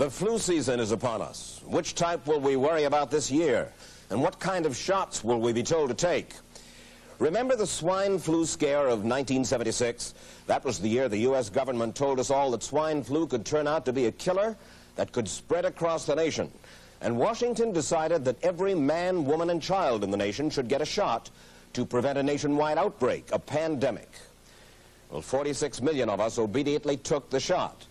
The flu season is upon us. Which type will we worry about this year? And what kind of shots will we be told to take? Remember the swine flu scare of 1976? That was the year the U.S. government told us all that swine flu could turn out to be a killer that could spread across the nation. And Washington decided that every man, woman, and child in the nation should get a shot to prevent a nationwide outbreak, a pandemic. Well, 46 million of us obediently took the shot.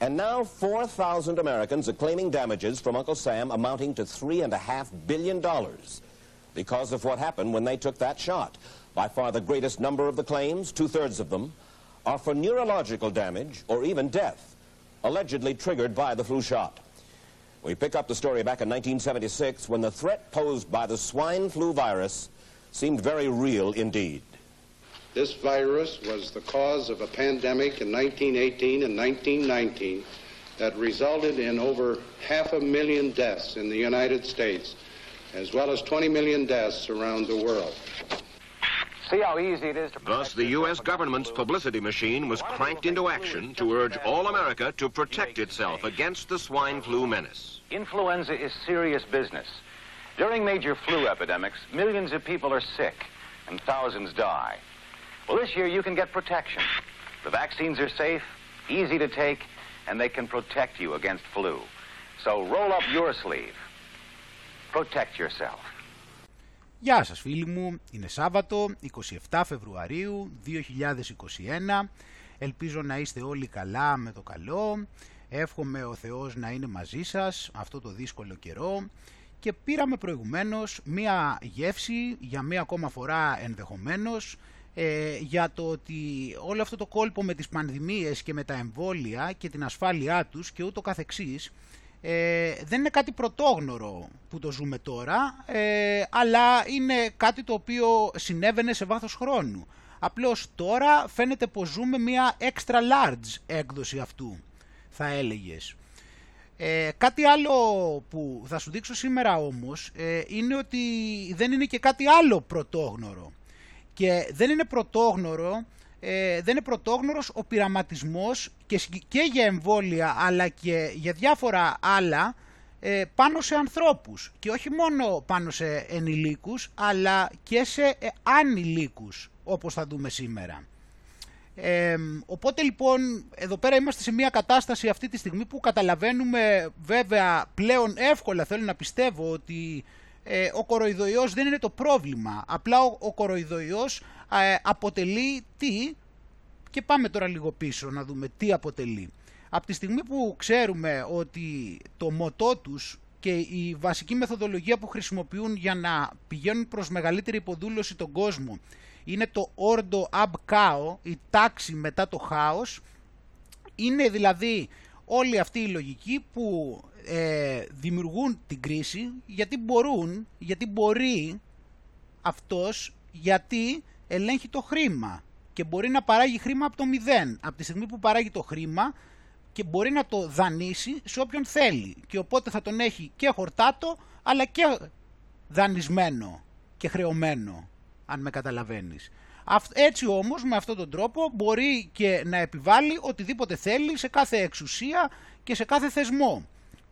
And now 4,000 Americans are claiming damages from Uncle Sam amounting to $3.5 billion because of what happened when they took that shot. By far the greatest number of the claims, two-thirds of them, are for neurological damage or even death, allegedly triggered by the flu shot. We pick up the story back in 1976 when the threat posed by the swine flu virus seemed very real indeed. This virus was the cause of a pandemic in 1918 and 1919 that resulted in over half a million deaths in the United States, as well as 20 million deaths around the world. See how easy it is to Thus, the U.S. government's publicity machine was cranked into action to urge all America to protect itself against the swine flu menace. Influenza is serious business. During major flu epidemics, millions of people are sick and thousands die. Well, this year you can get protection. The vaccines are safe, easy to take, and they can protect you against flu. So roll up your sleeve. Protect yourself. Γεια σας φίλοι μου, είναι Σάββατο 27 Φεβρουαρίου 2021 Ελπίζω να είστε όλοι καλά με το καλό Εύχομαι ο Θεός να είναι μαζί σας αυτό το δύσκολο καιρό και πήραμε προηγουμένως μία γεύση για μία ακόμα φορά ενδεχομένως ε, για το ότι όλο αυτό το κόλπο με τις πανδημίες και με τα εμβόλια και την ασφάλειά τους και ούτω καθεξής ε, δεν είναι κάτι πρωτόγνωρο που το ζούμε τώρα, ε, αλλά είναι κάτι το οποίο συνέβαινε σε βάθος χρόνου. Απλώς τώρα φαίνεται πως ζούμε μια extra large έκδοση αυτού, θα έλεγες. Ε, κάτι άλλο που θα σου δείξω σήμερα όμως ε, είναι ότι δεν είναι και κάτι άλλο πρωτόγνωρο. Και δεν είναι πρωτόγνωρο, ε, δεν είναι πρωτόγνωρος ο πειραματισμός και, και για εμβόλια αλλά και για διάφορα άλλα ε, πάνω σε ανθρώπους. Και όχι μόνο πάνω σε ενηλίκους αλλά και σε ε, ανηλίκους όπως θα δούμε σήμερα. Ε, οπότε λοιπόν εδώ πέρα είμαστε σε μια κατάσταση αυτή τη στιγμή που καταλαβαίνουμε βέβαια πλέον εύκολα θέλω να πιστεύω ότι ε, ο κοροϊδοϊός δεν είναι το πρόβλημα. Απλά ο, ο κοροϊδοϊός ε, αποτελεί τι; Και πάμε τώρα λίγο πίσω να δούμε τι αποτελεί. Από τη στιγμή που ξέρουμε ότι το μοτό τους και η βασική μεθοδολογία που χρησιμοποιούν για να πηγαίνουν προς μεγαλύτερη υποδούλωση τον κόσμο είναι το ordo ab cao, η τάξη μετά το χάος, είναι δηλαδή όλη αυτή η λογική που ε, δημιουργούν την κρίση γιατί μπορούν, γιατί μπορεί αυτός, γιατί ελέγχει το χρήμα και μπορεί να παράγει χρήμα από το μηδέν. Από τη στιγμή που παράγει το χρήμα και μπορεί να το δανείσει σε όποιον θέλει. Και οπότε θα τον έχει και χορτάτο αλλά και δανεισμένο και χρεωμένο, αν με καταλαβαίνεις. Έτσι όμως με αυτόν τον τρόπο μπορεί και να επιβάλλει οτιδήποτε θέλει σε κάθε εξουσία και σε κάθε θεσμό.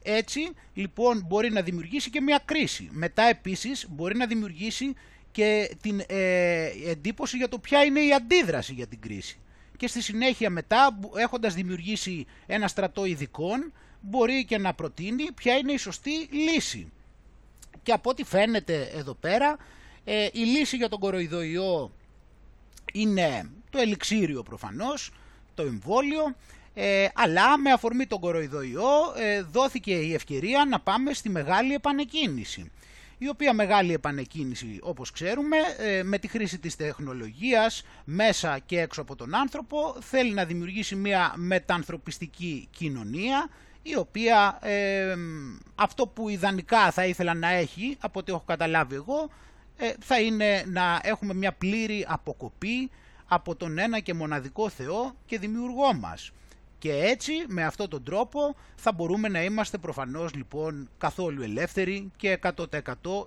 Έτσι λοιπόν μπορεί να δημιουργήσει και μια κρίση. Μετά επίσης μπορεί να δημιουργήσει και την ε, εντύπωση για το ποια είναι η αντίδραση για την κρίση. Και στη συνέχεια μετά έχοντας δημιουργήσει ένα στρατό ειδικών μπορεί και να προτείνει ποια είναι η σωστή λύση. Και από ό,τι φαίνεται εδώ πέρα ε, η λύση για τον κοροϊδοϊό είναι το ελιξίριο προφανώς, το εμβόλιο ε, αλλά με αφορμή τον κοροϊδοϊό ε, δόθηκε η ευκαιρία να πάμε στη μεγάλη επανεκκίνηση η οποία μεγάλη επανεκκίνηση όπως ξέρουμε ε, με τη χρήση της τεχνολογίας μέσα και έξω από τον άνθρωπο θέλει να δημιουργήσει μια μετανθρωπιστική κοινωνία η οποία ε, αυτό που ιδανικά θα ήθελα να έχει από ό,τι έχω καταλάβει εγώ θα είναι να έχουμε μια πλήρη αποκοπή από τον ένα και μοναδικό Θεό και δημιουργό μας. Και έτσι με αυτόν τον τρόπο θα μπορούμε να είμαστε προφανώς λοιπόν καθόλου ελεύθεροι και 100%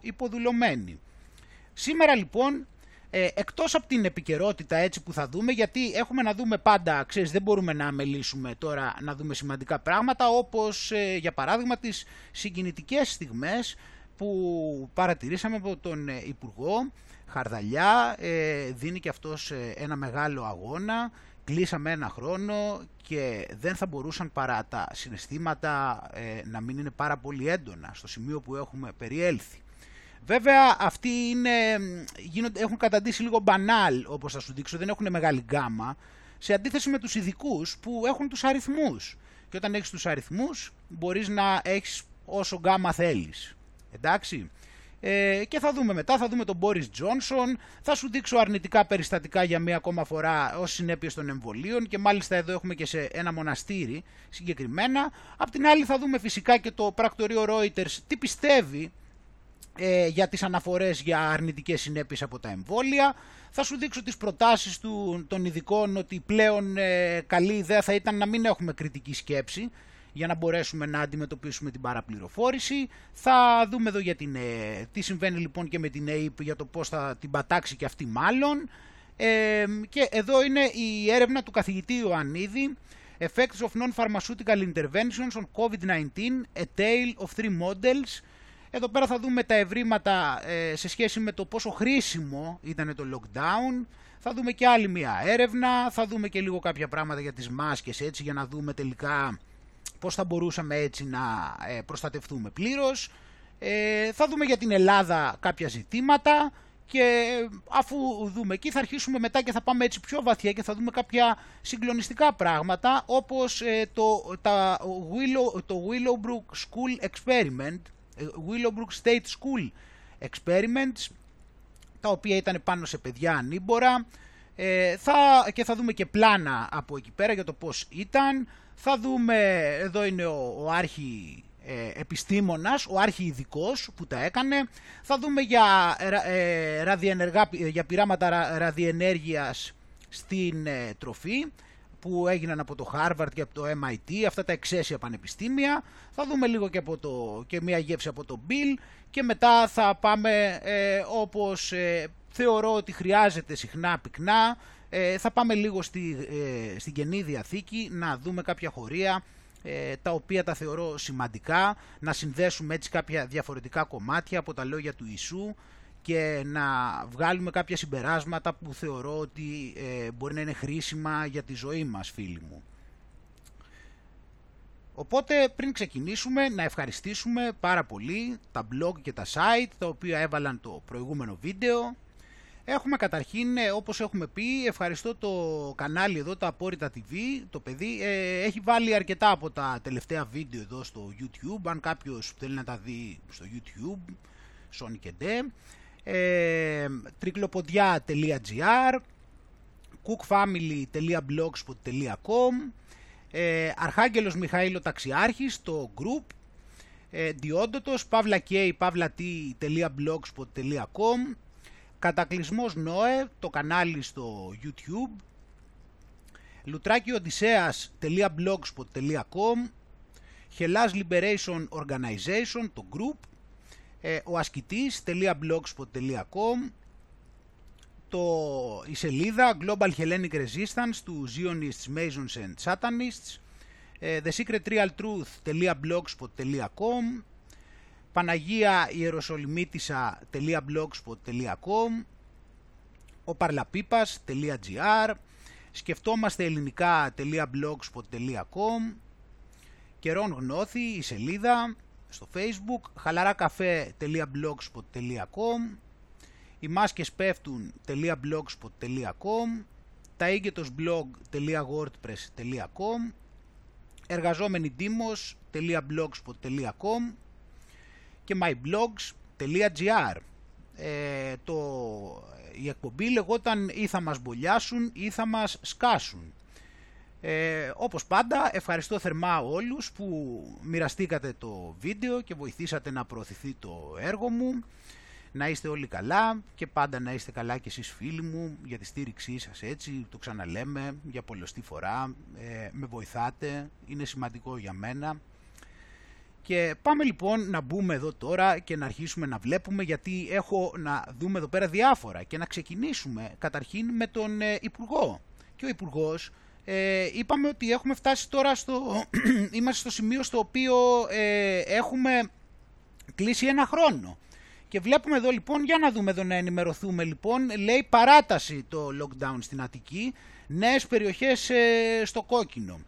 υποδουλωμένοι. Σήμερα λοιπόν Ε, εκτός από την επικαιρότητα έτσι που θα δούμε, γιατί έχουμε να δούμε πάντα, ξέρεις, δεν μπορούμε να αμελήσουμε τώρα να δούμε σημαντικά πράγματα, όπως ε, για παράδειγμα τις συγκινητικές στιγμές που παρατηρήσαμε από τον ε, Υπουργό Χαρδαλιά, ε, δίνει και αυτός ένα μεγάλο αγώνα, κλείσαμε ένα χρόνο και δεν θα μπορούσαν παρά τα συναισθήματα να μην είναι πάρα πολύ έντονα στο σημείο που έχουμε περιέλθει. Βέβαια αυτοί είναι, γίνονται, έχουν καταντήσει λίγο μπανάλ όπως θα σου δείξω, δεν έχουν μεγάλη γκάμα σε αντίθεση με τους ειδικούς που έχουν τους αριθμούς. Και όταν έχεις τους αριθμούς μπορείς να έχεις όσο γκάμα θέλεις. Εντάξει. Ε, και θα δούμε μετά, θα δούμε τον Μπόρις Τζόνσον, θα σου δείξω αρνητικά περιστατικά για μία ακόμα φορά ως συνέπειες των εμβολίων και μάλιστα εδώ έχουμε και σε ένα μοναστήρι συγκεκριμένα. Απ' την άλλη θα δούμε φυσικά και το πρακτορείο Reuters τι πιστεύει ε, για τις αναφορές για αρνητικές συνέπειες από τα εμβόλια. Θα σου δείξω τις προτάσεις του, των ειδικών ότι πλέον ε, καλή ιδέα θα ήταν να μην έχουμε κριτική σκέψη για να μπορέσουμε να αντιμετωπίσουμε την παραπληροφόρηση. Θα δούμε εδώ για την, ε, τι συμβαίνει λοιπόν και με την ΑΕΠ για το πώς θα την πατάξει και αυτή μάλλον. Ε, και εδώ είναι η έρευνα του καθηγητή Ιωαννίδη Effects of Non-Pharmaceutical Interventions on COVID-19, a tale of three models εδώ πέρα θα δούμε τα ευρήματα ε, σε σχέση με το πόσο χρήσιμο ήταν το lockdown. Θα δούμε και άλλη μία έρευνα, θα δούμε και λίγο κάποια πράγματα για τις μάσκες έτσι για να δούμε τελικά πώς θα μπορούσαμε έτσι να ε, προστατευτούμε πλήρως. Ε, θα δούμε για την Ελλάδα κάποια ζητήματα και αφού δούμε εκεί θα αρχίσουμε μετά και θα πάμε έτσι πιο βαθιά και θα δούμε κάποια συγκλονιστικά πράγματα όπως το, τα Willow, το Willowbrook School Experiment Willowbrook State School Experiments, τα οποία ήταν πάνω σε παιδιά ανήμπορα. Ε, θα, και θα δούμε και πλάνα από εκεί πέρα για το πώς ήταν. Θα δούμε, εδώ είναι ο, ο άρχη ε, επιστήμονας, ο άρχη ειδικός που τα έκανε. Θα δούμε για, ε, ραδιενεργά, για πειράματα ρα, ραδιενέργειας στην ε, τροφή που έγιναν από το Harvard και από το MIT, αυτά τα εξαίσια πανεπιστήμια. Θα δούμε λίγο και, από το, και μια γεύση από το Bill και μετά θα πάμε ε, όπως ε, θεωρώ ότι χρειάζεται συχνά πυκνά. Ε, θα πάμε λίγο στη, ε, στην Καινή Διαθήκη να δούμε κάποια χωρία τα οποία τα θεωρώ σημαντικά, να συνδέσουμε έτσι κάποια διαφορετικά κομμάτια από τα λόγια του Ιησού και να βγάλουμε κάποια συμπεράσματα που θεωρώ ότι ε, μπορεί να είναι χρήσιμα για τη ζωή μας φίλοι μου. Οπότε πριν ξεκινήσουμε να ευχαριστήσουμε πάρα πολύ τα blog και τα site τα οποία έβαλαν το προηγούμενο βίντεο. Έχουμε καταρχήν, ε, όπως έχουμε πει, ευχαριστώ το κανάλι εδώ, τα Απόρριτα TV, το παιδί, ε, έχει βάλει αρκετά από τα τελευταία βίντεο εδώ στο YouTube, αν κάποιος θέλει να τα δει στο YouTube, Sonic και ε, τρικλοποδιά.gr cookfamily.blogspot.com ε, Αρχάγγελος Μιχαήλο Ταξιάρχης το group ε, Διόντοτος pavlak.blogspot.com Κατακλυσμός Νόε το κανάλι στο YouTube λουτράκιοδησέας.blogspot.com Hellas Liberation Organization το group ε, ο ασκητής.blogspot.com το, η σελίδα Global Hellenic Resistance του Zionists, Masons and Satanists ε, thesecrettrealtruth.blogspot.com Παναγία Ιεροσολυμίτισσα.blogspot.com ο παρλαπίπας.gr σκεφτόμαστε ελληνικά.blogspot.com καιρόν γνώθη η σελίδα στο facebook, χαλαράκαφέ.blogspot.com οι μάσκες πέφτουν.blogspot.com τα blog.wordpress.com εργαζόμενοι demos.blogspot.com και myblogs.gr ε, το, η εκπομπή λεγόταν ή θα μας μπολιάσουν ή θα μας σκάσουν ε, όπως πάντα ευχαριστώ θερμά όλους που μοιραστήκατε το βίντεο και βοηθήσατε να προωθηθεί το έργο μου. Να είστε όλοι καλά και πάντα να είστε καλά και εσείς φίλοι μου για τη στήριξή σας έτσι, το ξαναλέμε για πολλωστή φορά, ε, με βοηθάτε, είναι σημαντικό για μένα. Και πάμε λοιπόν να μπούμε εδώ τώρα και να αρχίσουμε να βλέπουμε γιατί έχω να δούμε εδώ πέρα διάφορα και να ξεκινήσουμε καταρχήν με τον ε, Υπουργό. Και ο υπουργός ε, είπαμε ότι έχουμε φτάσει τώρα στο... είμαστε στο σημείο στο οποίο ε, έχουμε κλείσει ένα χρόνο. Και βλέπουμε εδώ λοιπόν, για να δούμε εδώ να ενημερωθούμε λοιπόν, λέει παράταση το lockdown στην Αττική, νέες περιοχές ε, στο κόκκινο.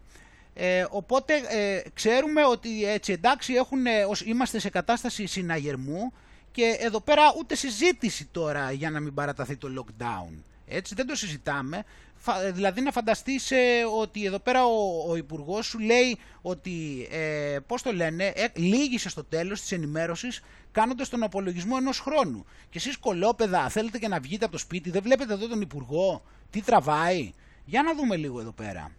Ε, οπότε ε, ξέρουμε ότι έτσι εντάξει έχουν, ε, είμαστε σε κατάσταση συναγερμού και εδώ πέρα ούτε συζήτηση τώρα για να μην παραταθεί το lockdown. Έτσι δεν το συζητάμε. Δηλαδή να φανταστείς ότι εδώ πέρα ο, ο υπουργός σου λέει ότι, ε, πώς το λένε, ε, λύγησε στο τέλος της ενημέρωσης κάνοντας τον απολογισμό ενός χρόνου. Και εσείς κολόπεδα θέλετε και να βγείτε από το σπίτι, δεν βλέπετε εδώ τον υπουργό, τι τραβάει. Για να δούμε λίγο εδώ πέρα.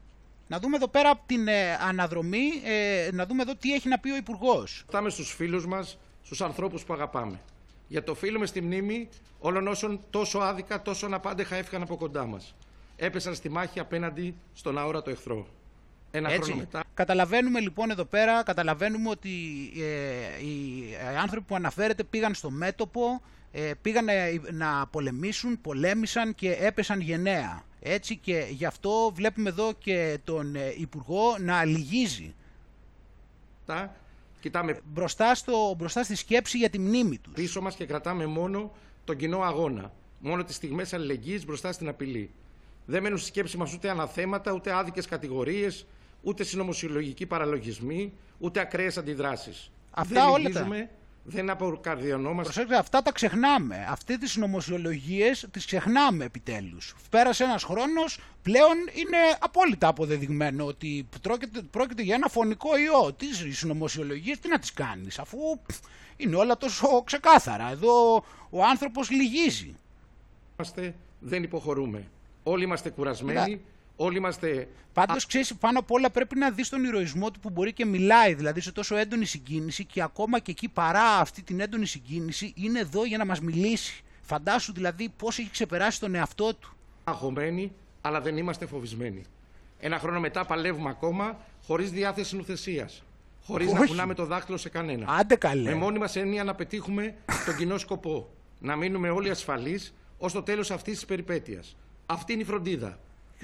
Να δούμε εδώ πέρα από την ε, αναδρομή, ε, να δούμε εδώ τι έχει να πει ο Υπουργός. Φτάμε στους φίλους μας, στους ανθρώπους που αγαπάμε. Για το φίλο μες στη μνήμη όλων όσων τόσο άδικα, τόσο αναπάντεχα έφυγαν από κοντά μας. Έπεσαν στη μάχη απέναντι στον αόρατο εχθρό. Ένα Έτσι. χρόνο μετά. Καταλαβαίνουμε λοιπόν εδώ πέρα, καταλαβαίνουμε ότι ε, οι άνθρωποι που αναφέρεται πήγαν στο μέτωπο, ε, πήγαν να πολεμήσουν, πολέμησαν και έπεσαν γενναία. Έτσι και γι' αυτό βλέπουμε εδώ και τον ε, Υπουργό να λυγίζει. Τα, κοιτάμε μπροστά, στο, μπροστά στη σκέψη για τη μνήμη τους. πίσω μας και κρατάμε μόνο τον κοινό αγώνα. Μόνο τις στιγμές αλληλεγγύης μπροστά στην απειλή. Δεν μένουν στη σκέψη μας ούτε αναθέματα, ούτε άδικες κατηγορίες, ούτε συνωμοσιολογικοί παραλογισμοί, ούτε ακραίες αντιδράσεις. Αυτά Δεν όλα τα- λυγίζουμε, δεν αποκαρδιωνόμαστε. Προσέξτε, αυτά τα ξεχνάμε. Αυτές τις νομοσιολογίες τις ξεχνάμε επιτέλους. Πέρασε ένας χρόνος, πλέον είναι απόλυτα αποδεδειγμένο ότι πρόκειται, πρόκειται για ένα φωνικό ιό. Τις νομοσιολογίες τι να τις κάνεις, αφού πφ, είναι όλα τόσο ξεκάθαρα. Εδώ ο άνθρωπος λυγίζει. Είμαστε, δεν υποχωρούμε. Όλοι είμαστε κουρασμένοι, Κοίτα. Όλοι είμαστε Πάντως, ξέρεις, πάνω απ' όλα πρέπει να δεις τον ηρωισμό του που μπορεί και μιλάει, δηλαδή σε τόσο έντονη συγκίνηση και ακόμα και εκεί παρά αυτή την έντονη συγκίνηση είναι εδώ για να μας μιλήσει. Φαντάσου δηλαδή πώς έχει ξεπεράσει τον εαυτό του. αγχωμένοι, αλλά δεν είμαστε φοβισμένοι. Ένα χρόνο μετά παλεύουμε ακόμα χωρίς διάθεση νουθεσία. Χωρίς να Όχι. κουνάμε το δάχτυλο σε κανένα. Άντε καλέ. Με μόνη μας έννοια να πετύχουμε τον κοινό σκοπό. Να μείνουμε όλοι ασφαλείς ως το τέλος αυτής της περιπέτειας. Αυτή είναι η φροντίδα.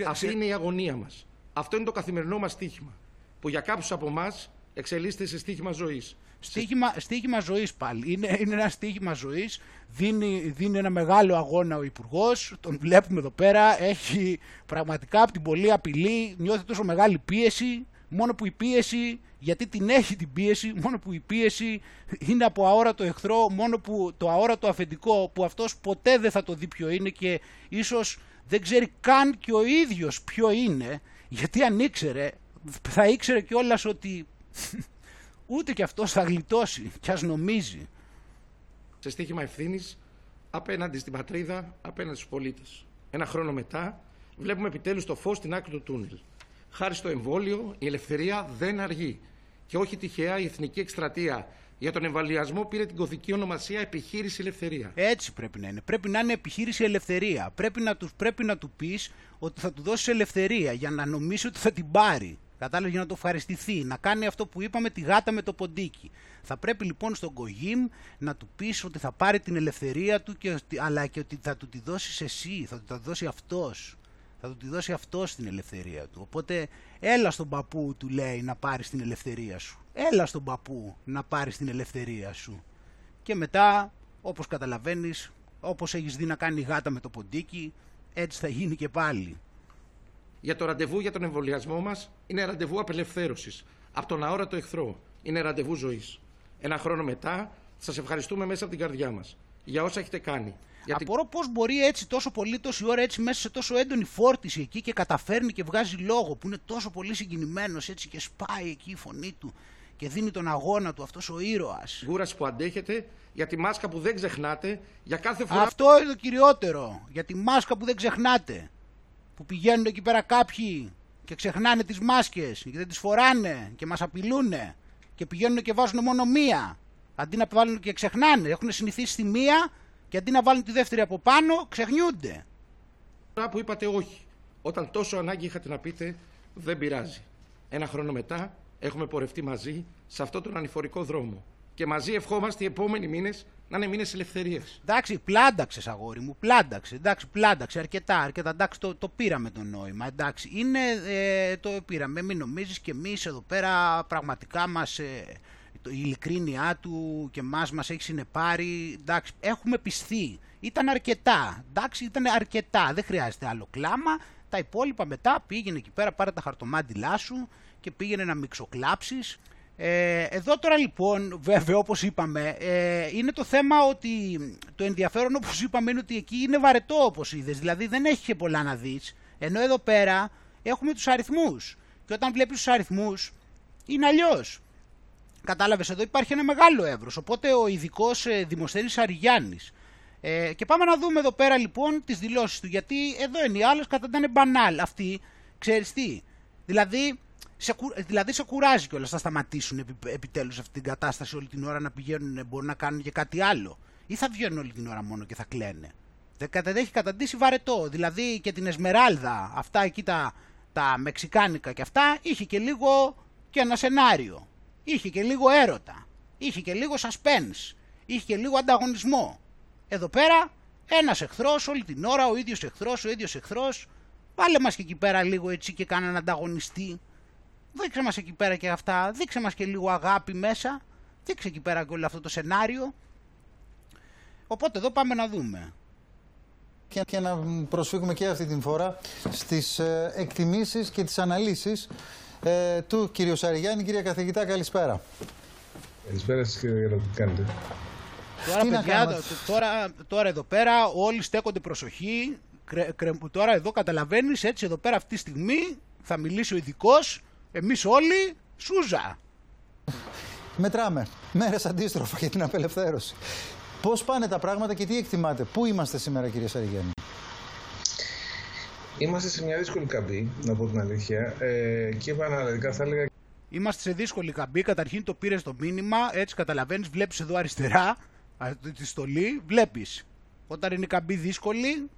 Αυτή είναι η αγωνία μας. Αυτό είναι το καθημερινό μας στίχημα. Που για κάποιους από εμάς εξελίσσεται σε στίχημα ζωής. Στίχημα, στίχημα ζωής πάλι. Είναι, είναι ένα στίχημα ζωής. Δίνει, δίνει ένα μεγάλο αγώνα ο Υπουργός. Τον βλέπουμε εδώ πέρα. Έχει πραγματικά από την πολλή απειλή. Νιώθει τόσο μεγάλη πίεση. Μόνο που η πίεση, γιατί την έχει την πίεση, μόνο που η πίεση είναι από αόρατο εχθρό, μόνο που το αόρατο αφεντικό που αυτός ποτέ δεν θα το δει ποιο είναι και ίσως δεν ξέρει καν και ο ίδιος ποιο είναι, γιατί αν ήξερε, θα ήξερε κιόλας ότι ούτε κι αυτός θα γλιτώσει κι ας νομίζει. σε στίχημα ευθύνης απέναντι στην πατρίδα, απέναντι στους πολίτες. Ένα χρόνο μετά, βλέπουμε επιτέλους το φως στην άκρη του τούνελ. Χάρη στο εμβόλιο, η ελευθερία δεν αργεί. Και όχι τυχαία η εθνική εκστρατεία για τον εμβολιασμό πήρε την κωδική ονομασία Επιχείρηση Ελευθερία. Έτσι πρέπει να είναι. Πρέπει να είναι επιχείρηση ελευθερία. Πρέπει να του, πρέπει να του πεις ότι θα του δώσεις ελευθερία για να νομίσει ότι θα την πάρει. Κατάλαβες για να το ευχαριστηθεί, να κάνει αυτό που είπαμε τη γάτα με το ποντίκι. Θα πρέπει λοιπόν στον Κογίμ να του πεις ότι θα πάρει την ελευθερία του, και, ότι- αλλά και ότι θα του τη δώσεις εσύ, θα του τα δώσει αυτός. Θα του τη δώσει αυτός την ελευθερία του. Οπότε έλα στον παππού του λέει να πάρεις την ελευθερία σου. Έλα στον παππού να πάρεις την ελευθερία σου. Και μετά, όπως καταλαβαίνεις, όπως έχεις δει να κάνει η γάτα με το ποντίκι, έτσι θα γίνει και πάλι. Για το ραντεβού για τον εμβολιασμό μας είναι ραντεβού απελευθέρωσης από τον αόρατο εχθρό. Είναι ραντεβού ζωής. Ένα χρόνο μετά, σας ευχαριστούμε μέσα από την καρδιά μας για όσα έχετε κάνει. Για την Απορώ πώς μπορεί έτσι τόσο πολύ τόση ώρα έτσι μέσα σε τόσο έντονη φόρτιση εκεί και καταφέρνει και βγάζει λόγο που είναι τόσο πολύ συγκινημένος έτσι και σπάει εκεί η φωνή του και δίνει τον αγώνα του αυτός ο ήρωας. κούραση που αντέχετε, για τη μάσκα που δεν ξεχνάτε, για κάθε φορά Αυτό είναι το κυριότερο. Για τη μάσκα που δεν ξεχνάτε. Που πηγαίνουν εκεί πέρα κάποιοι και ξεχνάνε τις μάσκες και δεν τις φοράνε και μας απειλούνε και πηγαίνουν και βάζουν μόνο μία. Αντί να βάλουν και ξεχνάνε. Έχουν συνηθίσει στη μία και αντί να βάλουν τη δεύτερη από πάνω ξεχνιούνται. φορά που είπατε όχι. Όταν τόσο ανάγκη είχατε να πείτε, δεν πειράζει. Ένα χρόνο μετά, Έχουμε πορευτεί μαζί σε αυτόν τον ανηφορικό δρόμο. Και μαζί ευχόμαστε οι επόμενοι μήνες να είναι μήνες ελευθερίας. Εντάξει, πλάνταξες, αγόρι μου, πλάνταξε. Εντάξει, πλάνταξε αρκετά, αρκετά. Εντάξει, το, το πήραμε το νόημα. Εντάξει, είναι, ε, το πήραμε. Μην νομίζεις και εμείς εδώ πέρα πραγματικά μας. Ε, η ειλικρίνειά του και μας μας έχει συνεπάρει, εντάξει, έχουμε πιστεί. Ήταν αρκετά, εντάξει, ήταν αρκετά, δεν χρειάζεται άλλο κλάμα. Τα υπόλοιπα μετά πήγαινε εκεί πέρα, πάρε τα χαρτομάτιλά σου και πήγαινε να μιξοκλάψεις. Ε, εδώ τώρα λοιπόν, βέβαια όπως είπαμε, ε, είναι το θέμα ότι το ενδιαφέρον όπως είπαμε είναι ότι εκεί είναι βαρετό όπως είδες, δηλαδή δεν έχει και πολλά να δεις, ενώ εδώ πέρα έχουμε τους αριθμούς και όταν βλέπεις τους αριθμούς είναι αλλιώς. Κατάλαβες, εδώ υπάρχει ένα μεγάλο εύρος, οπότε ο ειδικός ε, Δημοσθένης Αριγιάννης. Ε, και πάμε να δούμε εδώ πέρα λοιπόν τις δηλώσεις του, γιατί εδώ είναι οι άλλες κατά ήταν μπανάλ. Αυτή, ξέρεις τι, δηλαδή σε, δηλαδή σε κουράζει κιόλας θα σταματήσουν επι, επιτέλους αυτή την κατάσταση όλη την ώρα να πηγαίνουν, μπορούν να κάνουν και κάτι άλλο. Ή θα βγαίνουν όλη την ώρα μόνο και θα κλαίνε. Δεν έχει καταντήσει βαρετό. Δηλαδή και την Εσμεράλδα, αυτά εκεί τα, τα μεξικάνικα και αυτά, είχε και λίγο και ένα σενάριο. Είχε και λίγο έρωτα. Είχε και λίγο suspense. Είχε και λίγο ανταγωνισμό. Εδώ πέρα ένας εχθρός όλη την ώρα, ο ίδιος εχθρός, ο ίδιος εχθρός. Βάλε μας και εκεί πέρα λίγο έτσι και έναν ανταγωνιστή. Δείξε μας εκεί πέρα και αυτά. Δείξε μας και λίγο αγάπη μέσα. Δείξε εκεί πέρα και όλο αυτό το σενάριο. Οπότε εδώ πάμε να δούμε. Και, και να προσφύγουμε και αυτή την φορά στις ε, εκτιμήσεις και τις αναλύσεις ε, του κύριου Σαριγιάννη. Κυρία καθηγητά, καλησπέρα. Καλησπέρα σας κύριε τι κάνετε; Τώρα, παιδιά, τώρα, τώρα εδώ πέρα όλοι στέκονται προσοχή. Κρε, κρε, τώρα εδώ καταλαβαίνεις έτσι εδώ πέρα αυτή τη στιγμή θα μιλήσει ο ειδικός, εμείς όλοι Σούζα. Μετράμε. Μέρες αντίστροφα για την απελευθέρωση. Πώς πάνε τα πράγματα και τι εκτιμάτε; Πού είμαστε σήμερα κύριε Σαριγιάννη; Είμαστε σε μια δύσκολη καμπή, να πω την αλήθεια. Ε, και επαναλαμβανικά θα έλεγα. Είμαστε σε δύσκολη καμπή. Καταρχήν το πήρες το μήνυμα, έτσι καταλαβαίνεις, βλέπεις εδώ αριστερά τη στολή, βλέπεις. Όταν είναι η καμπή δύσκολη,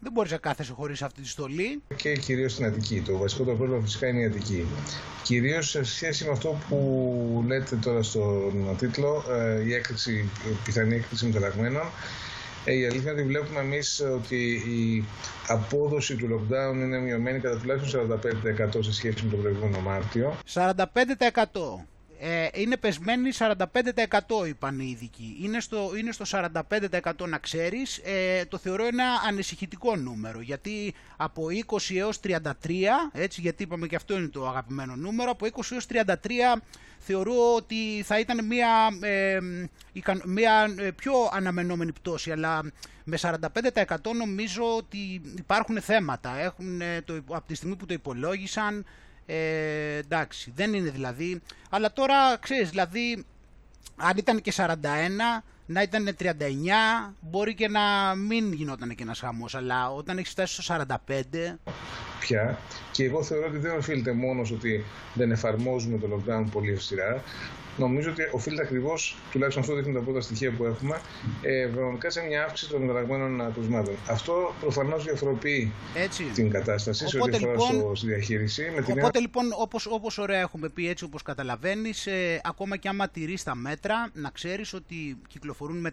δεν μπορείς να κάθεσαι χωρίς αυτή τη στολή. Και κυρίως στην Αττική. Το βασικό το πρόβλημα φυσικά είναι η Αττική. Κυρίως σε σχέση με αυτό που λέτε τώρα στον τίτλο, ε, η έκρηξη, η πιθανή έκρηξη μεταλλαγμένων. Ε, η αλήθεια είναι ότι βλέπουμε εμείς ότι η απόδοση του lockdown είναι μειωμένη κατά τουλάχιστον 45% σε σχέση με τον προηγούμενο Μάρτιο. 45%. Ε, είναι πεσμένη 45% είπαν οι ειδικοί. Είναι στο, είναι στο 45% να ξέρεις. Ε, το θεωρώ ένα ανησυχητικό νούμερο γιατί από 20 έως 33, έτσι γιατί είπαμε και αυτό είναι το αγαπημένο νούμερο, από 20 έως 33 θεωρώ ότι θα ήταν μια, ε, μια ε, πιο αναμενόμενη πτώση αλλά με 45% νομίζω ότι υπάρχουν θέματα. Έχουν, το, από τη στιγμή που το υπολόγισαν ε, εντάξει, δεν είναι δηλαδή. Αλλά τώρα ξέρεις, δηλαδή, αν ήταν και 41, να ήταν 39, μπορεί και να μην γινόταν και ένας χαμός. Αλλά όταν έχεις φτάσει στο 45. Πια. Και εγώ θεωρώ ότι δεν οφείλεται μόνος ότι δεν εφαρμόζουμε το lockdown πολύ αυστηρά, νομίζω ότι οφείλεται ακριβώς, τουλάχιστον αυτό δείχνουν τα πρώτα στοιχεία που έχουμε, ε, σε μια αύξηση των μεταλλαγμένων κρουσμάτων. Αυτό προφανώς διαφοροποιεί έτσι. την κατάσταση σε ό,τι αφορά λοιπόν, στη διαχείριση. Με την οπότε λοιπόν, όπως όπως ωραία έχουμε πει, έτσι όπως καταλαβαίνεις, ε, ακόμα και άμα τηρείς τα μέτρα, να ξέρεις ότι κυκλοφορούν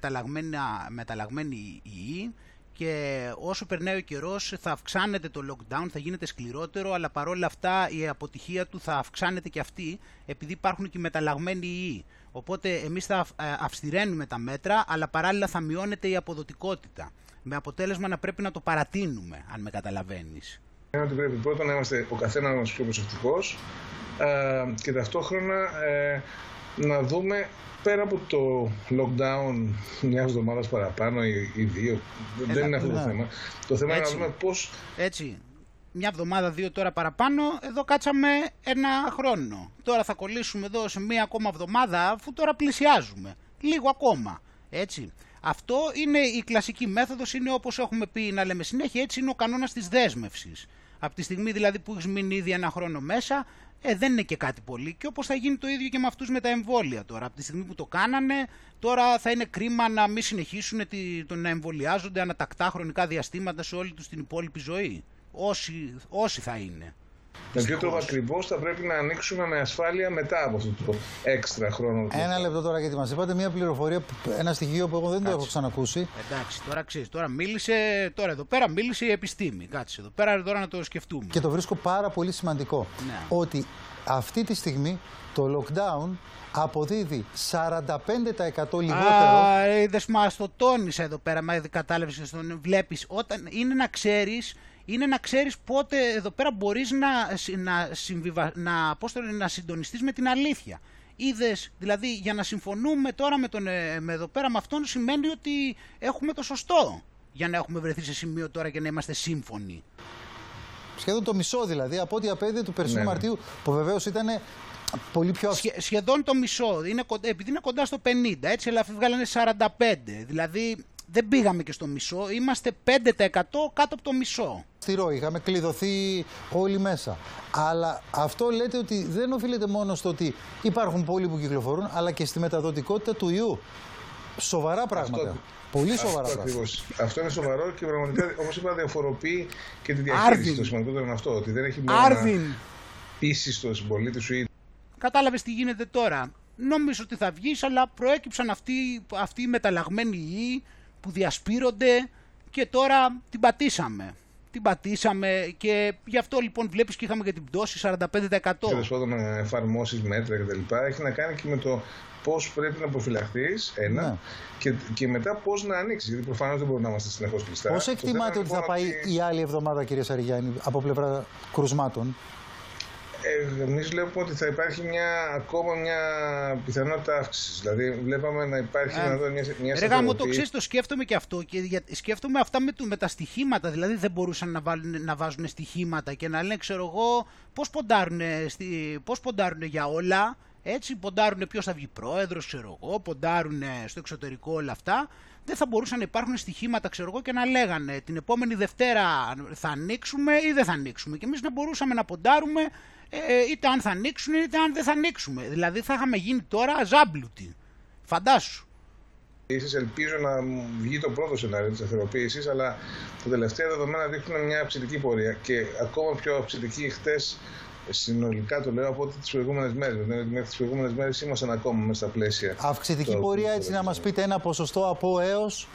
μεταλλαγμένοι ιοί και όσο περνάει ο καιρός θα αυξάνεται το lockdown, θα γίνεται σκληρότερο, αλλά παρόλα αυτά η αποτυχία του θα αυξάνεται και αυτή, επειδή υπάρχουν και μεταλλαγμένοι ιοί. Οπότε εμείς θα ε, αυστηραίνουμε τα μέτρα, αλλά παράλληλα θα μειώνεται η αποδοτικότητα. Με αποτέλεσμα να πρέπει να το παρατείνουμε, αν με καταλαβαίνεις. Ότι πρέπει πρώτα να είμαστε ο καθένας μας πιο προσεκτικός ε, και ταυτόχρονα ε, να δούμε πέρα από το lockdown μιας εβδομάδας παραπάνω ή, δύο, δεν είναι αυτό το θέμα. Το θέμα είναι να δούμε πώ. Έτσι. Μια εβδομάδα, δύο τώρα παραπάνω, εδώ κάτσαμε ένα χρόνο. Τώρα θα κολλήσουμε εδώ σε μία ακόμα εβδομάδα, αφού τώρα πλησιάζουμε. Λίγο ακόμα. Έτσι. Αυτό είναι η κλασική μέθοδος, είναι όπως έχουμε πει να λέμε συνέχεια, έτσι είναι ο κανόνας της δέσμευσης. Από τη στιγμή δηλαδή που έχεις μείνει ήδη ένα χρόνο μέσα, ε, δεν είναι και κάτι πολύ. Και όπως θα γίνει το ίδιο και με αυτούς με τα εμβόλια τώρα. Από τη στιγμή που το κάνανε, τώρα θα είναι κρίμα να μην συνεχίσουν το να εμβολιάζονται ανατακτά χρονικά διαστήματα σε όλη τους την υπόλοιπη ζωή. Όσοι, όσοι θα είναι. Με ποιο τρόπο ακριβώς θα πρέπει να ανοίξουμε με ασφάλεια μετά από αυτό το έξτρα χρόνο. Ένα λεπτό τώρα γιατί μας είπατε μια πληροφορία, ένα στοιχείο που εγώ δεν το έχω ξανακούσει. Εντάξει, τώρα ξέρεις, τώρα μίλησε, τώρα εδώ πέρα μίλησε η επιστήμη. Κάτσε εδώ πέρα τώρα να το σκεφτούμε. Και το βρίσκω πάρα πολύ σημαντικό. Ναι. Ότι αυτή τη στιγμή το lockdown αποδίδει 45% λιγότερο. Α, είδες, μας το τόνισε εδώ πέρα, μα κατάλαβες, τον βλέπεις, όταν είναι να ξέρεις, είναι να ξέρεις πότε εδώ πέρα μπορείς να, συ- να, συμβιβα, να, πώς το λένε, να συντονιστείς με την αλήθεια. Είδες, δηλαδή για να συμφωνούμε τώρα με, τον, ε, με εδώ πέρα με αυτόν σημαίνει ότι έχουμε το σωστό για να έχουμε βρεθεί σε σημείο τώρα και να είμαστε σύμφωνοι. Σχεδόν το μισό δηλαδή από ό,τι απέδιδε του περσινού Ναι, ναι. Μαρτίου, που βεβαίως ήταν πολύ πιο αυστηρό. Σχε- σχεδόν το μισό, είναι, κοντα- επειδή είναι κοντά στο 50, έτσι, αλλά βγάλανε 45. Δηλαδή δεν πήγαμε και στο μισό, είμαστε 5% κάτω από το μισό. Είχαμε κλειδωθεί όλοι μέσα. Αλλά αυτό λέτε ότι δεν οφείλεται μόνο στο ότι υπάρχουν πολλοί που κυκλοφορούν, αλλά και στη μεταδοτικότητα του ιού. Σοβαρά πράγματα. Πολύ σοβαρά Αυτό, πράγματα. ακριβώς. αυτό είναι σοβαρό και πραγματικά, όπως είπα, διαφοροποιεί και τη διαχείριση. Άρβιν. Το σημαντικότερο είναι αυτό. Ότι δεν έχει μόνο Άρβιν, να πείσει στον συμπολίτη σου ή κατάλαβες τι γίνεται τώρα. Νόμιζα ότι θα βγεις, αλλά προέκυψαν αυτοί, αυτοί οι μεταλλαγμένοι ιοί που διασπείρονται και τώρα την πατήσαμε. Την πατήσαμε και γι' αυτό λοιπόν βλέπεις και είχαμε και την πτώση 45%. τέλο πάντων εφαρμόσεις μέτρα κτλ. Έχει να κάνει και με το πώς πρέπει να προφυλαχθείς, ένα, Ναι. και, και μετά πώς να ανοίξεις. Γιατί προφανώς δεν μπορούμε να είμαστε συνεχώς κλειστά. Πώς Το θέμα εκτιμάτε ότι θα λοιπόν πάει η άλλη εβδομάδα, κύριε Σαριγιάννη, από πλευρά κρουσμάτων. Ε, Εμείς βλέπουμε ότι θα υπάρχει μια, ακόμα μια πιθανότητα αύξησης. Δηλαδή, βλέπαμε να υπάρχει Ε, δυνατότητα μια, μια Ρε γάμο, το σταθεροποίηση. ξέρεις, το σκέφτομαι και αυτό. Και για, σκέφτομαι αυτά με, το, με τα στοιχήματα. Δηλαδή δεν μπορούσαν να, βάλουν, να βάζουν στοιχήματα και να λένε, ξέρω εγώ, πώς ποντάρουν, στη, πώς ποντάρουν για όλα. Έτσι, ποντάρουν ποιος θα βγει πρόεδρος, ξέρω εγώ, ποντάρουν στο εξωτερικό όλα αυτά. Δεν θα μπορούσαν να υπάρχουν στοιχήματα, ξέρω εγώ, και να λέγανε την επόμενη Δευτέρα θα ανοίξουμε ή δεν θα ανοίξουμε. Και εμείς να μπορούσαμε να ποντάρουμε ε, ε, είτε αν θα ανοίξουν είτε αν δεν θα ανοίξουμε. Δηλαδή θα είχαμε γίνει τώρα ζάμπλουτοι. Φαντάσου. Ίσως ελπίζω να βγει το πρώτο σενάριο της σταθεροποίηση, αλλά τα τελευταία δεδομένα δείχνουν μια αυξητική πορεία και ακόμα πιο αυξητική χτες. Συνολικά το λέω από ότι τις προηγούμενες μέρες. Δηλαδή, μέχρι τις προηγούμενες μέρες ήμασταν ακόμα μέσα στα πλαίσια. Αυξητική Το- πορεία, έτσι να μας πείτε ένα ποσοστό από έως.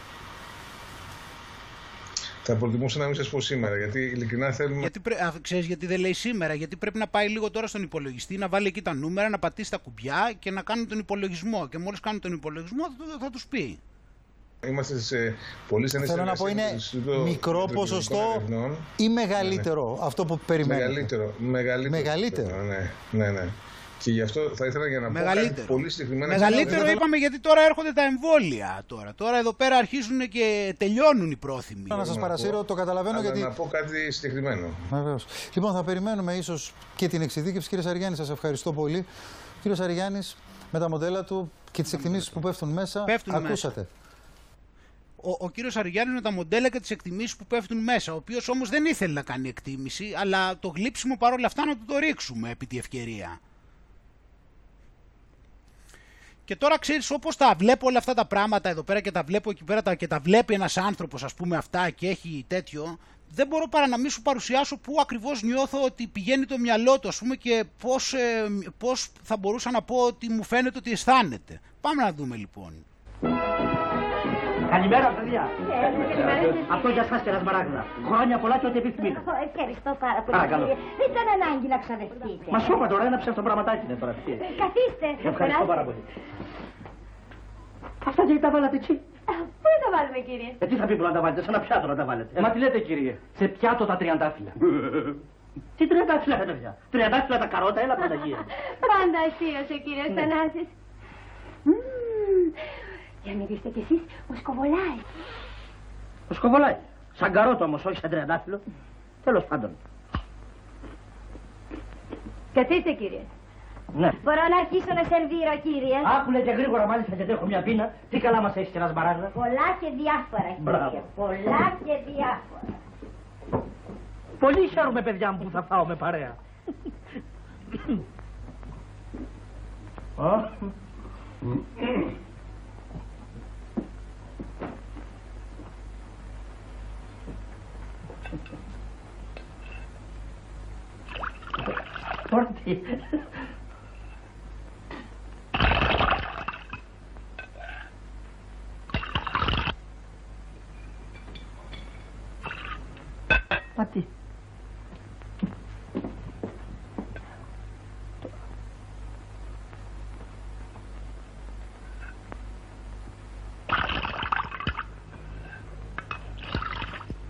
Θα προτιμούσα να μην σας πω σήμερα, γιατί ειλικρινά θέλουμε. Γιατί πρέ... Α, ξέρεις γιατί δεν λέει σήμερα, γιατί πρέπει να πάει λίγο τώρα στον υπολογιστή, να βάλει εκεί τα νούμερα, να πατήσει τα κουμπιά και να κάνουν τον υπολογισμό. Και μόλις κάνουν τον υπολογισμό θα, θα τους πει. Είμαστε σε πολύ στενή Θέλω να πω είναι συνεργασία με το Ινστιτούτο μικρό Ιατρικών ποσοστό Ερευνών. ή μεγαλύτερο αυτό που περιμένετε; Μεγαλύτερο. Μεγαλύτερο. Μεγαλύτερο. Ναι, ναι, ναι. Και γι' αυτό θα ήθελα για να πω κάτι Μεγαλύτερο. πολύ συγκεκριμένα. Μεγαλύτερο Δεν είπαμε γιατί τώρα έρχονται τα εμβόλια. Τώρα, τώρα εδώ πέρα αρχίζουν και τελειώνουν οι πρόθυμοι. Να σας να παρασύρω, πω, το καταλαβαίνω Αλλά γιατί. να πω κάτι συγκεκριμένο. Βεβαίως. Λοιπόν, θα περιμένουμε ίσως και την εξειδίκευση. Κύριε Σαριγιάννη, σας ευχαριστώ πολύ. Κύριο Σαριγιάννης, με τα μοντέλα του και τις εκτιμήσεις που πέφτουν μέσα, Πέφτουν μέσα. Ακούσατε. Ο, ο κύριος Αργιάννης με τα μοντέλα και τις εκτιμήσεις που πέφτουν μέσα, ο οποίος όμως δεν ήθελε να κάνει εκτίμηση, αλλά το γλύψιμο παρόλα αυτά να του το ρίξουμε επί τη ευκαιρία. Και τώρα ξέρεις όπως τα βλέπω όλα αυτά τα πράγματα εδώ πέρα και τα βλέπω εκεί πέρα τα- και τα βλέπει ένας άνθρωπος ας πούμε αυτά και έχει τέτοιο, δεν μπορώ παρά να μην σου παρουσιάσω πού ακριβώς νιώθω ότι πηγαίνει το μυαλό του ας πούμε και πώς, ε, πώς θα μπορούσα να πω ότι μου φαίνεται ότι αισθάνεται. Πάμε να δούμε λοιπόν. Καλημέρα, παιδιά. καλημέρα σας. Αυτό για σας και Σμαράγδα. Χρόνια πολλά και ό,τι επιθυμείτε. Ω, Ευχαριστώ πάρα πολύ. Παρακαλώ. κύριε. Δεν ήταν ανάγκη να ξαδευτείτε. Μα σου είπα τώρα ένα ψεύτο πραγματάκι είναι τώρα. τι. Ε, Καθίστε. Ευχαριστώ περάστε. πάρα πολύ. Αυτά και τα βάλατε έτσι. Α, Πού να τα βάλουμε, κύριε; Ε, τι θα πει που να τα βάλετε, σε ένα πιάτο να τα βάλετε. Μα τι λέτε, κύριε; Σε πιάτο τα τριαντάφυλλα. τι τριαντάφυλλα, ρε παιδιά; Τριαντάφυλλα τα καρότα, έλα Παναγία. Πάντα αστείος ο κύριος Ναι. Θανάσης. Μμμ. Για μην δείστε κι εσείς, μου σκοβολάει. Ο σκοβολάει. Σαν καρότο όμως, όχι σαν τριαντάφυλλο. Τέλος πάντων. Καθίστε, κύριε; Ναι. Μπορώ να αρχίσω να σερβίρω, κύριε. Άκουλε και γρήγορα μάλιστα γιατί έχω μια πείνα. Τι καλά μας έχεις και ένας σμαράγδα. Πολλά και διάφορα, κύριε. Μπράβο. Πολλά και διάφορα. Πολύ χαίρομαι, παιδιά μου, που θα φάω με παρέα. Α. Τι. Μα τι.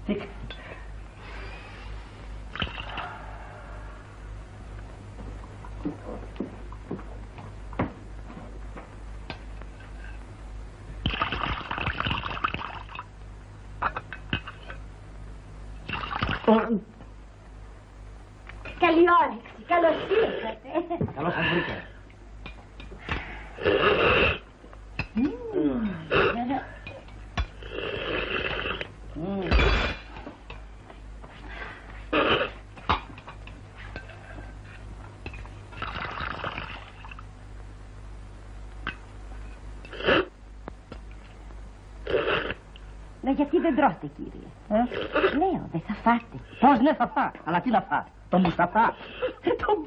Τι. Καλή όρεξη. Καλώς ήρθατε. Καλώς σας βρήκα. Μα γιατί δεν τρώτε, κύριε; Ε; Λέω, δεν θα φάτε. Πώς ναι θα φά. Αλλά τι να φά. Το Μουσταφά. Το...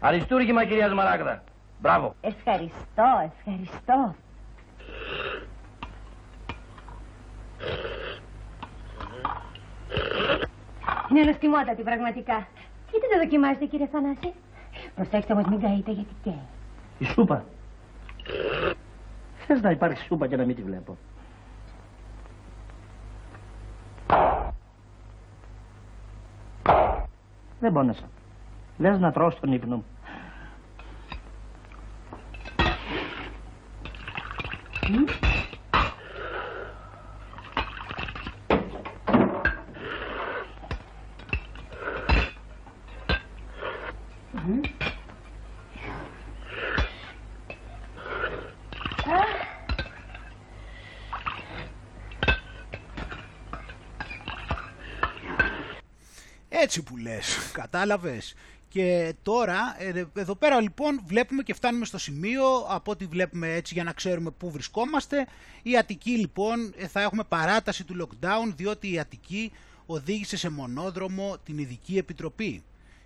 Αριστούργημα κυρία Σμαράγδα. Μπράβο. Ευχαριστώ, ευχαριστώ. Είναι αναστημότατη πραγματικά. Γιατί δεν δοκιμάζετε, κύριε Θανάση. Προσέξτε όμως μην καείτε γιατί καίει. Η σούπα. Θες να υπάρχει σούπα και να μην τη βλέπω. Δεν πόνεσα. Λες να τρώω στον ύπνο μου. Έτσι που λες, κατάλαβες. Και τώρα, ε, εδώ πέρα λοιπόν βλέπουμε και φτάνουμε στο σημείο, από ό,τι βλέπουμε έτσι για να ξέρουμε πού βρισκόμαστε. Η Αττική λοιπόν ε, θα έχουμε παράταση του lockdown, διότι η Αττική οδήγησε σε μονόδρομο την Ειδική Επιτροπή.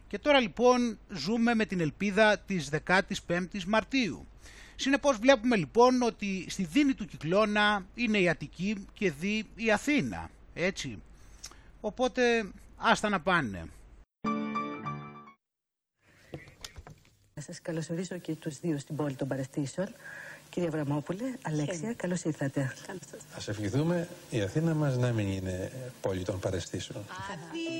Και τώρα λοιπόν ζούμε με την ελπίδα της 15ης Μαρτίου. Συνεπώς βλέπουμε λοιπόν ότι στη δίνη του κυκλώνα είναι η Αττική και δι η Αθήνα. Έτσι. Οπότε άστα να πάνε. Να σας καλωσορίσω και τους δύο στην πόλη των παραστήσεων. Κύριε Βραμόπουλε, Αλέξια, καλώς ήρθατε. Ας ευχηθούμε η Αθήνα μας να μην είναι πόλη των παρεστήσεων. Αθήνα,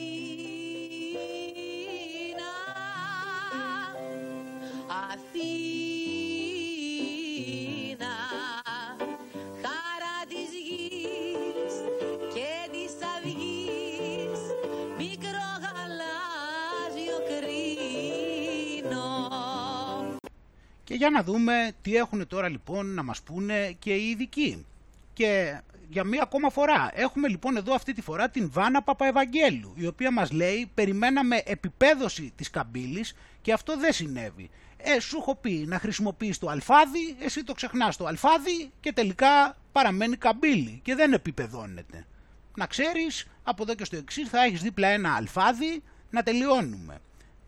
για να δούμε τι έχουν τώρα λοιπόν να μας πούνε και οι ειδικοί. Και για μία ακόμα φορά έχουμε λοιπόν εδώ αυτή τη φορά την Βάνα Παπαευαγγέλου η οποία μας λέει περιμέναμε επιπέδωση της καμπύλης και αυτό δεν συνέβη. Ε, σου έχω πει να χρησιμοποιείς το αλφάδι, εσύ το ξεχνάς το αλφάδι και τελικά παραμένει καμπύλη και δεν επιπεδώνεται. Να ξέρεις, από εδώ και στο εξής θα έχεις δίπλα ένα αλφάδι να τελειώνουμε.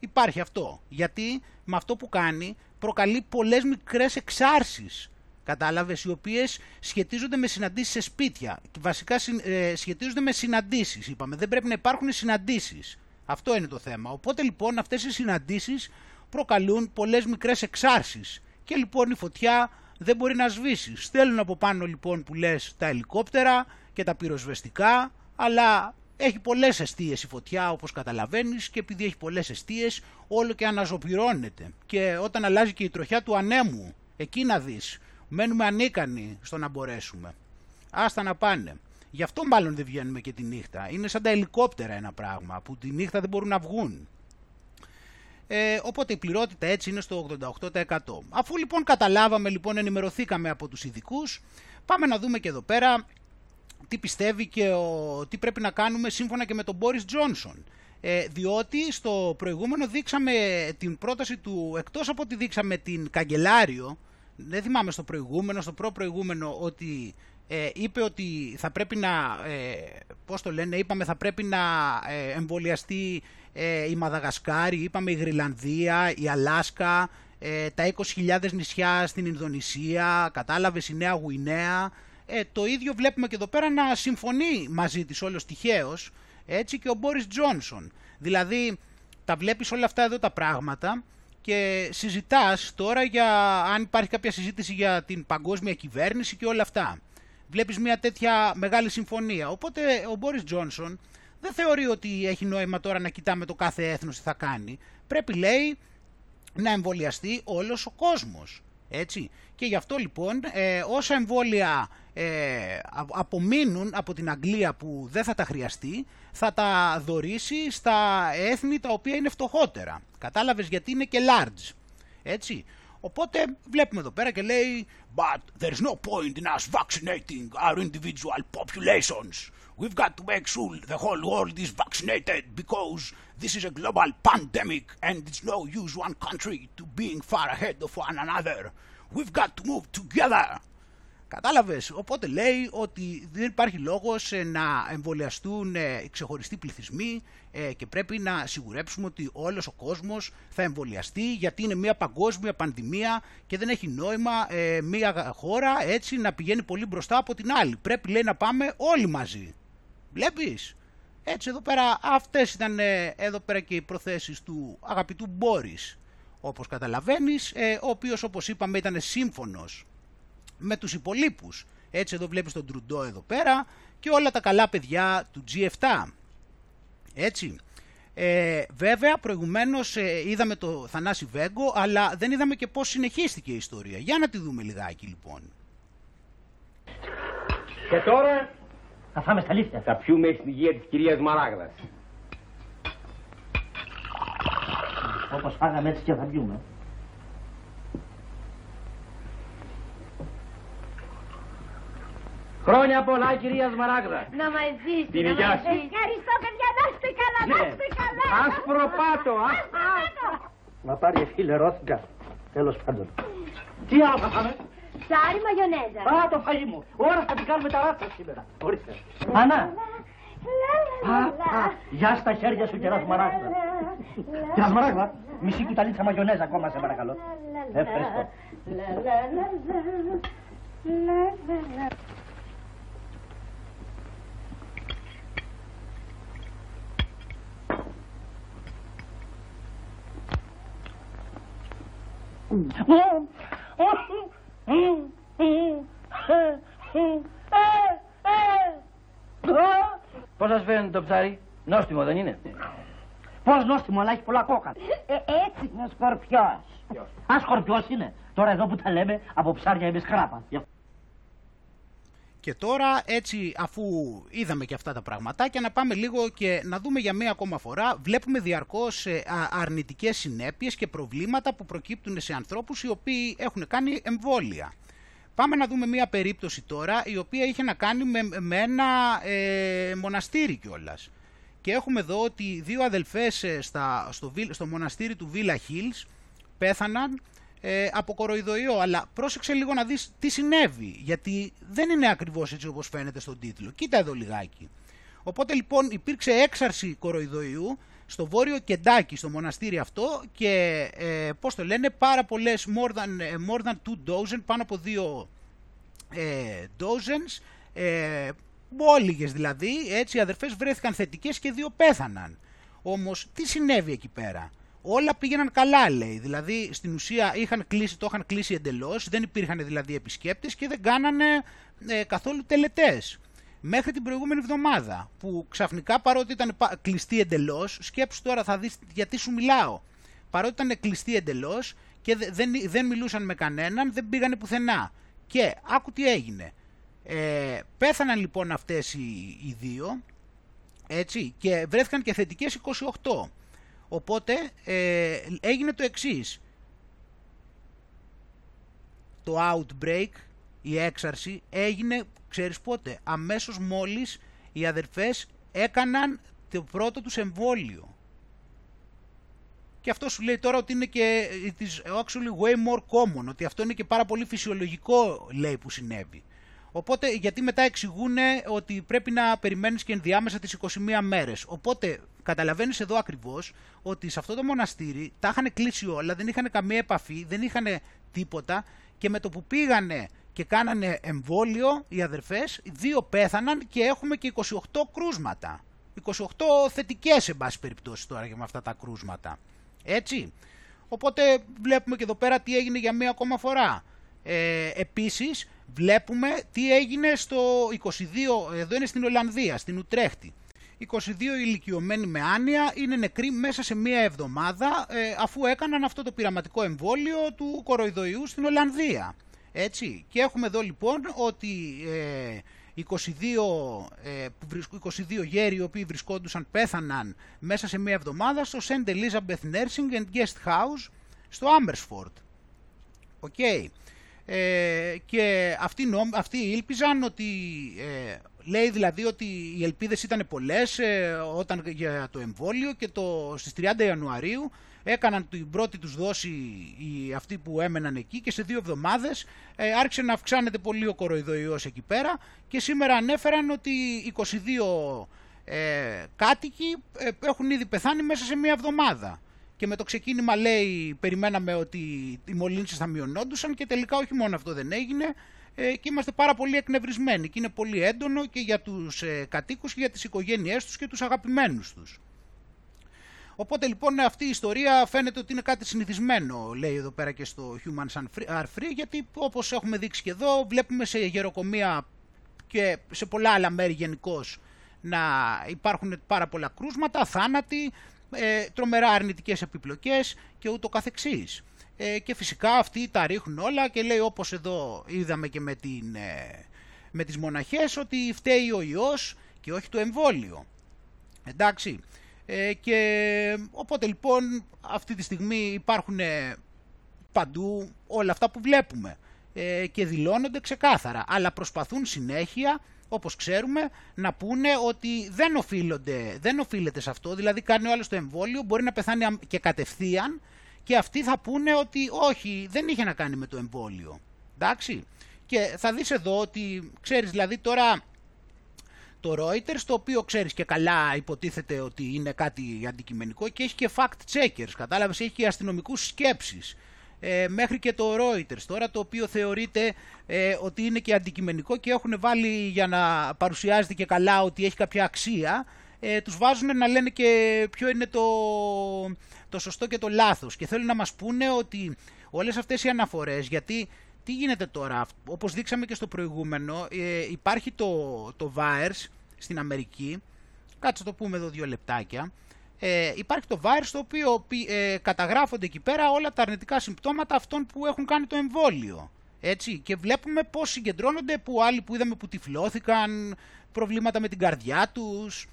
Υπάρχει αυτό, γιατί με αυτό που κάνει προκαλεί πολλές μικρές εξάρσεις Κατάλαβες, οι οποίες σχετίζονται με συναντήσεις σε σπίτια. Και βασικά συν- ε, σχετίζονται με συναντήσεις, είπαμε. Δεν πρέπει να υπάρχουν συναντήσεις. Αυτό είναι το θέμα. Οπότε λοιπόν αυτές οι συναντήσεις προκαλούν πολλές μικρές εξάρσεις. Και λοιπόν η φωτιά δεν μπορεί να σβήσει. Στέλνουν από πάνω λοιπόν που λες τα ελικόπτερα και τα πυροσβεστικά, αλλά έχει πολλές αιστείες η φωτιά όπως καταλαβαίνεις και επειδή έχει πολλές αιστείες όλο και αναζωπυρώνεται. Και όταν αλλάζει και η τροχιά του ανέμου, εκεί να δεις, μένουμε ανίκανοι στο να μπορέσουμε. Άστα να πάνε. Γι' αυτό μάλλον δεν βγαίνουμε και τη νύχτα. Είναι σαν τα ελικόπτερα ένα πράγμα που τη νύχτα δεν μπορούν να βγουν. Ε, οπότε η πληρότητα έτσι είναι στο 88%. Αφού λοιπόν καταλάβαμε, λοιπόν ενημερωθήκαμε από τους ειδικούς, πάμε να δούμε και εδώ πέρα τι πιστεύει και ο, τι πρέπει να κάνουμε σύμφωνα και με τον Μπόρις Τζόνσον. Ε, διότι στο προηγούμενο δείξαμε την πρόταση του, εκτός από ότι δείξαμε την καγκελάριο, δεν θυμάμαι στο προηγούμενο, στο προ-προηγούμενο, ότι ε, είπε ότι θα πρέπει να, ε, πώς το λένε, είπαμε θα πρέπει να ε, εμβολιαστεί ε, η Μαδαγασκάρη, είπαμε η Γρυλανδία, η Αλάσκα, ε, τα 20.000 νησιά στην Ινδονησία, κατάλαβες η Νέα Γουινέα. Ε, το ίδιο βλέπουμε και εδώ πέρα να συμφωνεί μαζί της όλος τυχαίως, έτσι και ο Μπόρις Τζόνσον. Δηλαδή τα βλέπεις όλα αυτά εδώ τα πράγματα και συζητάς τώρα για αν υπάρχει κάποια συζήτηση για την παγκόσμια κυβέρνηση και όλα αυτά. Βλέπεις μια τέτοια μεγάλη συμφωνία. Οπότε ο Μπόρις Τζόνσον δεν θεωρεί ότι έχει νόημα τώρα να κοιτάμε το κάθε έθνος τι θα κάνει. Πρέπει λέει να εμβολιαστεί όλος ο κόσμος. Έτσι. Και γι' αυτό λοιπόν ε, όσα εμβόλια ε, απομείνουν από την Αγγλία που δεν θα τα χρειαστεί θα τα δωρήσει στα έθνη τα οποία είναι φτωχότερα. Κατάλαβες γιατί είναι και large. Έτσι. Οπότε βλέπουμε εδώ πέρα και λέει But there's no point in us vaccinating our individual populations. We've got to make sure the whole world is vaccinated because this is a global pandemic and it's no use one country to being far ahead of one another. We've got to move together. Κατάλαβες, οπότε λέει ότι δεν υπάρχει λόγος ε, να εμβολιαστούν ε, ξεχωριστοί πληθυσμοί ε, και πρέπει να σιγουρέψουμε ότι όλος ο κόσμος θα εμβολιαστεί γιατί είναι μια παγκόσμια πανδημία και δεν έχει νόημα μια χώρα έτσι να πηγαίνει πολύ μπροστά από την άλλη. Πρέπει λέει να πάμε όλοι μαζί. Βλέπεις; Έτσι εδώ πέρα αυτές ήταν εδώ πέρα και οι προθέσεις του αγαπητού Μπόρις όπως καταλαβαίνεις, ο οποίος όπως είπαμε ήταν σύμφωνος με τους υπολείπους. Έτσι εδώ βλέπεις τον Τρουντό εδώ πέρα και όλα τα καλά παιδιά του G7. Έτσι. Ε, βέβαια, προηγουμένως ε, είδαμε το Θανάση Βέγκο, αλλά δεν είδαμε και πώς συνεχίστηκε η ιστορία. Για να τη δούμε λιγάκι λοιπόν. Και τώρα θα φάμε στα λίθια. Θα πιούμε στην υγεία της κυρίας Μαράγδας. Όπως φάγαμε έτσι και θα πιούμε. Χρόνια πολλά, κυρίας Σμαράγδα. Να μαζί Την υγεία σου. Ευχαριστώ, παιδιά. Να είστε καλά, να Ναι. είστε καλά. Άσπρο πάτο, άσπρο πάτο. Να πάρει φίλε Ρόθιγκα. Τέλος πάντων. Τι άλλο θα φάμε; Ψάρι μαγιονέζα. Α, το φαγί μου. Ώρα θα την κάνουμε τα ράτσα σήμερα. Ορίστε. Ανά. Α, α, Γεια στα χέρια σου, κυρία Σμαράγδα. Κυρία Σμαράγδα, μισή κουταλίτσα μαγιονέζα ακόμα, σε παρακαλώ. Ευχαριστώ. Πώς σας φαίνεται το ψάρι, νόστιμο δεν είναι. Πώς νόστιμο, αλλά έχει πολλά κόκα. Ε, έτσι είναι ο σκορπιός. Α, σκορπιός είναι. Τώρα εδώ που τα λέμε, από ψάρια είμαι σκράπας. Και τώρα έτσι αφού είδαμε και αυτά τα πραγματάκια να πάμε λίγο και να δούμε για μία ακόμα φορά βλέπουμε διαρκώς ε, α- αρνητικές συνέπειες και προβλήματα που προκύπτουν σε ανθρώπους οι οποίοι έχουν κάνει εμβόλια. Πάμε να δούμε μία περίπτωση τώρα η οποία είχε να κάνει με, με ένα ε, μοναστήρι κιόλας. Και έχουμε εδώ ότι δύο αδελφές ε, στα, στο, βι- στο μοναστήρι του Villa Hills πέθαναν ε, από κοροϊδοϊό. Αλλά πρόσεξε λίγο να δεις τι συνέβη, γιατί δεν είναι ακριβώς έτσι όπως φαίνεται στον τίτλο. Κοίτα εδώ λιγάκι. Οπότε λοιπόν υπήρξε έξαρση κοροϊδοϊού στο βόρειο Κεντάκι, στο μοναστήρι αυτό και ε, πώς το λένε, πάρα πολλές, more than, ε, more than two dozen, πάνω από δύο ε, dozens, ε, μπόλιγες δηλαδή, έτσι οι αδερφές βρέθηκαν θετικές και δύο πέθαναν. Όμως τι συνέβη εκεί πέρα; Όλα πήγαιναν καλά λέει, δηλαδή στην ουσία είχαν κλείσει, το είχαν κλείσει εντελώς, δεν υπήρχαν δηλαδή επισκέπτες και δεν κάνανε ε, καθόλου τελετές. Μέχρι την προηγούμενη εβδομάδα που ξαφνικά παρότι ήταν πα- κλειστή εντελώς, σκέψου τώρα θα δεις γιατί σου μιλάω. Παρότι ήταν κλειστή εντελώς και δε- δεν, δεν μιλούσαν με κανέναν, δεν πήγανε πουθενά. Και άκου τι έγινε. Ε, πέθαναν λοιπόν αυτές οι, οι δύο, έτσι, και βρέθηκαν και θετικές 28. Οπότε ε, έγινε το εξής. Το outbreak, η έξαρση, έγινε, ξέρεις πότε, αμέσως μόλις οι αδερφές έκαναν το πρώτο τους εμβόλιο. Και αυτό σου λέει τώρα ότι είναι και it is actually way more common, ότι αυτό είναι και πάρα πολύ φυσιολογικό λέει που συνέβη. Οπότε, γιατί μετά εξηγούν ότι πρέπει να περιμένεις και ενδιάμεσα τις 21 μέρες. Οπότε, καταλαβαίνεις εδώ ακριβώς ότι σε αυτό το μοναστήρι τα είχαν κλείσει όλα, δεν είχαν καμία επαφή, δεν είχαν τίποτα και με το που πήγανε και κάνανε εμβόλιο οι αδερφές, δύο πέθαναν και έχουμε και 28 κρούσματα. 28 θετικές, εν πάση περιπτώσει τώρα και με αυτά τα κρούσματα. Έτσι. Οπότε βλέπουμε και εδώ πέρα τι έγινε για μία ακόμα φορά. Ε, επίσης βλέπουμε τι έγινε στο 22, εδώ είναι στην Ολλανδία, στην Ουτρέχτη. 22 ηλικιωμένοι με άνοια είναι νεκροί μέσα σε μία εβδομάδα ε, αφού έκαναν αυτό το πειραματικό εμβόλιο του κοροϊδοϊού στην Ολλανδία. Έτσι. Και έχουμε εδώ λοιπόν ότι ε, 22, ε, που βρισκ- 22 γέροι οι οποίοι βρισκόντουσαν πέθαναν μέσα σε μία εβδομάδα στο St. Elizabeth Nursing and Guest House στο Amersfoort. OK. Ε, και αυτοί, νόμ- αυτοί ήλπιζαν ότι, ε, λέει δηλαδή ότι οι ελπίδες ήταν πολλές ε, όταν, για το εμβόλιο και το, στις 30 Ιανουαρίου έκαναν την πρώτη τους δόση οι, αυτοί που έμεναν εκεί και σε δύο εβδομάδες ε, άρχισε να αυξάνεται πολύ ο κορωνοϊός εκεί πέρα και σήμερα ανέφεραν ότι 22 ε, κάτοικοι ε, έχουν ήδη πεθάνει μέσα σε μία εβδομάδα. Και με το ξεκίνημα λέει περιμέναμε ότι οι μολύνσεις θα μειωνόντουσαν και τελικά όχι μόνο αυτό δεν έγινε ε, και είμαστε πάρα πολύ εκνευρισμένοι και είναι πολύ έντονο και για τους ε, κατοίκους και για τις οικογένειές τους και τους αγαπημένους τους. Οπότε λοιπόν αυτή η ιστορία φαίνεται ότι είναι κάτι συνηθισμένο, λέει εδώ πέρα και στο Humans Are Free, γιατί όπως έχουμε δείξει και εδώ, βλέπουμε σε γεροκομεία και σε πολλά άλλα μέρη γενικώς να υπάρχουν πάρα πολλά κρούσματα, θάνατοι, ε, τρομερά αρνητικές επιπλοκές και ούτω καθεξής. Ε, και φυσικά αυτοί τα ρίχνουν όλα και λέει όπως εδώ είδαμε και με, την, ε, με τις μοναχές ότι φταίει ο ιός και όχι το εμβόλιο. Εντάξει. Ε, και οπότε λοιπόν αυτή τη στιγμή υπάρχουν ε, παντού όλα αυτά που βλέπουμε ε, και δηλώνονται ξεκάθαρα. Αλλά προσπαθούν συνέχεια, όπως ξέρουμε, να πούνε ότι δεν, οφείλονται, δεν οφείλεται σε αυτό. Δηλαδή κάνει ο άλλος το εμβόλιο, μπορεί να πεθάνει αμ- και κατευθείαν και αυτοί θα πούνε ότι όχι, δεν είχε να κάνει με το εμβόλιο. Εντάξει. Και θα δεις εδώ ότι, ξέρεις, δηλαδή τώρα το Reuters, το οποίο ξέρεις και καλά υποτίθεται ότι είναι κάτι αντικειμενικό και έχει και fact checkers, κατάλαβες, έχει και αστυνομικούς σκέψεις. Ε, μέχρι και το Reuters. Τώρα, το οποίο θεωρείται ε, ότι είναι και αντικειμενικό και έχουν βάλει για να παρουσιάζεται και καλά ότι έχει κάποια αξία, ε, τους βάζουν να λένε και ποιο είναι το, το σωστό και το λάθος. Και θέλουν να μας πούνε ότι όλες αυτές οι αναφορές, γιατί τι γίνεται τώρα, όπως δείξαμε και στο προηγούμενο, ε, υπάρχει το, το VAERS στην Αμερική, κάτσε το πούμε εδώ δύο λεπτάκια, ε, υπάρχει το VAERS το οποίο πι- ε, καταγράφονται εκεί πέρα όλα τα αρνητικά συμπτώματα αυτών που έχουν κάνει το εμβόλιο. Έτσι, και βλέπουμε πώς συγκεντρώνονται που άλλοι που είδαμε που τυφλώθηκαν, προβλήματα με την καρδιά τους,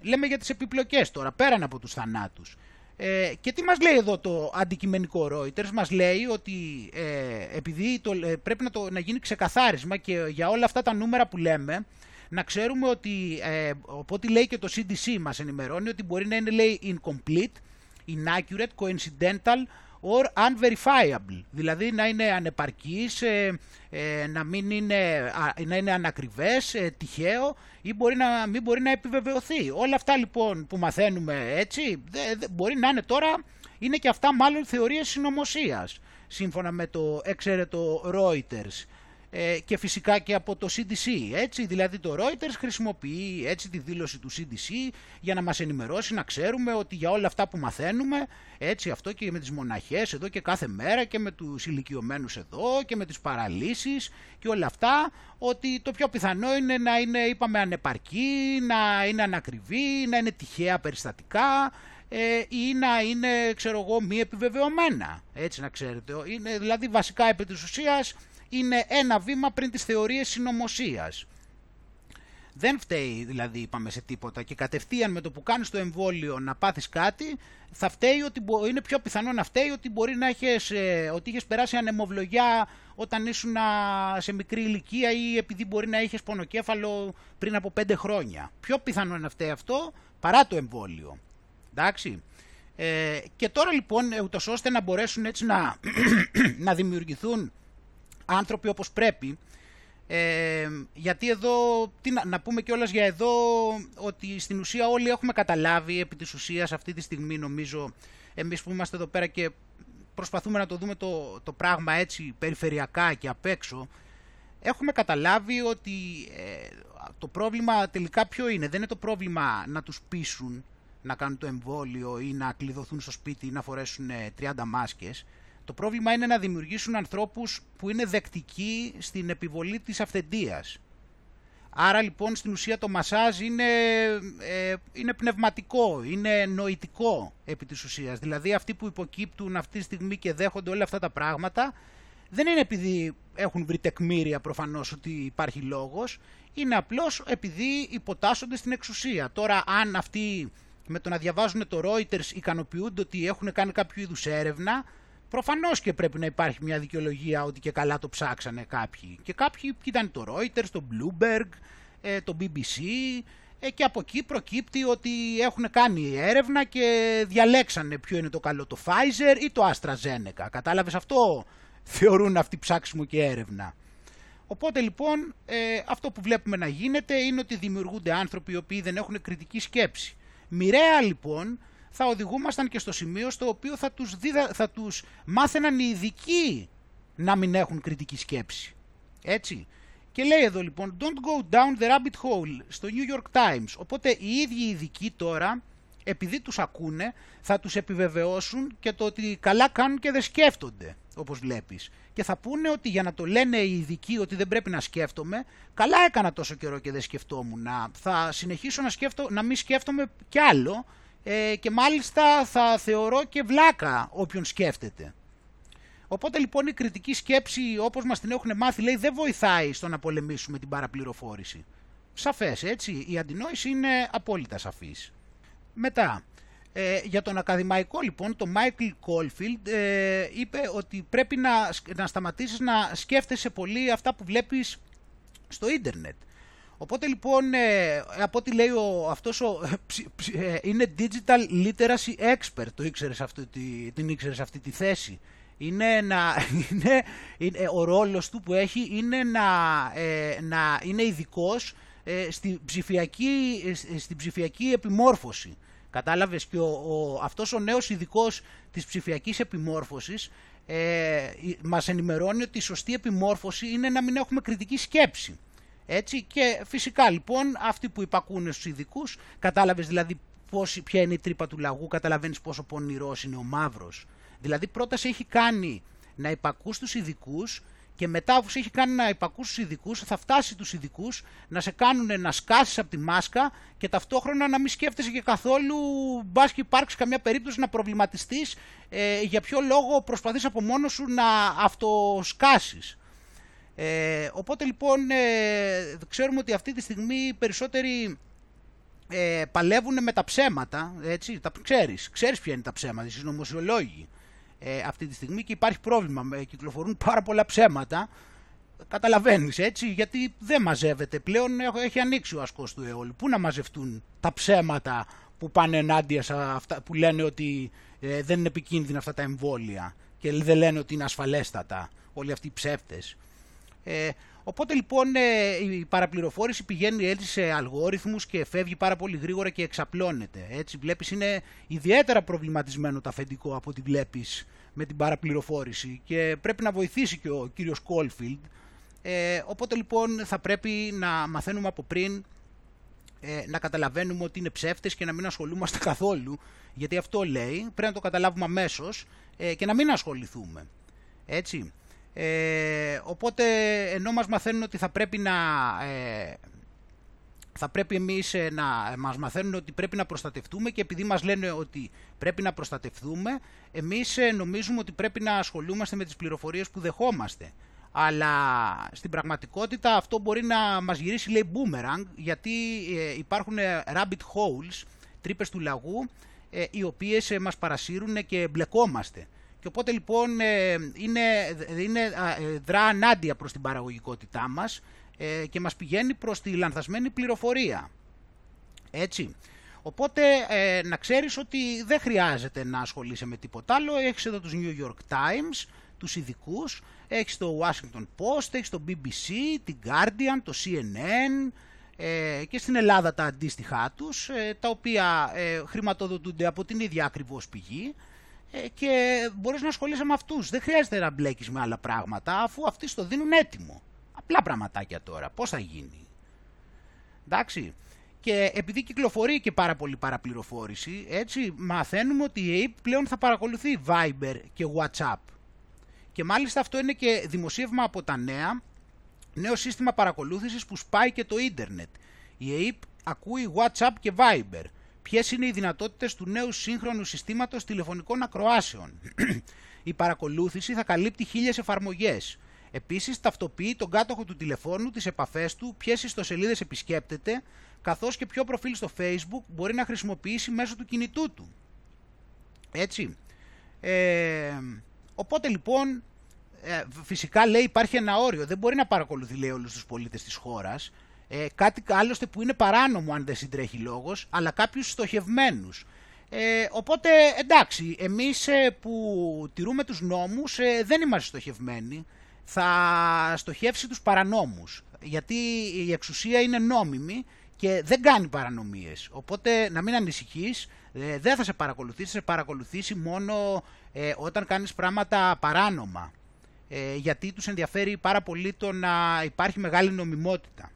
λέμε για τις επιπλοκές τώρα, πέραν από τους θανάτους. Ε, και τι μας λέει εδώ το αντικειμενικό Reuters, μας λέει ότι ε, επειδή το, ε, πρέπει να, το, να γίνει ξεκαθάρισμα και για όλα αυτά τα νούμερα που λέμε, να ξέρουμε ότι, ε, οπότε λέει και το CDC μας ενημερώνει, ότι μπορεί να είναι λέει incomplete, inaccurate, coincidental or unverifiable. Δηλαδή να είναι ανεπαρκής, ε, ε, να, μην είναι, α, να είναι ανακριβές, ε, τυχαίο ή μπορεί να μην μπορεί να επιβεβαιωθεί. Όλα αυτά λοιπόν που μαθαίνουμε έτσι, δε- δε- μπορεί να είναι τώρα, είναι και αυτά μάλλον θεωρίες συνωμοσίας, σύμφωνα με το εξαίρετο Reuters ε, και φυσικά και από το CDC. Έτσι, δηλαδή το Reuters χρησιμοποιεί έτσι τη δήλωση του CDC για να μας ενημερώσει, να ξέρουμε ότι για όλα αυτά που μαθαίνουμε, έτσι αυτό και με τις μοναχές εδώ και κάθε μέρα και με τους ηλικιωμένους εδώ και με τις παραλύσεις και όλα αυτά, ότι το πιο πιθανό είναι να είναι, είπαμε, ανεπαρκή, να είναι ανακριβή, να είναι τυχαία περιστατικά, ε, ή να είναι, ξέρω εγώ, μη επιβεβαιωμένα. Έτσι να ξέρετε. Είναι, δηλαδή βασικά επί της ουσίας είναι ένα βήμα πριν τις θεωρίες συνωμοσίας. Δεν φταίει δηλαδή είπαμε σε τίποτα και κατευθείαν με το που κάνεις το εμβόλιο να πάθεις κάτι θα φταίει ότι μπο- είναι πιο πιθανό να φταίει ότι μπορεί να έχεις, ε, ότι είχες περάσει ανεμοβλογιά όταν ήσουν α, σε μικρή ηλικία ή επειδή μπορεί να είχες πονοκέφαλο πριν από πέντε χρόνια. Πιο πιθανό να φταίει αυτό παρά το εμβόλιο. Εντάξει. Ε, και τώρα λοιπόν ε, ούτως ώστε να μπορέσουν έτσι να, να δημιουργηθούν άνθρωποι όπως πρέπει Ε, γιατί εδώ, τι να, να πούμε κιόλας για εδώ, ότι στην ουσία όλοι έχουμε καταλάβει επί της ουσίας αυτή τη στιγμή νομίζω, εμείς που είμαστε εδώ πέρα και προσπαθούμε να το δούμε το, το πράγμα έτσι περιφερειακά και απ' έξω, έχουμε καταλάβει ότι ε, το πρόβλημα τελικά ποιο είναι. Δεν είναι το πρόβλημα να τους πείσουν να κάνουν το εμβόλιο ή να κλειδωθούν στο σπίτι ή να φορέσουν ε, 30 μάσκες. Το πρόβλημα είναι να δημιουργήσουν ανθρώπους που είναι δεκτικοί στην επιβολή της αυθεντίας. Άρα λοιπόν στην ουσία το μασάζ είναι, ε, είναι πνευματικό, είναι νοητικό επί της ουσίας. Δηλαδή αυτοί που υποκύπτουν αυτή τη στιγμή και δέχονται όλα αυτά τα πράγματα δεν είναι επειδή έχουν βρει τεκμήρια προφανώς ότι υπάρχει λόγος, είναι απλώς επειδή υποτάσσονται στην εξουσία. Τώρα αν αυτοί με το να διαβάζουν το Reuters ικανοποιούνται ότι έχουν κάνει κάποιο είδους έρευνα, προφανώς και πρέπει να υπάρχει μια δικαιολογία ότι και καλά το ψάξανε κάποιοι. Και κάποιοι ήταν το Reuters, το Bloomberg, ε, το BBC ε, και από εκεί προκύπτει ότι έχουν κάνει έρευνα και διαλέξανε ποιο είναι το καλό το Pfizer ή το AstraZeneca. Κατάλαβες αυτό; Θεωρούν αυτοί ψάξιμο και έρευνα. Οπότε λοιπόν ε, αυτό που βλέπουμε να γίνεται είναι ότι δημιουργούνται άνθρωποι οι οποίοι δεν έχουν κριτική σκέψη. Μοιραία λοιπόν θα οδηγούμασταν και στο σημείο στο οποίο θα τους, διδα... θα τους μάθαιναν οι ειδικοί να μην έχουν κριτική σκέψη. Έτσι. Και λέει εδώ λοιπόν don't go down the rabbit hole στο New York Times. Οπότε οι ίδιοι οι ειδικοί τώρα επειδή τους ακούνε θα τους επιβεβαιώσουν και το ότι καλά κάνουν και δεν σκέφτονται όπως βλέπεις. Και θα πούνε ότι για να το λένε οι ειδικοί ότι δεν πρέπει να σκέφτομαι, καλά έκανα τόσο καιρό και δεν σκεφτόμουν. Θα συνεχίσω να, σκέφτω, να μην σκέφτομαι κι άλλο ε, και μάλιστα θα θεωρώ και βλάκα όποιον σκέφτεται. Οπότε λοιπόν η κριτική σκέψη όπως μας την έχουν μάθει λέει δεν βοηθάει στο να πολεμήσουμε την παραπληροφόρηση. Σαφές έτσι, η αντινόηση είναι απόλυτα σαφής. Μετά, ε, για τον ακαδημαϊκό λοιπόν, το Michael Caulfield ε, είπε ότι πρέπει να, να σταματήσεις να σκέφτεσαι πολύ αυτά που βλέπεις στο ίντερνετ. Οπότε λοιπόν, ε, από ό,τι λέει ο, αυτός ο, ε, είναι digital literacy expert, το ήξερες αυτή, την ήξερες αυτή τη θέση. Είναι να, είναι, είναι, ο ρόλος του που έχει είναι να, να είναι ειδικός στη ψηφιακή, στην ψηφιακή επιμόρφωση. Κατάλαβες; Και ο, ο, αυτός ο νέος ειδικός της ψηφιακής επιμόρφωσης ε, μας ενημερώνει ότι η σωστή επιμόρφωση είναι να μην έχουμε κριτική σκέψη. Έτσι και φυσικά λοιπόν αυτοί που υπακούν στους ειδικούς, κατάλαβες δηλαδή πώς, ποια είναι η τρύπα του λαγού, καταλαβαίνεις πόσο πονηρός είναι ο μαύρος. Δηλαδή πρώτα σε έχει κάνει να υπακούς στους ειδικούς και μετά αφού σε έχει κάνει να υπακούς στους ειδικούς, θα φτάσει τους ειδικούς να σε κάνουν να σκάσεις από τη μάσκα και ταυτόχρονα να μην σκέφτεσαι και καθόλου μπας και υπάρξεις καμιά περίπτωση να προβληματιστείς ε, για ποιο λόγο προσπαθείς από μόνος σου να αυτοσκάσεις. Ε, οπότε λοιπόν ε, ξέρουμε ότι αυτή τη στιγμή οι περισσότεροι ε, παλεύουν με τα ψέματα, έτσι, τα ξέρεις, ξέρεις ποια είναι τα ψέματα, οι συνωμοσιολόγοι ε, αυτή τη στιγμή και υπάρχει πρόβλημα. Με, κυκλοφορούν πάρα πολλά ψέματα. Καταλαβαίνεις έτσι, γιατί δεν μαζεύεται πλέον, έχει ανοίξει ο ασκός του αιώλου. Πού να μαζευτούν τα ψέματα που πάνε ενάντια σε αυτά, που λένε ότι ε, δεν είναι επικίνδυνα αυτά τα εμβόλια και δεν λένε ότι είναι ασφαλέστατα όλοι αυτοί οι ψεύτες; Ε, οπότε λοιπόν ε, η παραπληροφόρηση πηγαίνει έτσι σε αλγόριθμους και φεύγει πάρα πολύ γρήγορα και εξαπλώνεται. Έτσι βλέπεις είναι ιδιαίτερα προβληματισμένο το αφεντικό από ό,τι βλέπεις με την παραπληροφόρηση και πρέπει να βοηθήσει και ο κύριος Κόλφιλντ. Ε, οπότε λοιπόν θα πρέπει να μαθαίνουμε από πριν ε, να καταλαβαίνουμε ότι είναι ψεύτες και να μην ασχολούμαστε καθόλου γιατί αυτό λέει, πρέπει να το καταλάβουμε αμέσως ε, και να μην ασχοληθούμε. Έτσι. Ε, οπότε ενώ μας μαθαίνουν ότι θα πρέπει να ε, θα πρέπει εμείς ε, να μας μαθαίνουν ότι πρέπει να προστατευτούμε και επειδή μας λένε ότι πρέπει να προστατευτούμε εμείς ε, νομίζουμε ότι πρέπει να ασχολούμαστε με τις πληροφορίες που δεχόμαστε αλλά στην πραγματικότητα αυτό μπορεί να μας γυρίσει λέει boomerang γιατί υπάρχουν rabbit holes, τρύπες του λαγού οι οποίες μας παρασύρουν και μπλεκόμαστε. Και οπότε λοιπόν ε, είναι, είναι ε, δρά ανάντια προς την παραγωγικότητά μας ε, και μας πηγαίνει προς τη λανθασμένη πληροφορία. Έτσι. Οπότε να ξέρεις ότι δεν χρειάζεται να ασχολείσαι με τίποτα άλλο. Έχεις εδώ τους New York Times, τους ειδικούς, Έχεις το Washington Post, έχεις το BBC, την Guardian, το CNN ε, και στην Ελλάδα τα αντίστοιχά τους, ε, τα οποία ε, χρηματοδοτούνται από την ίδια ακριβώς πηγή ε, και μπορείς να ασχολείσαι με αυτούς. Δεν χρειάζεται να μπλέκεις με άλλα πράγματα, αφού αυτοί στο δίνουν έτοιμο. Απλά πραγματάκια τώρα. Πώς θα γίνει; Εντάξει. Και επειδή κυκλοφορεί και πάρα πολύ παραπληροφόρηση, έτσι μαθαίνουμε ότι η ΑΕΠ πλέον θα παρακολουθεί Viber και WhatsApp. Και μάλιστα αυτό είναι και δημοσίευμα από τα νέα, νέο σύστημα παρακολούθησης που σπάει και το ίντερνετ. Η ΑΕΠ ακούει WhatsApp και Viber. Ποιες είναι οι δυνατότητες του νέου σύγχρονου συστήματος τηλεφωνικών ακροάσεων. η παρακολούθηση θα καλύπτει χίλιες εφαρμογές. Επίσης ταυτοποιεί τον κάτοχο του τηλεφώνου, τις επαφές του, ποιες ιστοσελίδες επισκέπτεται, καθώς και ποιο προφίλ στο facebook μπορεί να χρησιμοποιήσει μέσω του κινητού του. Έτσι. Ε, οπότε λοιπόν, ε, φυσικά λέει υπάρχει ένα όριο, δεν μπορεί να παρακολουθεί λέει όλους τους πολίτες της χώρας, ε, κάτι άλλωστε που είναι παράνομο αν δεν συντρέχει λόγος, αλλά κάποιους στοχευμένους. Ε, οπότε εντάξει, εμείς ε, που τηρούμε τους νόμους ε, δεν είμαστε στοχευμένοι, θα στοχεύσει τους παρανόμους, γιατί η εξουσία είναι νόμιμη και δεν κάνει παρανομίες. Οπότε να μην ανησυχείς, ε, δεν θα σε παρακολουθήσει, θα σε παρακολουθήσει μόνο ε, όταν κάνεις πράγματα παράνομα. Ε, γιατί τους ενδιαφέρει πάρα πολύ το να υπάρχει μεγάλη νομιμότητα.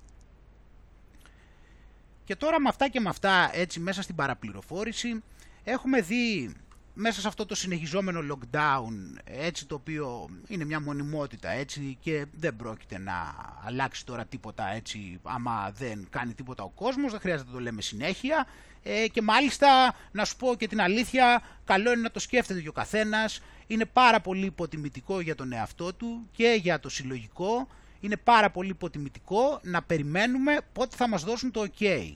Και τώρα με αυτά και με αυτά, έτσι μέσα στην παραπληροφόρηση, έχουμε δει μέσα σε αυτό το συνεχιζόμενο lockdown, έτσι το οποίο είναι μια μονιμότητα έτσι και δεν πρόκειται να αλλάξει τώρα τίποτα έτσι άμα δεν κάνει τίποτα ο κόσμος, δεν χρειάζεται να το λέμε συνέχεια. Ε, και μάλιστα να σου πω και την αλήθεια, καλό είναι να το σκέφτεται και ο καθένας, είναι πάρα πολύ υποτιμητικό για τον εαυτό του και για το συλλογικό, είναι πάρα πολύ υποτιμητικό να περιμένουμε πότε θα μας δώσουν το ok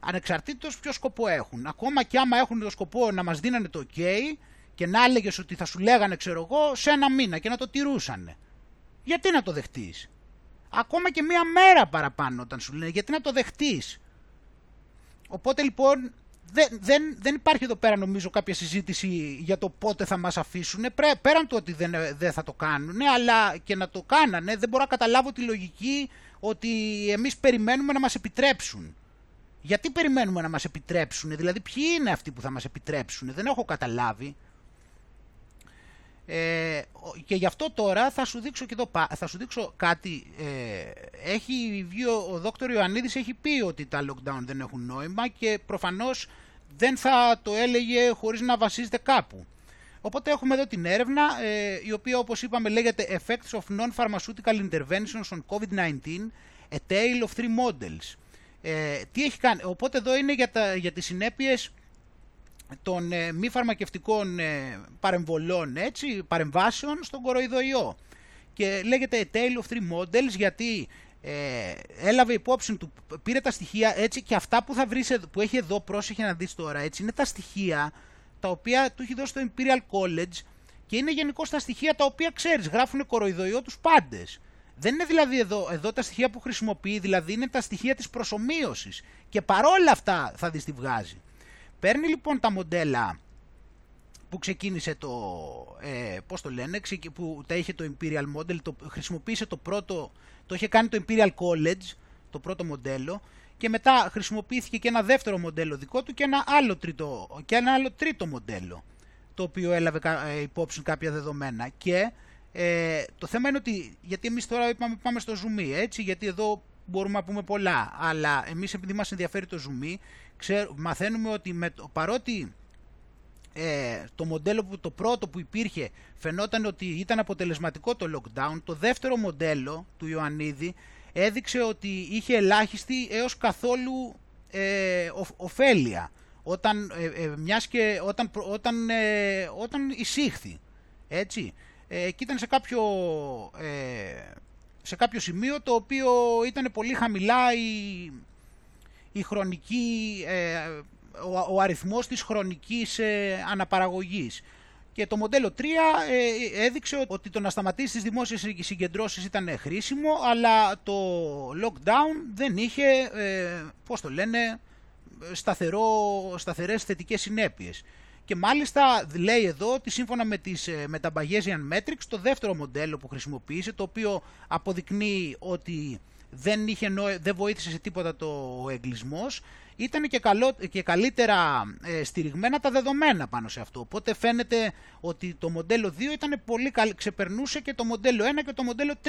ανεξαρτήτως ποιο σκοπό έχουν. Ακόμα και άμα έχουν το σκοπό να μας δίνανε το ok και να έλεγες ότι θα σου λέγανε ξέρω εγώ σε ένα μήνα και να το τηρούσανε. Γιατί να το δεχτείς; Ακόμα και μία μέρα παραπάνω όταν σου λένε γιατί να το δεχτείς; Οπότε λοιπόν δεν, δεν, δεν υπάρχει εδώ πέρα νομίζω κάποια συζήτηση για το πότε θα μας αφήσουν. Πέραν του ότι δεν, δεν θα το κάνουν, αλλά και να το κάνανε δεν μπορώ να καταλάβω τη λογική ότι εμείς περιμένουμε να μας επιτρέψουν. Γιατί περιμένουμε να μας επιτρέψουν, δηλαδή ποιοι είναι αυτοί που θα μας επιτρέψουν, δεν έχω καταλάβει. Ε, και γι' αυτό τώρα θα σου δείξω, και εδώ, θα σου δείξω κάτι. Ε, έχει βγει ο, ο Δόκτωρ Ιωαννίδης έχει πει ότι τα lockdown δεν έχουν νόημα και προφανώς δεν θα το έλεγε χωρίς να βασίζεται κάπου. Οπότε έχουμε εδώ την έρευνα, ε, η οποία όπως είπαμε λέγεται Effects of Non-Pharmaceutical Interventions on COVID-19, A Tale of Three Models. Ε, τι έχει κάνει. Οπότε εδώ είναι για, τα, για τις συνέπειες των ε, μη φαρμακευτικών ε, παρεμβολών, έτσι, παρεμβάσεων στον κοροϊδοϊό. Και λέγεται A Tale of Three Models γιατί ε, έλαβε υπόψη του, πήρε τα στοιχεία έτσι και αυτά που θα βρεις, που έχει εδώ, πρόσεχε να δεις τώρα, έτσι, είναι τα στοιχεία τα οποία του έχει δώσει το Imperial College και είναι γενικώς τα στοιχεία τα οποία ξέρεις, γράφουν κοροϊδοϊό τους πάντες. Δεν είναι δηλαδή εδώ, εδώ τα στοιχεία που χρησιμοποιεί, δηλαδή είναι τα στοιχεία της προσωμείωσης και παρόλα αυτά θα δεις τι βγάζει. Παίρνει λοιπόν τα μοντέλα που ξεκίνησε το, ε, πώς το λένε, που τα είχε το Imperial Model, το χρησιμοποίησε το πρώτο, το είχε κάνει το Imperial College, το πρώτο μοντέλο, και μετά χρησιμοποιήθηκε και ένα δεύτερο μοντέλο δικό του και ένα άλλο τρίτο, και ένα άλλο τρίτο μοντέλο, το οποίο έλαβε ε, υπόψη κάποια δεδομένα. Και ε, το θέμα είναι ότι, γιατί εμείς τώρα είπαμε, πάμε στο zoom, έτσι, γιατί εδώ μπορούμε να πούμε πολλά, αλλά εμείς επειδή μας ενδιαφέρει το zoom, ξέρ, μαθαίνουμε ότι με, παρότι ε, το μοντέλο που το πρώτο που υπήρχε φαινόταν ότι ήταν αποτελεσματικό το lockdown, το δεύτερο μοντέλο του Ιωαννίδη έδειξε ότι είχε ελάχιστη έως καθόλου ε, ωφέλεια όταν, ε, ε μιας και όταν, όταν, ε, όταν εισήχθη. Έτσι ε, και ήταν σε κάποιο, ε, σε κάποιο σημείο το οποίο ήταν πολύ χαμηλά η, η χρονική, ε, ο, ο αριθμός της χρονικής ε, αναπαραγωγής. Και το μοντέλο 3 ε, έδειξε ότι το να σταματήσει τις δημόσιες συγκεντρώσεις ήταν χρήσιμο, αλλά το lockdown δεν είχε, ε, πώς το λένε, σταθερό, σταθερές θετικές συνέπειες. Και μάλιστα λέει εδώ ότι σύμφωνα με, τις, ε, με τα Bayesian Metrics το δεύτερο μοντέλο που χρησιμοποίησε το οποίο αποδεικνύει ότι δεν, είχε, νόη- δεν βοήθησε σε τίποτα το εγκλισμός ήταν και, καλό, και καλύτερα ε, στηριγμένα τα δεδομένα πάνω σε αυτό. Οπότε φαίνεται ότι το μοντέλο 2 ήταν πολύ καλ, ξεπερνούσε και το μοντέλο 1 και το μοντέλο 3.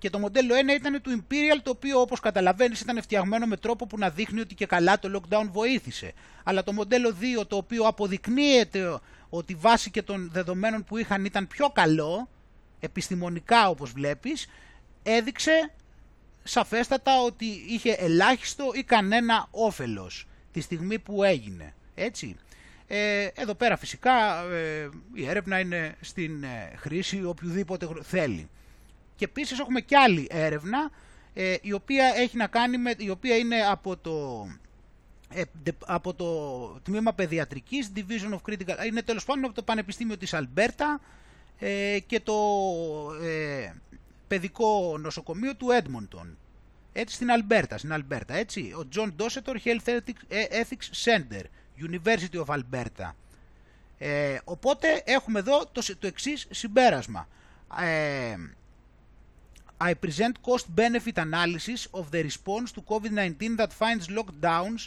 Και το μοντέλο 1 ήταν του Imperial, το οποίο όπως καταλαβαίνεις ήταν φτιαγμένο με τρόπο που να δείχνει ότι και καλά το lockdown βοήθησε. Αλλά το μοντέλο 2, το οποίο αποδεικνύεται ότι βάσει και των δεδομένων που είχαν ήταν πιο καλό, επιστημονικά όπως βλέπεις, έδειξε σαφέστατα ότι είχε ελάχιστο ή κανένα όφελος τη στιγμή που έγινε. Έτσι. Ε, εδώ πέρα φυσικά ε, η έρευνα είναι στην ε, χρήση οποιοδήποτε γρο- θέλει. Και επίσης έχουμε και άλλη έρευνα ε, η οποία έχει να κάνει με, η οποία είναι από το, ε, ντε- από το τμήμα παιδιατρικής Division of Critical, είναι τέλος πάντων από το Πανεπιστήμιο της Αλμπέρτα ε, και το ε, παιδικό νοσοκομείο του Έντμοντον. Έτσι στην Αλμπέρτα, στην Αλμπέρτα, έτσι. Ο John Dossetor Health Ethics, ε, Ethics Center, University of Alberta. Ε, οπότε έχουμε εδώ το, σ- το εξής συμπέρασμα. Ε, I present cost-benefit analysis of the response to COVID-19 that finds lockdowns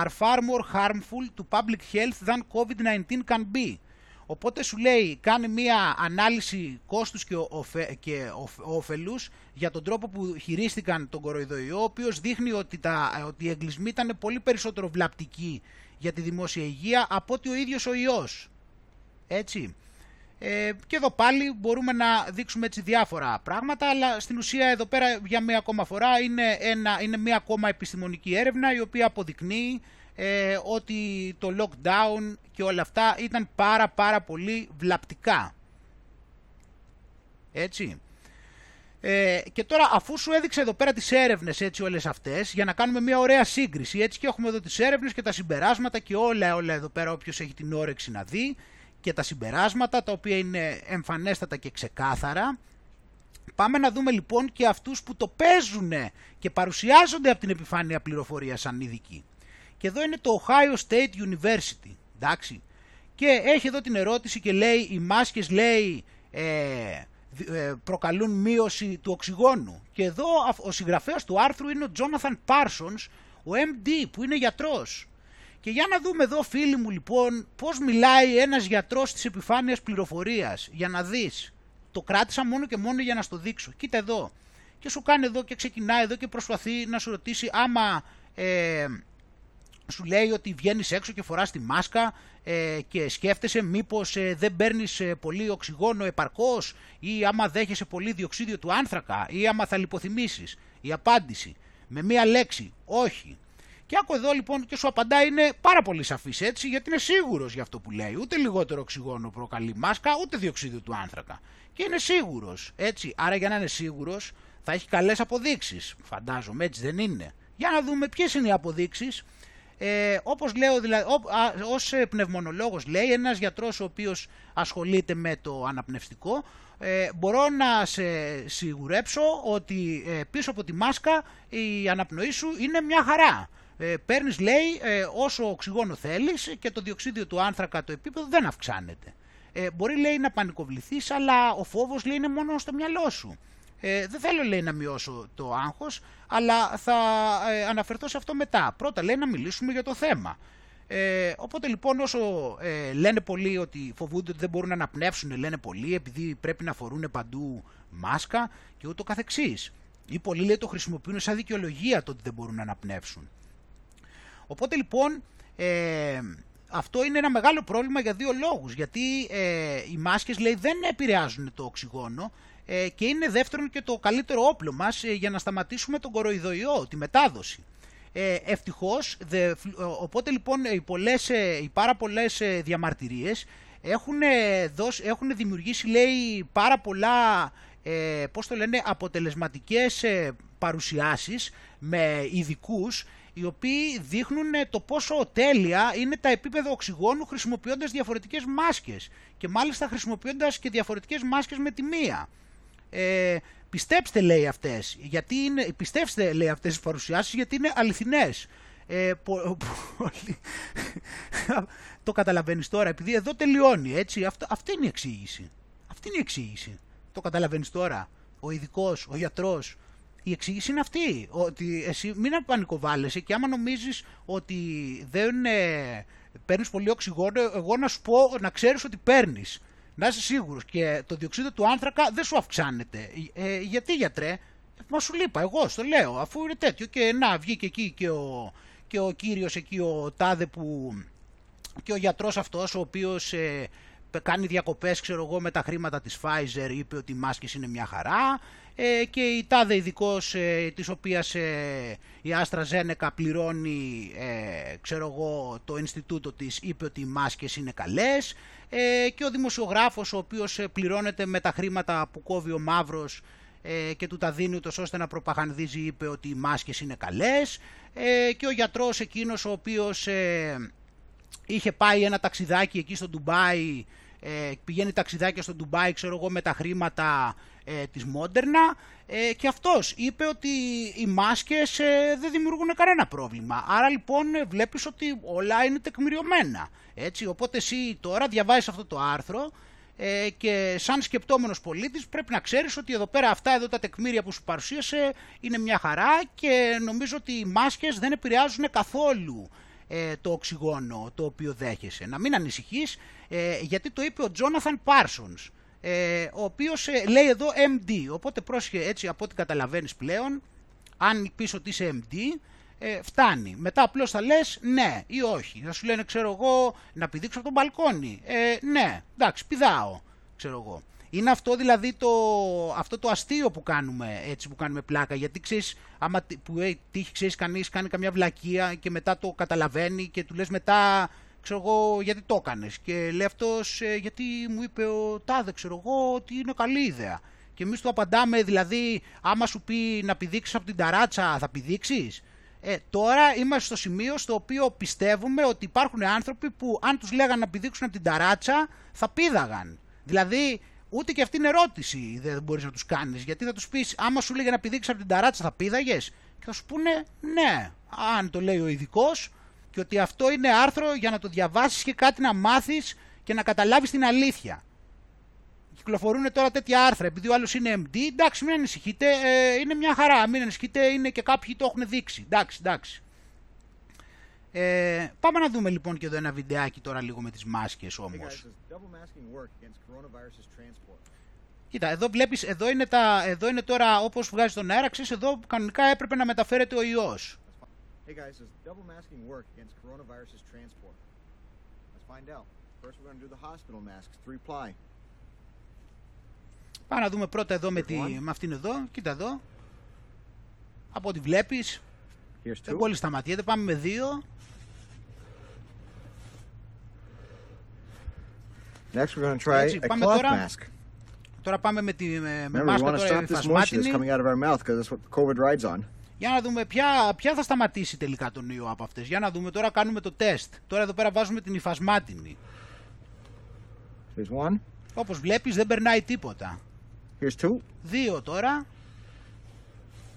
are far more harmful to public health than COVID-19 can be. Οπότε σου λέει, κάνει μία ανάλυση κόστους και, οφε, και οφ- όφελους για τον τρόπο που χειρίστηκαν τον κοροϊδοϊό, ο οποίος δείχνει ότι, τα, ότι οι εγκλισμοί ήταν πολύ περισσότερο βλαπτικοί για τη δημόσια υγεία από ότι ο ίδιος ο ιός. Έτσι. Ε, και εδώ πάλι μπορούμε να δείξουμε έτσι διάφορα πράγματα, αλλά στην ουσία εδώ πέρα για μία ακόμα φορά είναι, ένα, είναι μία ακόμα επιστημονική έρευνα η οποία αποδεικνύει ε, ότι το lockdown και όλα αυτά ήταν πάρα πάρα πολύ βλαπτικά. Έτσι. Ε, και τώρα αφού σου έδειξε εδώ πέρα τις έρευνες έτσι όλες αυτές για να κάνουμε μια ωραία σύγκριση έτσι και έχουμε εδώ τις έρευνες και τα συμπεράσματα και όλα όλα εδώ πέρα όποιος έχει την όρεξη να δει και τα συμπεράσματα τα οποία είναι εμφανέστατα και ξεκάθαρα Πάμε να δούμε λοιπόν και αυτούς που το παίζουν και παρουσιάζονται από την επιφάνεια πληροφορίας σαν ειδικοί. Και εδώ είναι το Ohio State University, εντάξει. Και έχει εδώ την ερώτηση και λέει οι μάσκες λέει ε, δι- ε, προκαλούν μείωση του οξυγόνου. Και εδώ α- ο συγγραφέας του άρθρου είναι ο Jonathan Parsons, ο MD που είναι γιατρός. Και για να δούμε εδώ φίλοι μου λοιπόν πώς μιλάει ένας γιατρός της επιφάνειας πληροφορίας για να δεις. Το κράτησα μόνο και μόνο για να στο δείξω. Κοίτα εδώ. Και σου κάνει εδώ και ξεκινάει εδώ και προσπαθεί να σου ρωτήσει άμα ε, σου λέει ότι βγαίνεις έξω και φοράς τη μάσκα ε, και σκέφτεσαι μήπως ε, δεν παίρνεις ε, πολύ οξυγόνο επαρκώς ή άμα δέχεσαι πολύ διοξίδιο του άνθρακα ή άμα θα λιποθυμήσεις. Η απάντηση με μία λέξη, όχι. Και άκου εδώ λοιπόν και σου απαντάει είναι πάρα πολύ σαφής έτσι γιατί είναι σίγουρος για αυτό που λέει. Ούτε λιγότερο οξυγόνο προκαλεί μάσκα ούτε διοξίδιο του άνθρακα. Και είναι σίγουρος έτσι. Άρα για να είναι σίγουρος θα έχει καλές αποδείξεις. Φαντάζομαι έτσι δεν είναι. Για να δούμε ποιες είναι οι αποδείξεις. Ε, όπως λέω, δηλαδή, ό, α, ως ε, πνευμονολόγος λέει, ένας γιατρός ο οποίος ασχολείται με το αναπνευστικό, ε, μπορώ να σε σιγουρέψω ότι ε, πίσω από τη μάσκα η αναπνοή σου είναι μια χαρά. Ε, παίρνεις, λέει, ε, όσο οξυγόνο θέλεις και το διοξίδιο του άνθρακα το επίπεδο δεν αυξάνεται. Ε, μπορεί, λέει, να πανικοβληθείς, αλλά ο φόβος, λέει, είναι μόνο στο μυαλό σου. Ε, δεν θέλω λέει να μειώσω το άγχος, αλλά θα ε, αναφερθώ σε αυτό μετά. Πρώτα λέει να μιλήσουμε για το θέμα. Ε, οπότε λοιπόν όσο ε, λένε πολλοί ότι φοβούνται ότι δεν μπορούν να αναπνεύσουν, λένε πολλοί επειδή πρέπει να φορούν παντού μάσκα και ούτω καθεξής. Ή πολλοί λέει το χρησιμοποιούν σαν δικαιολογία το ότι δεν μπορούν να αναπνεύσουν. Οπότε λοιπόν ε, αυτό είναι ένα μεγάλο πρόβλημα για δύο λόγους. Γιατί ε, οι μάσκες λέει δεν επηρεάζουν το οξυγόνο ε, και είναι δεύτερον και το καλύτερο όπλο μας ε, για να σταματήσουμε τον κοροϊδοϊό, τη μετάδοση. Ε, ευτυχώς, δε, οπότε λοιπόν οι, πολλές, ε, οι πάρα πολλές ε, διαμαρτυρίες έχουν, ε, δώσει, έχουν δημιουργήσει λέει πάρα πολλά ε, πώς το λένε, αποτελεσματικές ε, παρουσιάσεις με ειδικούς οι οποίοι δείχνουν ε, το πόσο τέλεια είναι τα επίπεδα οξυγόνου χρησιμοποιώντας διαφορετικές μάσκες και μάλιστα χρησιμοποιώντας και διαφορετικές μάσκες με τη μία. Ε, πιστέψτε λέει αυτές, γιατί είναι, πιστέψτε λέει αυτές τις παρουσιάσεις γιατί είναι αληθινές. Ε, πο- πολύ... το καταλαβαίνεις τώρα, επειδή εδώ τελειώνει, έτσι, αυτό, αυτή είναι η εξήγηση. Αυτή είναι η εξήγηση. Το καταλαβαίνεις τώρα. Ο ειδικός, ο γιατρός, η εξήγηση είναι αυτή. Ότι εσύ μην πανικοβάλλεσαι και άμα νομίζεις ότι δεν ε, παίρνεις πολύ οξυγόνο, εγώ να σου πω να ξέρεις ότι παίρνεις. Να είσαι σίγουρος και το διοξείδιο του άνθρακα δεν σου αυξάνεται. Ε, γιατί γιατρέ, μα σου λείπα, εγώ στο λέω, αφού είναι τέτοιο και να βγήκε εκεί και ο, και ο κύριος εκεί ο τάδε που και ο γιατρός αυτός ο οποίος ε, πε- κάνει διακοπές ξέρω εγώ με τα χρήματα της Pfizer είπε ότι οι μάσκες είναι μια χαρά ε, και η τάδε ειδικός ε, της οποίας ε, η Άστρα Ζένεκα πληρώνει ε, ξέρω εγώ το Ινστιτούτο της είπε ότι οι μάσκες είναι καλές. Ε, και ο δημοσιογράφος ο οποίος ε, πληρώνεται με τα χρήματα που κόβει ο Μαύρος ε, και του τα δίνει ούτως ώστε να προπαγανδίζει είπε ότι οι μάσκες είναι καλές. Ε, και ο γιατρός εκείνος ο οποίος ε, είχε πάει ένα ταξιδάκι εκεί στο Ντουμπάι, ε, πηγαίνει ταξιδάκια στο Ντουμπάι, ξέρω εγώ, με τα χρήματα ε, της Μόντερνα ε, και αυτός είπε ότι οι μάσκες ε, δεν δημιουργούν κανένα πρόβλημα. Άρα λοιπόν ε, βλέπεις ότι όλα είναι τεκμηριωμένα. Έτσι, οπότε εσύ τώρα διαβάζεις αυτό το άρθρο ε, και σαν σκεπτόμενος πολίτης πρέπει να ξέρεις ότι εδώ πέρα αυτά εδώ τα τεκμήρια που σου παρουσίασε είναι μια χαρά και νομίζω ότι οι μάσκες δεν επηρεάζουν καθόλου ε, το οξυγόνο το οποίο δέχεσαι. Να μην ανησυχείς ε, γιατί το είπε ο Τζόναθαν Πάρσονς ε, ο οποίος ε, λέει εδώ MD οπότε πρόσχε έτσι από ό,τι καταλαβαίνεις πλέον αν πεις ότι είσαι MD ε, φτάνει. Μετά απλώς θα λες ναι ή όχι. Θα σου λένε ξέρω εγώ να πηδήξω από τον μπαλκόνι. Ε, ναι, εντάξει πηδάω ξέρω εγώ. Είναι αυτό δηλαδή το, αυτό το αστείο που κάνουμε, έτσι που κάνουμε πλάκα, γιατί ξέρεις, άμα τι- που ε, τύχει ξέρεις κανείς κάνει καμιά βλακεία και μετά το καταλαβαίνει και του λες μετά, ξέρω εγώ, γιατί το έκανες. Και λέει αυτός, «Ε, γιατί μου είπε ο Τάδε, ξέρω εγώ, ότι είναι καλή ιδέα. Και εμείς του απαντάμε, δηλαδή, άμα σου πει να πηδήξεις από την ταράτσα, θα πηδήξεις; Ε, τώρα είμαστε στο σημείο στο οποίο πιστεύουμε ότι υπάρχουν άνθρωποι που αν τους λέγανε να πηδήξουν από την ταράτσα, θα πήδαγαν. Δηλαδή, ούτε και αυτή είναι ερώτηση δεν μπορείς να τους κάνεις. Γιατί θα τους πεις, άμα σου λέγε να πηδήξεις από την ταράτσα, θα πήδαγες; Και θα σου πούνε, ναι, αν το λέει ο ειδικός και ότι αυτό είναι άρθρο για να το διαβάσεις και κάτι να μάθεις και να καταλάβεις την αλήθεια. Κυκλοφορούν τώρα τέτοια άρθρα επειδή ο άλλος είναι MD. Εντάξει, μην ανησυχείτε, ε, είναι μια χαρά. Μην ανησυχείτε, είναι και κάποιοι το έχουν δείξει. Εντάξει, εντάξει. Ε, πάμε να δούμε λοιπόν και εδώ ένα βιντεάκι τώρα λίγο με τις μάσκες όμως. Κοίτα, εδώ βλέπεις, εδώ είναι, τα, εδώ είναι τώρα όπως βγάζει τον αέρα, ξέρεις, εδώ κανονικά έπρεπε να μεταφέρεται ο ιός. Hey guys, does double masking work against coronavirus's transport? Let's find out. First, we're going to do the hospital masks, three ply. Πάμε να δούμε πρώτα εδώ με, τη, με αυτήν εδώ, κοίτα εδώ. Από ό,τι βλέπεις, Here's δεν two. πολύ σταματιέται, πάμε με δύο. Next, we're going to try Έτσι, a πάμε cloth τώρα. mask. Τώρα πάμε με, τη, με, με Remember, we μάσκα want to τώρα stop this moisture that's υφασμάτινη. coming out of our mouth because that's what COVID rides on. Για να δούμε ποια, ποια θα σταματήσει τελικά τον ιό από αυτές. Για να δούμε τώρα κάνουμε το τεστ. Τώρα εδώ πέρα βάζουμε την υφασμάτινη. Here's one. Όπως βλέπεις δεν περνάει τίποτα. Here's two. Δύο τώρα.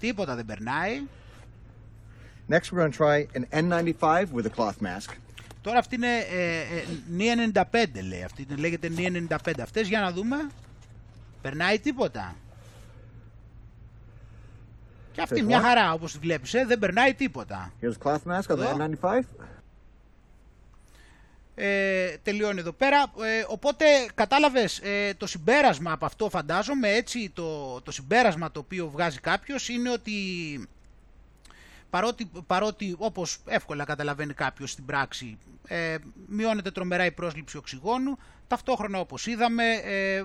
Τίποτα δεν περνάει. Next, we're going to try an N95 with a cloth mask. Τώρα αυτή είναι ε, ε, νη 95 λέει. Αυτή είναι- λέγεται νη 95. Αυτές για να δούμε. Περνάει τίποτα. Και αυτή Θες μια one? χαρά όπως τη βλέπεις. Ε, δεν περνάει τίποτα. Here's a cloth mask on the Εδώ. N95. ε, τελειώνει εδώ πέρα. Ε, οπότε κατάλαβες ε, το συμπέρασμα από αυτό φαντάζομαι έτσι το, το συμπέρασμα το οποίο βγάζει κάποιος είναι ότι παρότι, παρότι όπως εύκολα καταλαβαίνει κάποιος στην πράξη ε, μειώνεται τρομερά η πρόσληψη οξυγόνου ταυτόχρονα όπως είδαμε ε,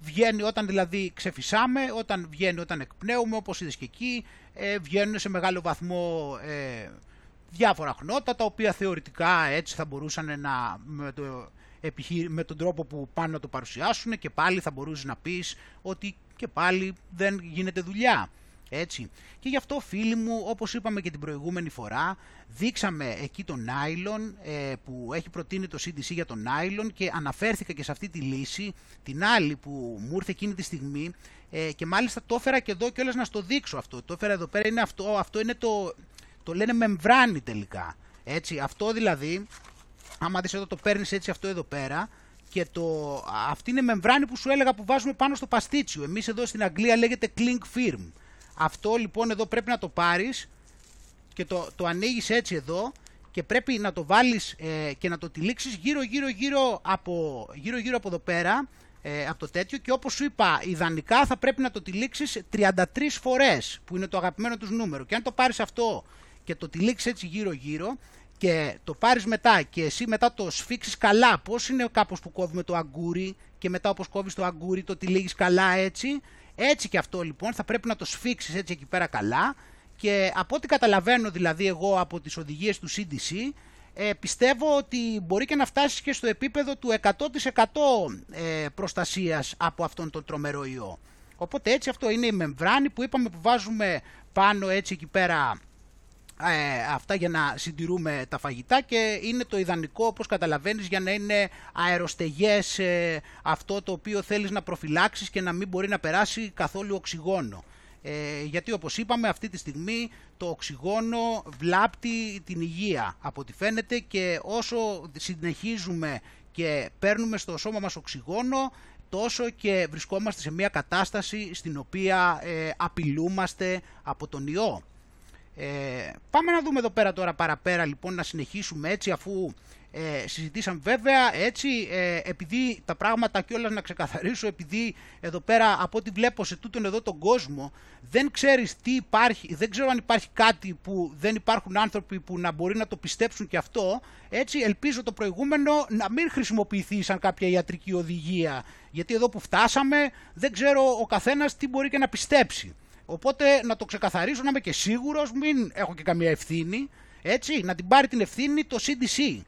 βγαίνει όταν δηλαδή ξεφυσάμε, όταν βγαίνει όταν εκπνέουμε όπως είδες και εκεί ε, βγαίνουν σε μεγάλο βαθμό ε, διάφορα χνότα τα οποία θεωρητικά έτσι θα μπορούσαν να με, το, επιχει- με τον τρόπο που πάνε να το παρουσιάσουν και πάλι θα μπορούσες να πεις ότι και πάλι δεν γίνεται δουλειά. Έτσι. Και γι' αυτό φίλοι μου, όπως είπαμε και την προηγούμενη φορά, δείξαμε εκεί το νάιλον ε, που έχει προτείνει το CDC για το νάιλον και αναφέρθηκα και σε αυτή τη λύση, την άλλη που μου ήρθε εκείνη τη στιγμή ε, και μάλιστα το έφερα και εδώ κιόλας να στο δείξω αυτό. Το έφερα εδώ πέρα, είναι αυτό, αυτό είναι το, Το λένε μεμβράνη τελικά. Έτσι, αυτό δηλαδή, άμα δεις εδώ το παίρνεις έτσι αυτό εδώ πέρα, και το, αυτή είναι μεμβράνη που σου έλεγα που βάζουμε πάνω στο παστίτσιο. Εμείς εδώ στην Αγγλία λέγεται cling firm. Αυτό λοιπόν εδώ πρέπει να το πάρεις και το, το ανοίγεις έτσι εδώ και πρέπει να το βάλεις ε, και να το τυλίξεις γύρω γύρω γύρω από, γύρω, γύρω από εδώ πέρα ε, από το τέτοιο. Και όπως σου είπα ιδανικά θα πρέπει να το τυλίξεις 33 φορές που είναι το αγαπημένο τους νούμερο. Και αν το πάρεις αυτό και το τυλίξεις έτσι γύρω γύρω και το πάρεις μετά και εσύ μετά το σφίξεις καλά πώς είναι κάπως που κόβουμε το αγκούρι και μετά όπως κόβεις το αγκούρι το τυλίγεις καλά έτσι έτσι και αυτό λοιπόν θα πρέπει να το σφίξεις έτσι εκεί πέρα καλά και από ό,τι καταλαβαίνω δηλαδή εγώ από τις οδηγίες του CDC ε, πιστεύω ότι μπορεί και να φτάσεις και στο επίπεδο του 100% ε, προστασίας από αυτόν τον τρομερό ιό. Οπότε έτσι αυτό είναι η μεμβράνη που είπαμε που βάζουμε πάνω έτσι εκεί πέρα ε, αυτά για να συντηρούμε τα φαγητά και είναι το ιδανικό όπως καταλαβαίνεις για να είναι αεροστεγές ε, αυτό το οποίο θέλεις να προφυλάξεις και να μην μπορεί να περάσει καθόλου οξυγόνο. Ε, γιατί όπως είπαμε αυτή τη στιγμή το οξυγόνο βλάπτει την υγεία από ό,τι φαίνεται και όσο συνεχίζουμε και παίρνουμε στο σώμα μας οξυγόνο τόσο και βρισκόμαστε σε μια κατάσταση στην οποία ε, απειλούμαστε από τον ιό. Ε, πάμε να δούμε εδώ πέρα τώρα παραπέρα λοιπόν να συνεχίσουμε έτσι αφού ε, συζητήσαμε. Βέβαια έτσι ε, επειδή τα πράγματα και όλα να ξεκαθαρίσω επειδή εδώ πέρα από ό,τι βλέπω σε τούτον εδώ τον κόσμο δεν ξέρεις τι υπάρχει, δεν ξέρω αν υπάρχει κάτι που δεν υπάρχουν άνθρωποι που να μπορεί να το πιστέψουν και αυτό. Έτσι ελπίζω το προηγούμενο να μην χρησιμοποιηθεί σαν κάποια ιατρική οδηγία. Γιατί εδώ που φτάσαμε δεν ξέρω ο καθένας τι μπορεί και να πιστέψει οπότε να το ξεκαθαρίσω να είμαι και σίγουρος μην έχω και καμία ευθύνη έτσι, να την πάρει την ευθύνη το CDC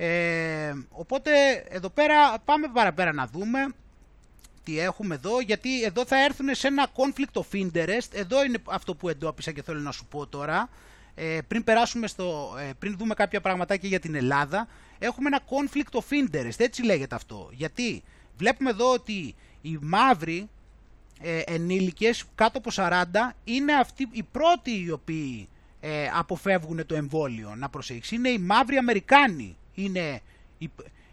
ε, οπότε εδώ πέρα πάμε παραπέρα να δούμε τι έχουμε εδώ, γιατί εδώ θα έρθουν σε ένα conflict of interest. Εδώ είναι αυτό που εντόπισα και θέλω να σου πω τώρα. Ε, πριν περάσουμε στο, ε, πριν δούμε κάποια πραγματάκια για την Ελλάδα, έχουμε ένα conflict of interest, έτσι λέγεται αυτό. Γιατί βλέπουμε εδώ ότι οι μαύροι ε, ενήλικες κάτω από 40 είναι αυτοί οι πρώτοι οι οποίοι ε, αποφεύγουν το εμβόλιο. Να προσέξεις, είναι οι μαύροι Αμερικάνοι είναι,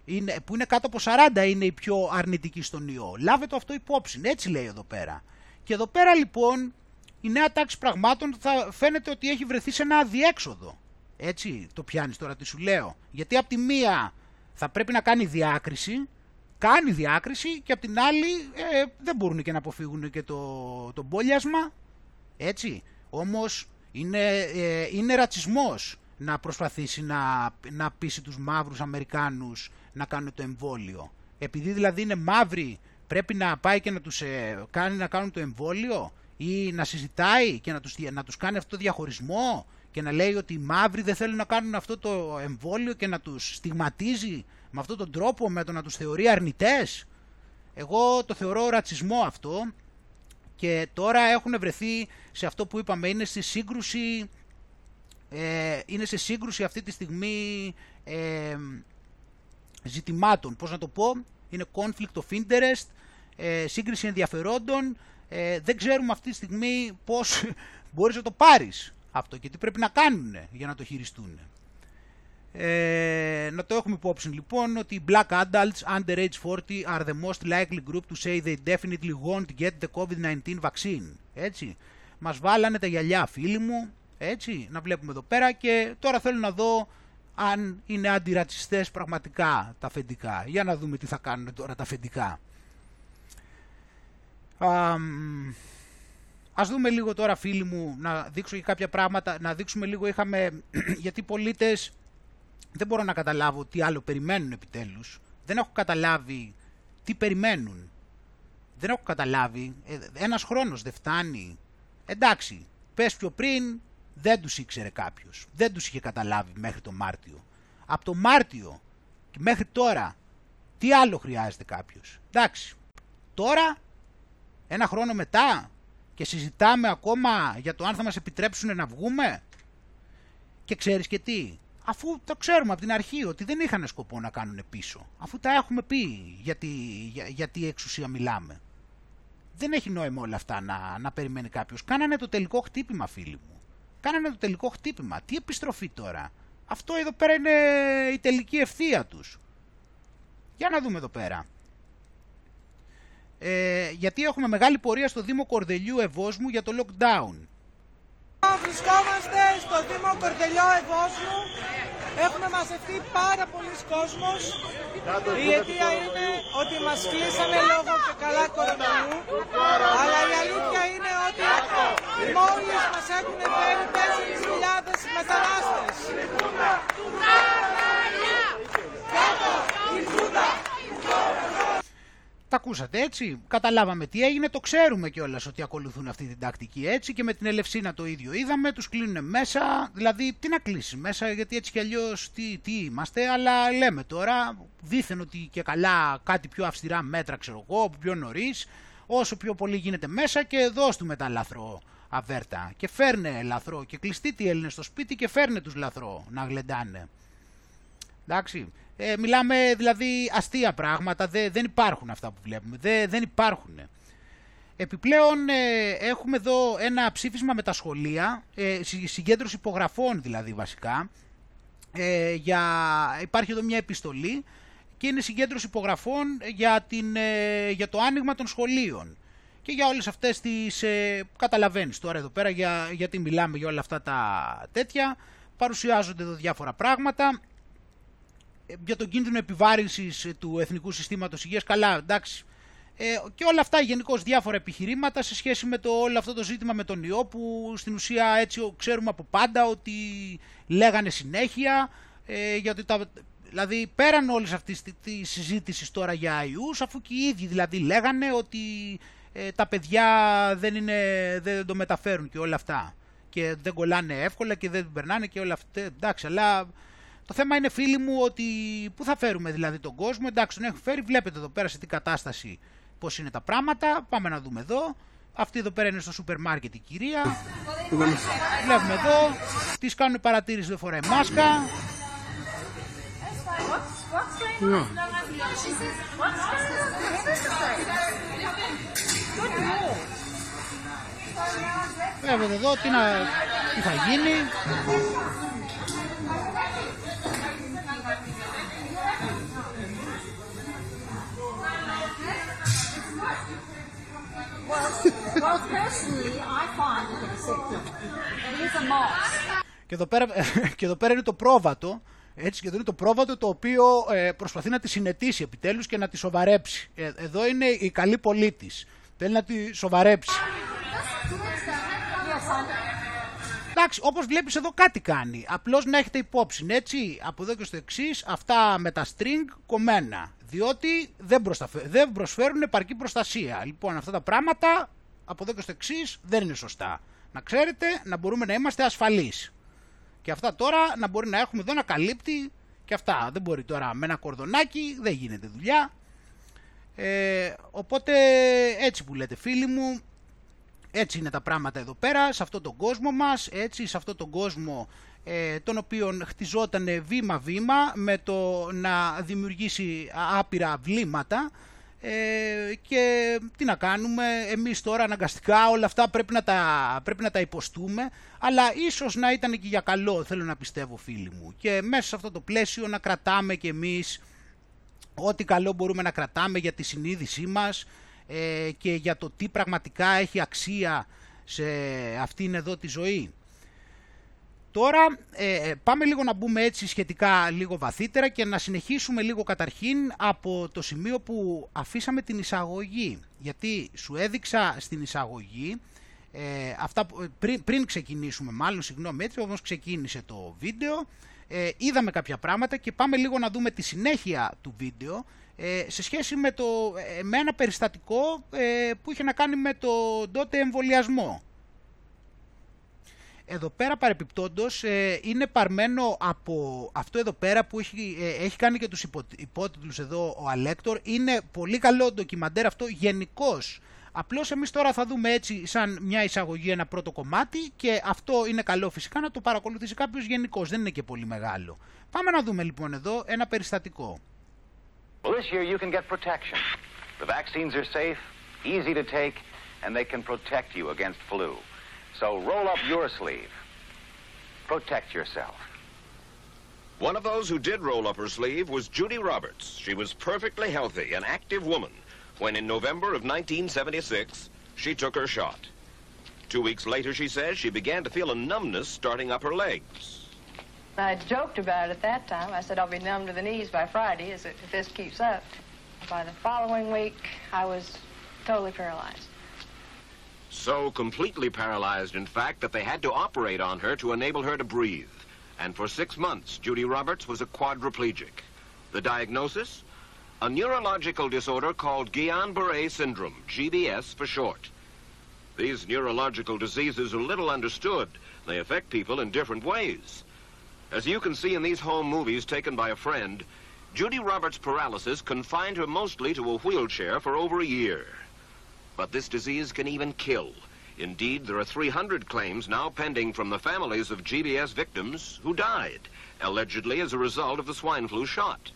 είναι, που είναι κάτω από 40 είναι η πιο αρνητική στον ιό. Λάβε το αυτό υπόψη, έτσι λέει εδώ πέρα. Και εδώ πέρα λοιπόν η νέα τάξη πραγμάτων θα φαίνεται ότι έχει βρεθεί σε ένα αδιέξοδο. Έτσι το πιάνεις τώρα τι σου λέω. Γιατί από τη μία θα πρέπει να κάνει διάκριση, κάνει διάκριση και από την άλλη ε, δεν μπορούν και να αποφύγουν και το, το μπόλιασμα. Έτσι. Όμως είναι, ε, είναι ρατσισμός να προσπαθήσει να, να πείσει τους μαύρους Αμερικάνους να κάνουν το εμβόλιο. Επειδή δηλαδή είναι μαύροι πρέπει να πάει και να τους ε, κάνει να κάνουν το εμβόλιο ή να συζητάει και να τους, να τους κάνει αυτό το διαχωρισμό και να λέει ότι οι μαύροι δεν θέλουν να κάνουν αυτό το εμβόλιο και να τους στιγματίζει με αυτόν τον τρόπο, με το να τους θεωρεί αρνητές. Εγώ το θεωρώ ρατσισμό αυτό και τώρα έχουν βρεθεί σε αυτό που είπαμε είναι στη σύγκρουση ε, είναι σε σύγκρουση αυτή τη στιγμή ε, ζητημάτων. Πώς να το πω, είναι conflict of interest, ε, σύγκριση ενδιαφερόντων. Ε, δεν ξέρουμε αυτή τη στιγμή πώς μπορείς να το πάρεις αυτό και τι πρέπει να κάνουν για να το χειριστούν. Ε, να το έχουμε υπόψη λοιπόν ότι οι black adults under age 40 are the most likely group to say they definitely won't get the COVID-19 vaccine. Έτσι. Μας βάλανε τα γυαλιά φίλοι μου, έτσι, να βλέπουμε εδώ πέρα και τώρα θέλω να δω αν είναι αντιρατσιστές πραγματικά τα αφεντικά. Για να δούμε τι θα κάνουν τώρα τα αφεντικά. Α, ας δούμε λίγο τώρα φίλοι μου, να δείξω και κάποια πράγματα, να δείξουμε λίγο είχαμε, γιατί οι πολίτες δεν μπορώ να καταλάβω τι άλλο περιμένουν επιτέλους. Δεν έχω καταλάβει τι περιμένουν. Δεν έχω καταλάβει, ε, ένας χρόνος δεν φτάνει. Εντάξει, πες πιο πριν, δεν τους ήξερε κάποιος. Δεν τους είχε καταλάβει μέχρι τον Μάρτιο. Από τον Μάρτιο και μέχρι τώρα, τι άλλο χρειάζεται κάποιος. Εντάξει, τώρα, ένα χρόνο μετά και συζητάμε ακόμα για το αν θα μας επιτρέψουν να βγούμε. Και ξέρεις και τι, αφού το ξέρουμε από την αρχή ότι δεν είχαν σκοπό να κάνουν πίσω. Αφού τα έχουμε πει γιατί, για, γιατί εξουσία μιλάμε. Δεν έχει νόημα όλα αυτά να, να περιμένει κάποιος. Κάνανε το τελικό χτύπημα φίλοι μου. Κάνανε το τελικό χτύπημα. Τι επιστροφή τώρα. Αυτό εδώ πέρα είναι η τελική ευθεία τους. Για να δούμε εδώ πέρα. Ε, γιατί έχουμε μεγάλη πορεία στο Δήμο Κορδελιού Ευόσμου για το lockdown. Βρισκόμαστε στο Δήμο Κορδελιό Ευόσμου. Έχουμε μαζευτεί πάρα πολλοί κόσμος. Η αιτία είναι ότι μας κλείσανε λόγω και καλά κορονοϊού. Αλλά η αλήθεια είναι ότι μόλις μας έχουν φέρει 4.000 μετανάστες. Τα ακούσατε έτσι, καταλάβαμε τι έγινε, το ξέρουμε κιόλας ότι ακολουθούν αυτή την τακτική έτσι; Και με την Ελευσίνα το ίδιο είδαμε, τους κλείνουν μέσα, δηλαδή τι να κλείσει μέσα γιατί έτσι κι αλλιώς τι, τι είμαστε, αλλά λέμε τώρα δήθεν ότι και καλά κάτι πιο αυστηρά μέτρα ξέρω εγώ, πιο νωρίς, όσο πιο πολύ γίνεται μέσα και δώσ' του μετά λαθρό αβέρτα και φέρνε λαθρό και κλειστεί τι Έλληνες στο σπίτι και φέρνε τους λαθρό να γλεντάνε. Εντάξει, ε, μιλάμε δηλαδή αστεία πράγματα, δε, δεν υπάρχουν αυτά που βλέπουμε, δε, δεν υπάρχουν. Επιπλέον ε, έχουμε εδώ ένα ψήφισμα με τα σχολεία, ε, συγκέντρωση υπογραφών δηλαδή βασικά, ε, για, υπάρχει εδώ μια επιστολή και είναι συγκέντρωση υπογραφών για, την, ε, για το άνοιγμα των σχολείων. Και για όλες αυτές τις, ε, καταλαβαίνεις τώρα εδώ πέρα για, γιατί μιλάμε για όλα αυτά τα τέτοια, παρουσιάζονται εδώ διάφορα πράγματα, για τον κίνδυνο επιβάρυνσης του Εθνικού Συστήματος Υγείας, καλά εντάξει, ε, και όλα αυτά γενικώ διάφορα επιχειρήματα σε σχέση με το, όλο αυτό το ζήτημα με τον ιό που στην ουσία έτσι ξέρουμε από πάντα ότι λέγανε συνέχεια ε, γιατί τα, δηλαδή πέραν όλης αυτής της της συζήτησης τώρα για ιούς αφού και οι ίδιοι δηλαδή λέγανε ότι ε, τα παιδιά δεν, είναι, δεν το μεταφέρουν και όλα αυτά. Και δεν κολλάνε εύκολα και δεν περνάνε και όλα αυτά. Εντάξει αλλά το θέμα είναι φίλοι μου ότι πού θα φέρουμε δηλαδή τον κόσμο. Εντάξει, τον έχουν φέρει, βλέπετε εδώ πέρα σε τι κατάσταση πώς είναι τα πράγματα. Πάμε να δούμε εδώ. Αυτή εδώ πέρα είναι στο σούπερ μάρκετ η κυρία. Βλέπουμε εδώ. Τη κάνουν παρατήρηση, δεν φοράει μάσκα. Βλέπετε εδώ τι, να, τι θα γίνει. Well, personally, I find it acceptable. It is a moss. Και εδώ, πέρα, και εδώ πέρα είναι το πρόβατο, έτσι, και εδώ είναι το πρόβατο το οποίο ε, προσπαθεί να τη συνετίσει επιτέλους και να τη σοβαρέψει. Ε, εδώ είναι η καλή πολίτης. Θέλει να τη σοβαρέψει. Εντάξει, όπως βλέπεις εδώ κάτι κάνει. Απλώς να έχετε υπόψη, έτσι. Από εδώ και στο εξής, αυτά με τα string κομμένα. Διότι δεν, δεν προσφέρουν επαρκή προστασία. Λοιπόν, αυτά τα πράγματα από εδώ και στο εξής δεν είναι σωστά. Να ξέρετε να μπορούμε να είμαστε ασφαλείς. Και αυτά τώρα να μπορεί να έχουμε εδώ να καλύπτει και αυτά. Δεν μπορεί τώρα με ένα κορδονάκι, δεν γίνεται δουλειά. Ε, οπότε έτσι που λέτε φίλοι μου, έτσι είναι τα πράγματα εδώ πέρα, σε αυτόν τον κόσμο μας, έτσι, σε αυτόν τον κόσμο ε, τον οποίο χτιζόταν βήμα-βήμα με το να δημιουργήσει άπειρα βλήματα ε, και τι να κάνουμε, εμείς τώρα αναγκαστικά όλα αυτά πρέπει να, τα, πρέπει να τα υποστούμε αλλά ίσως να ήταν και για καλό θέλω να πιστεύω φίλοι μου και μέσα σε αυτό το πλαίσιο να κρατάμε και εμείς ό,τι καλό μπορούμε να κρατάμε για τη συνείδησή μας ε, και για το τι πραγματικά έχει αξία σε αυτήν εδώ τη ζωή. Τώρα ε, πάμε λίγο να μπούμε έτσι σχετικά λίγο βαθύτερα και να συνεχίσουμε λίγο καταρχήν από το σημείο που αφήσαμε την εισαγωγή. Γιατί σου έδειξα στην εισαγωγή, ε, αυτά, πριν, πριν ξεκινήσουμε μάλλον, συγγνώμη έτσι, όμως ξεκίνησε το βίντεο, ε, είδαμε κάποια πράγματα και πάμε λίγο να δούμε τη συνέχεια του βίντεο ε, σε σχέση με, το, ε, με ένα περιστατικό ε, που είχε να κάνει με το τότε εμβολιασμό. Εδώ πέρα παρεπιπτόντως είναι παρμένο από αυτό εδώ πέρα που έχει, έχει κάνει και τους υπότιτλους εδώ ο Αλέκτορ. Είναι πολύ καλό ντοκιμαντέρ αυτό γενικώς. Απλώς εμείς τώρα θα δούμε έτσι σαν μια εισαγωγή ένα πρώτο κομμάτι και αυτό είναι καλό φυσικά να το παρακολουθήσει κάποιος γενικώς. δεν είναι και πολύ μεγάλο. Πάμε να δούμε λοιπόν εδώ ένα περιστατικό. Well, this year you can get protection. The vaccines are safe, easy to take, and they can protect you against flu. So roll up your sleeve. Protect yourself. One of those who did roll up her sleeve was Judy Roberts. She was perfectly healthy, an active woman, when in November of 1976, she took her shot. Two weeks later, she says, she began to feel a numbness starting up her legs. I joked about it at that time. I said I'll be numb to the knees by Friday if this keeps up. By the following week, I was totally paralyzed. So completely paralyzed, in fact, that they had to operate on her to enable her to breathe. And for six months, Judy Roberts was a quadriplegic. The diagnosis? A neurological disorder called Guillain-Barré syndrome, GBS for short. These neurological diseases are little understood. They affect people in different ways. As you can see in these home movies taken by a friend, Judy Roberts' paralysis confined her mostly to a wheelchair for over a year. But this disease can even kill. Indeed, there are 300 claims now pending from the families of GBS victims who died, allegedly as a result of the swine flu shot.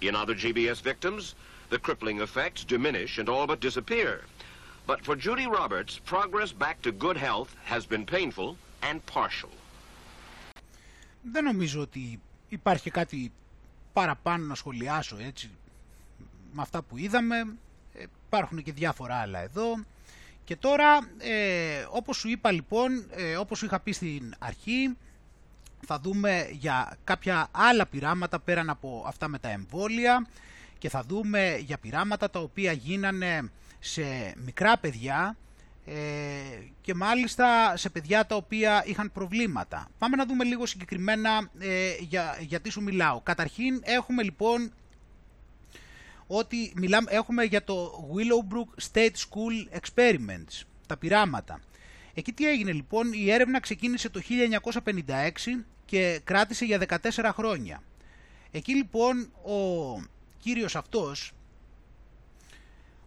In other GBS victims, the crippling effects diminish and all but disappear. But for Judy Roberts, progress back to good health has been painful and partial. Δεν νομίζω ότι υπάρχει κάτι παραπάνω να σχολιάσω έτσι με αυτά που είδαμε. Ε, υπάρχουν και διάφορα άλλα εδώ. Και τώρα, ε, όπως σου είπα λοιπόν, ε, όπως σου είχα πει στην αρχή, θα δούμε για κάποια άλλα πειράματα πέραν από αυτά με τα εμβόλια και θα δούμε για πειράματα τα οποία γίνανε σε μικρά παιδιά ε, και μάλιστα σε παιδιά τα οποία είχαν προβλήματα. Πάμε να δούμε λίγο συγκεκριμένα ε, για, γιατί σου μιλάω. Καταρχήν έχουμε λοιπόν ότι μιλάμε, έχουμε για το Willowbrook State School Experiments, τα πειράματα. Εκεί τι έγινε λοιπόν, η έρευνα ξεκίνησε το 1956 και κράτησε για 14 χρόνια. Εκεί λοιπόν ο κύριος αυτός,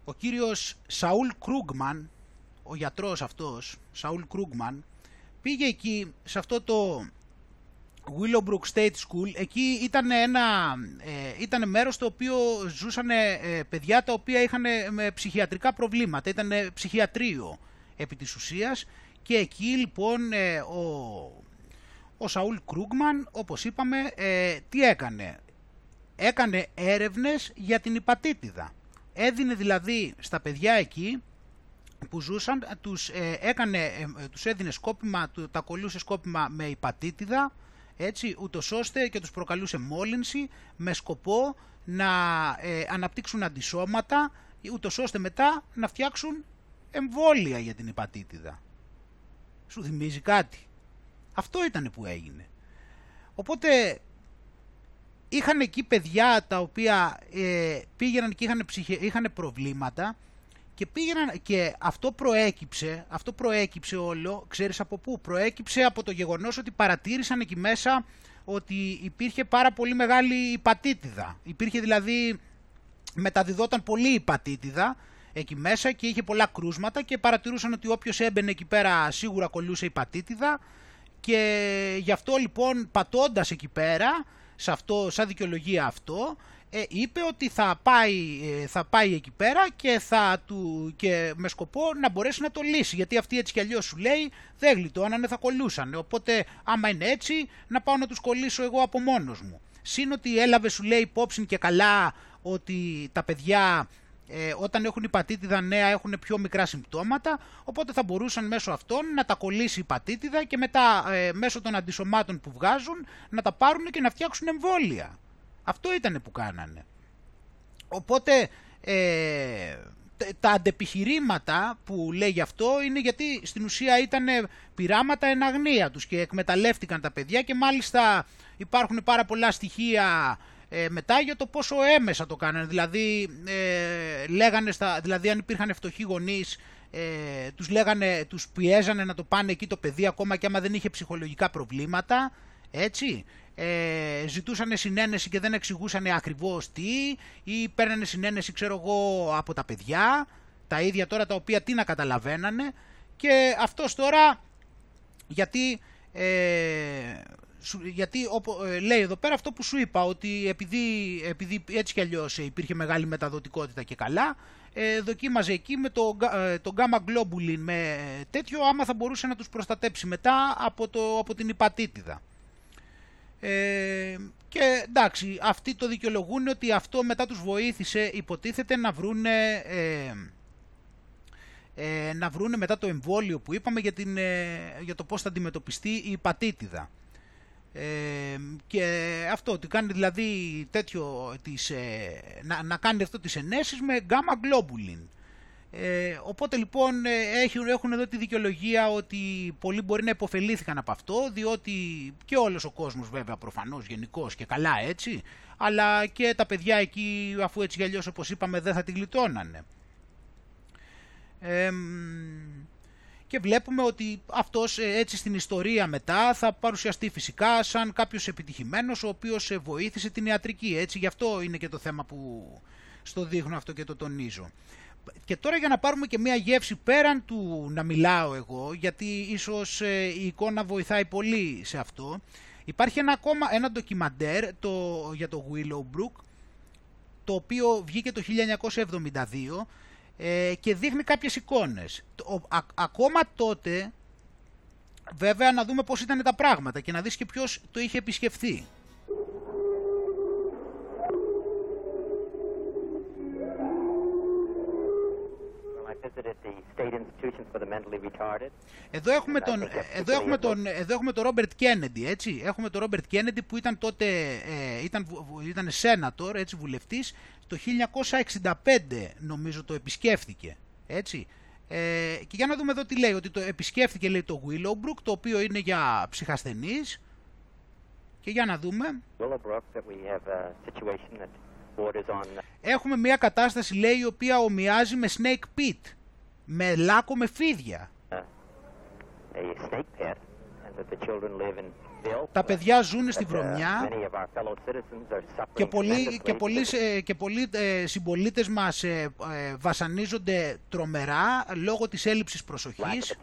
ο κύριος Σαούλ Κρούγκμαν, ο γιατρός αυτός, Σαούλ Κρούγκμαν, πήγε εκεί σε αυτό το Willowbrook State School, εκεί ήταν ένα ε, ήταν μέρος το οποίο ζούσαν ε, παιδιά τα οποία είχαν με ψυχιατρικά προβλήματα, ήταν ψυχιατρίο επί της ουσίας. Και εκεί λοιπόν ε, ο, ο Σαούλ Κρούγκμαν όπως είπαμε ε, τι έκανε, έκανε έρευνες για την υπατήτηδα. Έδινε δηλαδή στα παιδιά εκεί που ζούσαν, τους, ε, έκανε, τους έδινε σκόπιμα, τα κολλούσε σκόπιμα με υπατήτηδα έτσι, ούτως ώστε και τους προκαλούσε μόλυνση με σκοπό να ε, αναπτύξουν αντισώματα, ούτως ώστε μετά να φτιάξουν εμβόλια για την υπατήτηδα. Σου θυμίζει κάτι; Αυτό ήταν που έγινε. Οπότε είχαν εκεί παιδιά τα οποία ε, πήγαιναν και είχαν, ψυχε, είχαν προβλήματα και πήγαιναν και αυτό προέκυψε, αυτό προέκυψε όλο, ξέρεις από πού, προέκυψε από το γεγονός ότι παρατήρησαν εκεί μέσα ότι υπήρχε πάρα πολύ μεγάλη υπατήτηδα. Υπήρχε δηλαδή, μεταδιδόταν πολύ υπατήτηδα εκεί μέσα και είχε πολλά κρούσματα και παρατηρούσαν ότι όποιος έμπαινε εκεί πέρα σίγουρα κολλούσε υπατήτηδα και γι' αυτό λοιπόν πατώντας εκεί πέρα, σε αυτό, σαν δικαιολογία αυτό, ε, είπε ότι θα πάει, ε, θα πάει εκεί πέρα και, θα του, και με σκοπό να μπορέσει να το λύσει. Γιατί αυτή έτσι κι αλλιώς σου λέει δεν γλιτώνανε, θα κολλούσαν. Οπότε άμα είναι έτσι να πάω να τους κολλήσω εγώ από μόνος μου. Συν ότι έλαβε σου λέει υπόψη και καλά ότι τα παιδιά ε, όταν έχουν υπατήτηδα νέα έχουν πιο μικρά συμπτώματα, οπότε θα μπορούσαν μέσω αυτών να τα κολλήσει η πατήτηδα και μετά ε, μέσω των αντισωμάτων που βγάζουν να τα πάρουν και να φτιάξουν εμβόλια. Αυτό ήταν που κάνανε. Οπότε ε, τα αντεπιχειρήματα που λέει αυτό είναι γιατί στην ουσία ήταν πειράματα εν αγνία τους και εκμεταλλεύτηκαν τα παιδιά και μάλιστα υπάρχουν πάρα πολλά στοιχεία ε, μετά για το πόσο έμεσα το κάνανε. Δηλαδή, ε, λέγανε στα, δηλαδή αν υπήρχαν φτωχοί γονείς ε, τους, λέγανε, τους πιέζανε να το πάνε εκεί το παιδί ακόμα και άμα δεν είχε ψυχολογικά προβλήματα, έτσι ε, ζητούσαν συνένεση και δεν εξηγούσαν ακριβώς τι ή παίρνανε συνένεση ξέρω εγώ από τα παιδιά τα ίδια τώρα τα οποία τι να καταλαβαίνανε και αυτός τώρα γιατί ε, σου- γιατί όπο- ε, λέει εδώ πέρα αυτό που σου είπα, ότι επειδή, επειδή έτσι κι αλλιώς ε, υπήρχε μεγάλη μεταδοτικότητα και καλά, ε, δοκίμαζε εκεί με το, γα- ε, το gamma globulin με ε, τέτοιο, άμα θα μπορούσε να τους προστατέψει μετά από, το, από την υπατήτηδα. Ε, και εντάξει, αυτοί το δικαιολογούν ότι αυτό μετά τους βοήθησε, υποτίθεται, να βρούνε, ε, ε, να βρούνε μετά το εμβόλιο που είπαμε για, την, ε, για το πώς θα αντιμετωπιστεί η υπατήτηδα. Ε, και αυτό, ότι κάνει δηλαδή τέτοιο, τις, ε, να, να κάνει αυτό τις ενέσεις με gamma globulin. Ε, οπότε λοιπόν ε, έχουν, έχουν εδώ τη δικαιολογία ότι πολλοί μπορεί να υποφελήθηκαν από αυτό, διότι και όλος ο κόσμος βέβαια προφανώς γενικώς και καλά έτσι, αλλά και τα παιδιά εκεί αφού έτσι κι αλλιώς όπως είπαμε δεν θα τη γλιτώνανε. Εμ, και βλέπουμε ότι αυτός ε, έτσι στην ιστορία μετά θα παρουσιαστεί φυσικά σαν κάποιος επιτυχημένος ο οποίος ε, βοήθησε την ιατρική. Έτσι, γι' αυτό είναι και το θέμα που στο δείχνω αυτό και το τονίζω. Και τώρα για να πάρουμε και μια γεύση πέραν του να μιλάω εγώ, γιατί ίσως ε, η εικόνα βοηθάει πολύ σε αυτό, υπάρχει ένα ακόμα ένα ντοκιμαντέρ το, για το Willowbrook, το οποίο βγήκε το 1972 ε, και δείχνει κάποιες εικόνες. Το- ο- α- ακόμα τότε, βέβαια να δούμε πώς ήταν τα πράγματα και να δεις και ποιος το είχε επισκεφθεί. Εδώ έχουμε τον, εδώ έχουμε τον, εδώ έχουμε τον Ρόμπερτ Κέννεντι, έτσι. Έχουμε τον Ρόμπερτ Κέννεντι που ήταν τότε, ε, ήταν, βου- βου- ήταν σένατορ, έτσι, βουλευτής. Το 1965 νομίζω το επισκέφθηκε, έτσι. Ε, και για να δούμε εδώ τι λέει, ότι το επισκέφθηκε λέει το Willowbrook, το οποίο είναι για ψυχασθενείς. Και για να δούμε, Willowbrook, that we have a situation that borders on έχουμε μια κατάσταση λέει η οποία ομοιάζει με Snake Pit, με λάκκο με φίδια. uh, a snake pit, and that the children live in filth. Τα παιδιά ζουν στη that, uh, βρωμιά. many of our fellow citizens are suffering και πολλοί, tremendously και πολλοί, ε, και πολλοί ε, συμπολίτες μας ε, ε, βασανίζονται τρομερά λόγω της έλλειψης lack of προσοχής,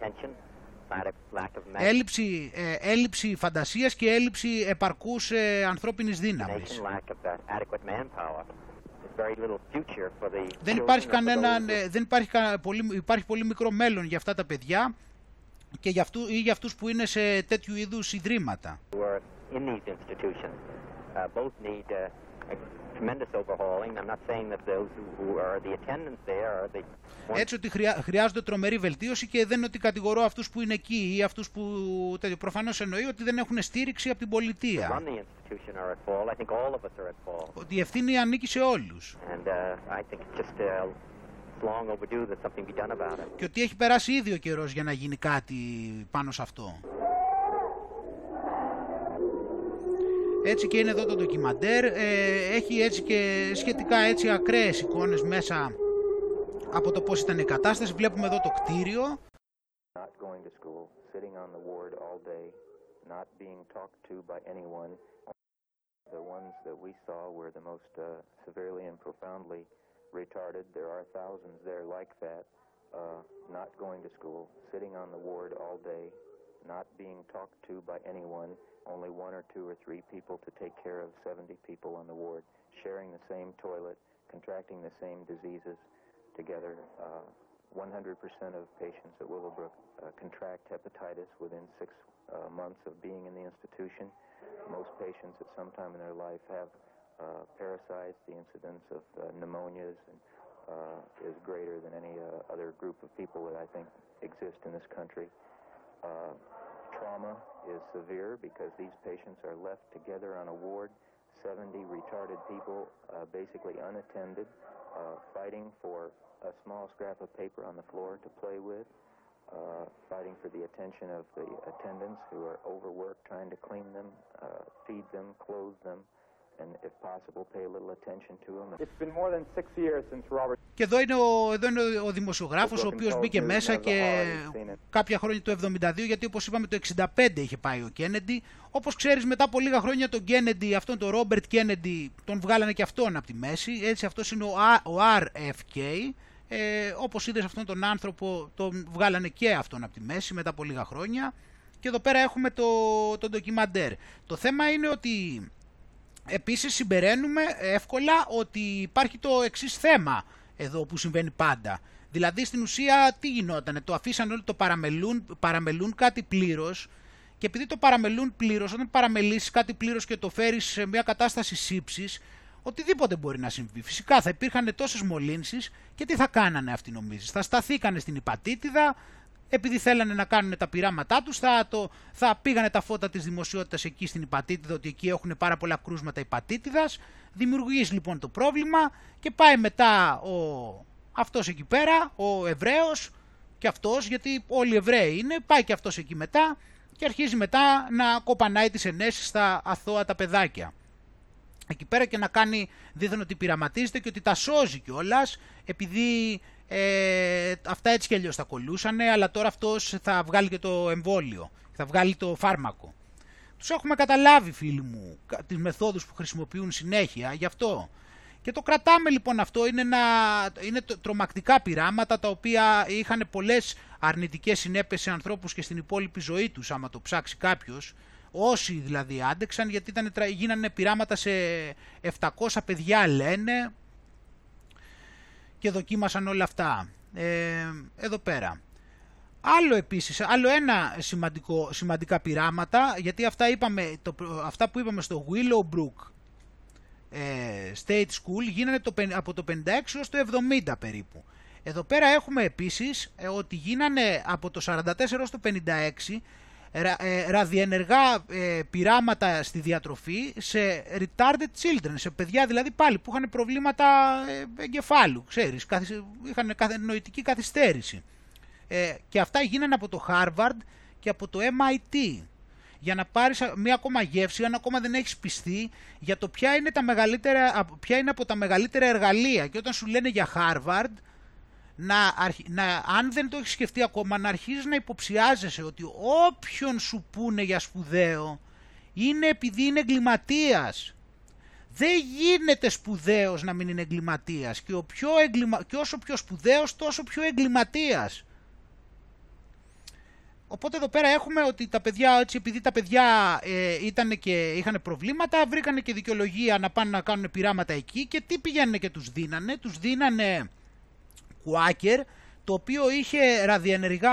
attention, lack of, lack of έλλειψη, ε, έλλειψη φαντασίας και έλλειψη επαρκούς ε, ανθρώπινης δύναμης. imagination, lack of uh, adequate manpower. There's very little future for the Δεν children υπάρχει, or for κανένα, those ε, δεν υπάρχει, κα- πολύ, υπάρχει πολύ μικρό μέλλον για αυτά τα παιδιά και για αυτού, ή για αυτούς που είναι σε τέτοιου είδους ιδρύματα. Έτσι, ότι χρειάζονται τρομερή βελτίωση και δεν είναι ότι κατηγορώ αυτούς που είναι εκεί ή αυτούς που. προφανώς εννοεί ότι δεν έχουν στήριξη από την πολιτεία. Ότι η ευθύνη ανήκει σε όλους. Και ότι έχει περάσει ήδη ο καιρός για να γίνει κάτι πάνω σε αυτό. Έτσι και είναι εδώ το ντοκιμαντέρ. Ε, έχει έτσι και σχετικά έτσι ακραίες εικόνες μέσα από το πώς ήταν η κατάσταση. Βλέπουμε εδώ το κτίριο. not going to school, sitting on the ward all day, not being talked to by anyone. The ones that we saw were the most uh, severely and profoundly retarded. There are thousands there like that, uh, not going to school, sitting on the ward all day, not being talked to by anyone, only one or two or three people to take care of 70 people on the ward, sharing the same toilet, contracting the same diseases together. Uh, 100% of patients at Willowbrook uh, contract hepatitis within six uh, months of being in the institution. Most patients at some time in their life have uh, parasites. The incidence of uh, pneumonias and, uh, is greater than any uh, other group of people that I think exist in this country. Trauma is severe because these patients are left together on a ward, 70 retarded people, uh, basically unattended, uh, fighting for a small scrap of paper on the floor to play with, uh, fighting for the attention of the attendants who are overworked, trying to clean them, uh, feed them, clothe them, and if possible, pay a little attention to them. It's been more than six years since Robert Και εδώ είναι ο, εδώ είναι ο δημοσιογράφος ο οποίος μπήκε μέσα και κάποια χρόνια το 72 γιατί όπως είπαμε το 65 είχε πάει ο Κέννεντι. Όπως ξέρεις μετά από λίγα χρόνια τον Κέννεντι, αυτόν τον Ρόμπερτ Κέννεντι τον βγάλανε και αυτόν από τη μέση. Έτσι αυτός είναι ο, Α- ο RFK. Ε, όπως είδες αυτόν τον άνθρωπο τον βγάλανε και αυτόν από τη μέση μετά από λίγα χρόνια. και εδώ πέρα έχουμε το, το ντοκιμαντέρ. Το θέμα είναι ότι επίσης συμπεραίνουμε εύκολα ότι υπάρχει το εξής θέμα εδώ που συμβαίνει πάντα. Δηλαδή στην ουσία τι γινόταν, το αφήσαν όλοι το παραμελούν, παραμελούν κάτι πλήρως και επειδή το παραμελούν πλήρως, όταν παραμελήσεις κάτι πλήρως και το φέρεις σε μια κατάσταση σύψης, οτιδήποτε μπορεί να συμβεί. Φυσικά θα υπήρχαν τόσες μολύνσεις και τι θα κάνανε αυτοί νομίζεις; Θα σταθήκανε στην υπατήτηδα, επειδή θέλανε να κάνουν τα πειράματά τους, θα, το, θα πήγανε τα φώτα της δημοσιότητας εκεί στην υπατήτηδα, ότι εκεί έχουν πάρα πολλά κρούσματα υπατήτηδας, δημιουργείς λοιπόν το πρόβλημα και πάει μετά ο, αυτός εκεί πέρα, ο Εβραίος και αυτός, γιατί όλοι οι Εβραίοι είναι, πάει και αυτός εκεί μετά και αρχίζει μετά να κοπανάει τις ενέσεις στα αθώα τα παιδάκια. Εκεί πέρα και να κάνει δίθεν ότι πειραματίζεται και ότι τα σώζει κιόλας, επειδή ε, αυτά έτσι κι αλλιώς θα κολούσανε, αλλά τώρα αυτός θα βγάλει και το εμβόλιο, θα βγάλει το φάρμακο. Τους έχουμε καταλάβει φίλοι μου τις μεθόδους που χρησιμοποιούν συνέχεια, γι' αυτό. Και το κρατάμε λοιπόν αυτό, είναι, ένα, είναι τρομακτικά πειράματα τα οποία είχαν πολλές αρνητικές συνέπειες σε ανθρώπους και στην υπόλοιπη ζωή τους άμα το ψάξει κάποιος. Όσοι δηλαδή άντεξαν γιατί ήταν, γίνανε πειράματα σε 700 παιδιά λένε και δοκίμασαν όλα αυτά. Ε, εδώ πέρα. Άλλο επίσης, άλλο ένα σημαντικό, σημαντικά πειράματα, γιατί αυτά, είπαμε, το, αυτά που είπαμε στο Willowbrook ε, State School γίνανε το, από το 56 έως το 70 περίπου. Εδώ πέρα έχουμε επίσης ε, ότι γίνανε από το 44 έως το 56 ε, ραδιενεργά ε, πειράματα στη διατροφή σε retarded children, σε παιδιά δηλαδή πάλι που είχαν προβλήματα ε, εγκεφάλου, ξέρεις, είχαν νοητική καθυστέρηση. Ε, και αυτά γίνανε από το Harvard και από το MIT για να πάρεις μία ακόμα γεύση, αν ακόμα δεν έχεις πιστεί για το ποια είναι, τα μεγαλύτερα, ποια είναι από τα μεγαλύτερα εργαλεία. Και όταν σου λένε για Harvard, να, να, αν δεν το έχεις σκεφτεί ακόμα, να αρχίζεις να υποψιάζεσαι ότι όποιον σου πούνε για σπουδαίο, είναι επειδή είναι εγκληματίας. Δεν γίνεται σπουδαίος να μην είναι εγκληματίας και, ο πιο εγκλημα... και όσο πιο σπουδαίος τόσο πιο εγκληματίας. Οπότε εδώ πέρα έχουμε ότι τα παιδιά, έτσι, επειδή τα παιδιά ε, ήταν και είχαν προβλήματα, βρήκανε και δικαιολογία να πάνε να κάνουν πειράματα εκεί και τι πηγαίνουν και τους δίνανε. Τους δίνανε κουάκερ, το οποίο είχε ραδιενεργά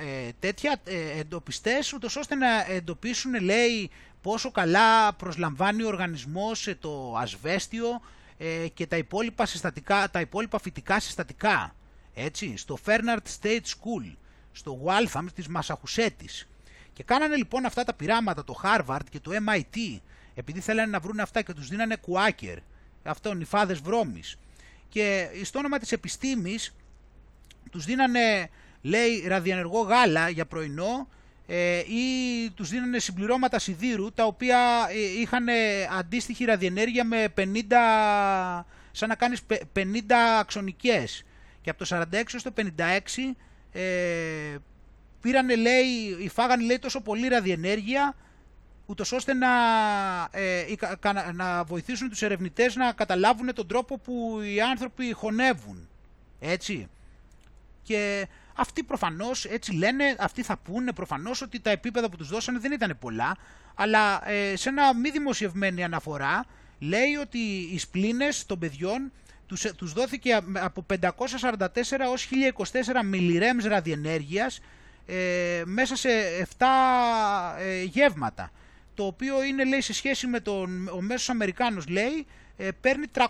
ε, τέτοια ε, εντοπιστές, ούτως ώστε να εντοπίσουν, λέει, πόσο καλά προσλαμβάνει ο οργανισμός ε, το ασβέστιο ε, και τα υπόλοιπα, συστατικά, τα υπόλοιπα φυτικά συστατικά. Έτσι, στο Fernard State School στο Waltham της Μασαχουσέτης. Και κάνανε λοιπόν αυτά τα πειράματα το Harvard και το MIT επειδή θέλανε να βρουν αυτά και τους δίνανε κουάκερ, αυτό νυφάδες βρώμης. Και στο όνομα της επιστήμης τους δίνανε λέει ραδιενεργό γάλα για πρωινό ε, ή τους δίνανε συμπληρώματα σιδήρου τα οποία ε, είχαν αντίστοιχη ραδιενέργεια με 50, σαν να κάνεις 50 αξονικές. Και από το 46 στο 56 ε, πήρανε λέει, φάγανε λέει τόσο πολύ ραδιενέργεια ούτως ώστε να, ε, να βοηθήσουν τους ερευνητές να καταλάβουν τον τρόπο που οι άνθρωποι χωνεύουν. Έτσι. Και αυτοί προφανώς, έτσι λένε, αυτοί θα πούνε προφανώς ότι τα επίπεδα που τους δώσανε δεν ήταν πολλά, αλλά ε, σε ένα μη δημοσιευμένη αναφορά λέει ότι οι σπλήνες των παιδιών τους, ε, τους δόθηκε από 544 ως 1024 μιλιρέμς ραδιενέργειας ε, μέσα σε 7 ε, γεύματα. Το οποίο είναι λέει σε σχέση με τον ο μέσος Αμερικάνος λέει ε, παίρνει 300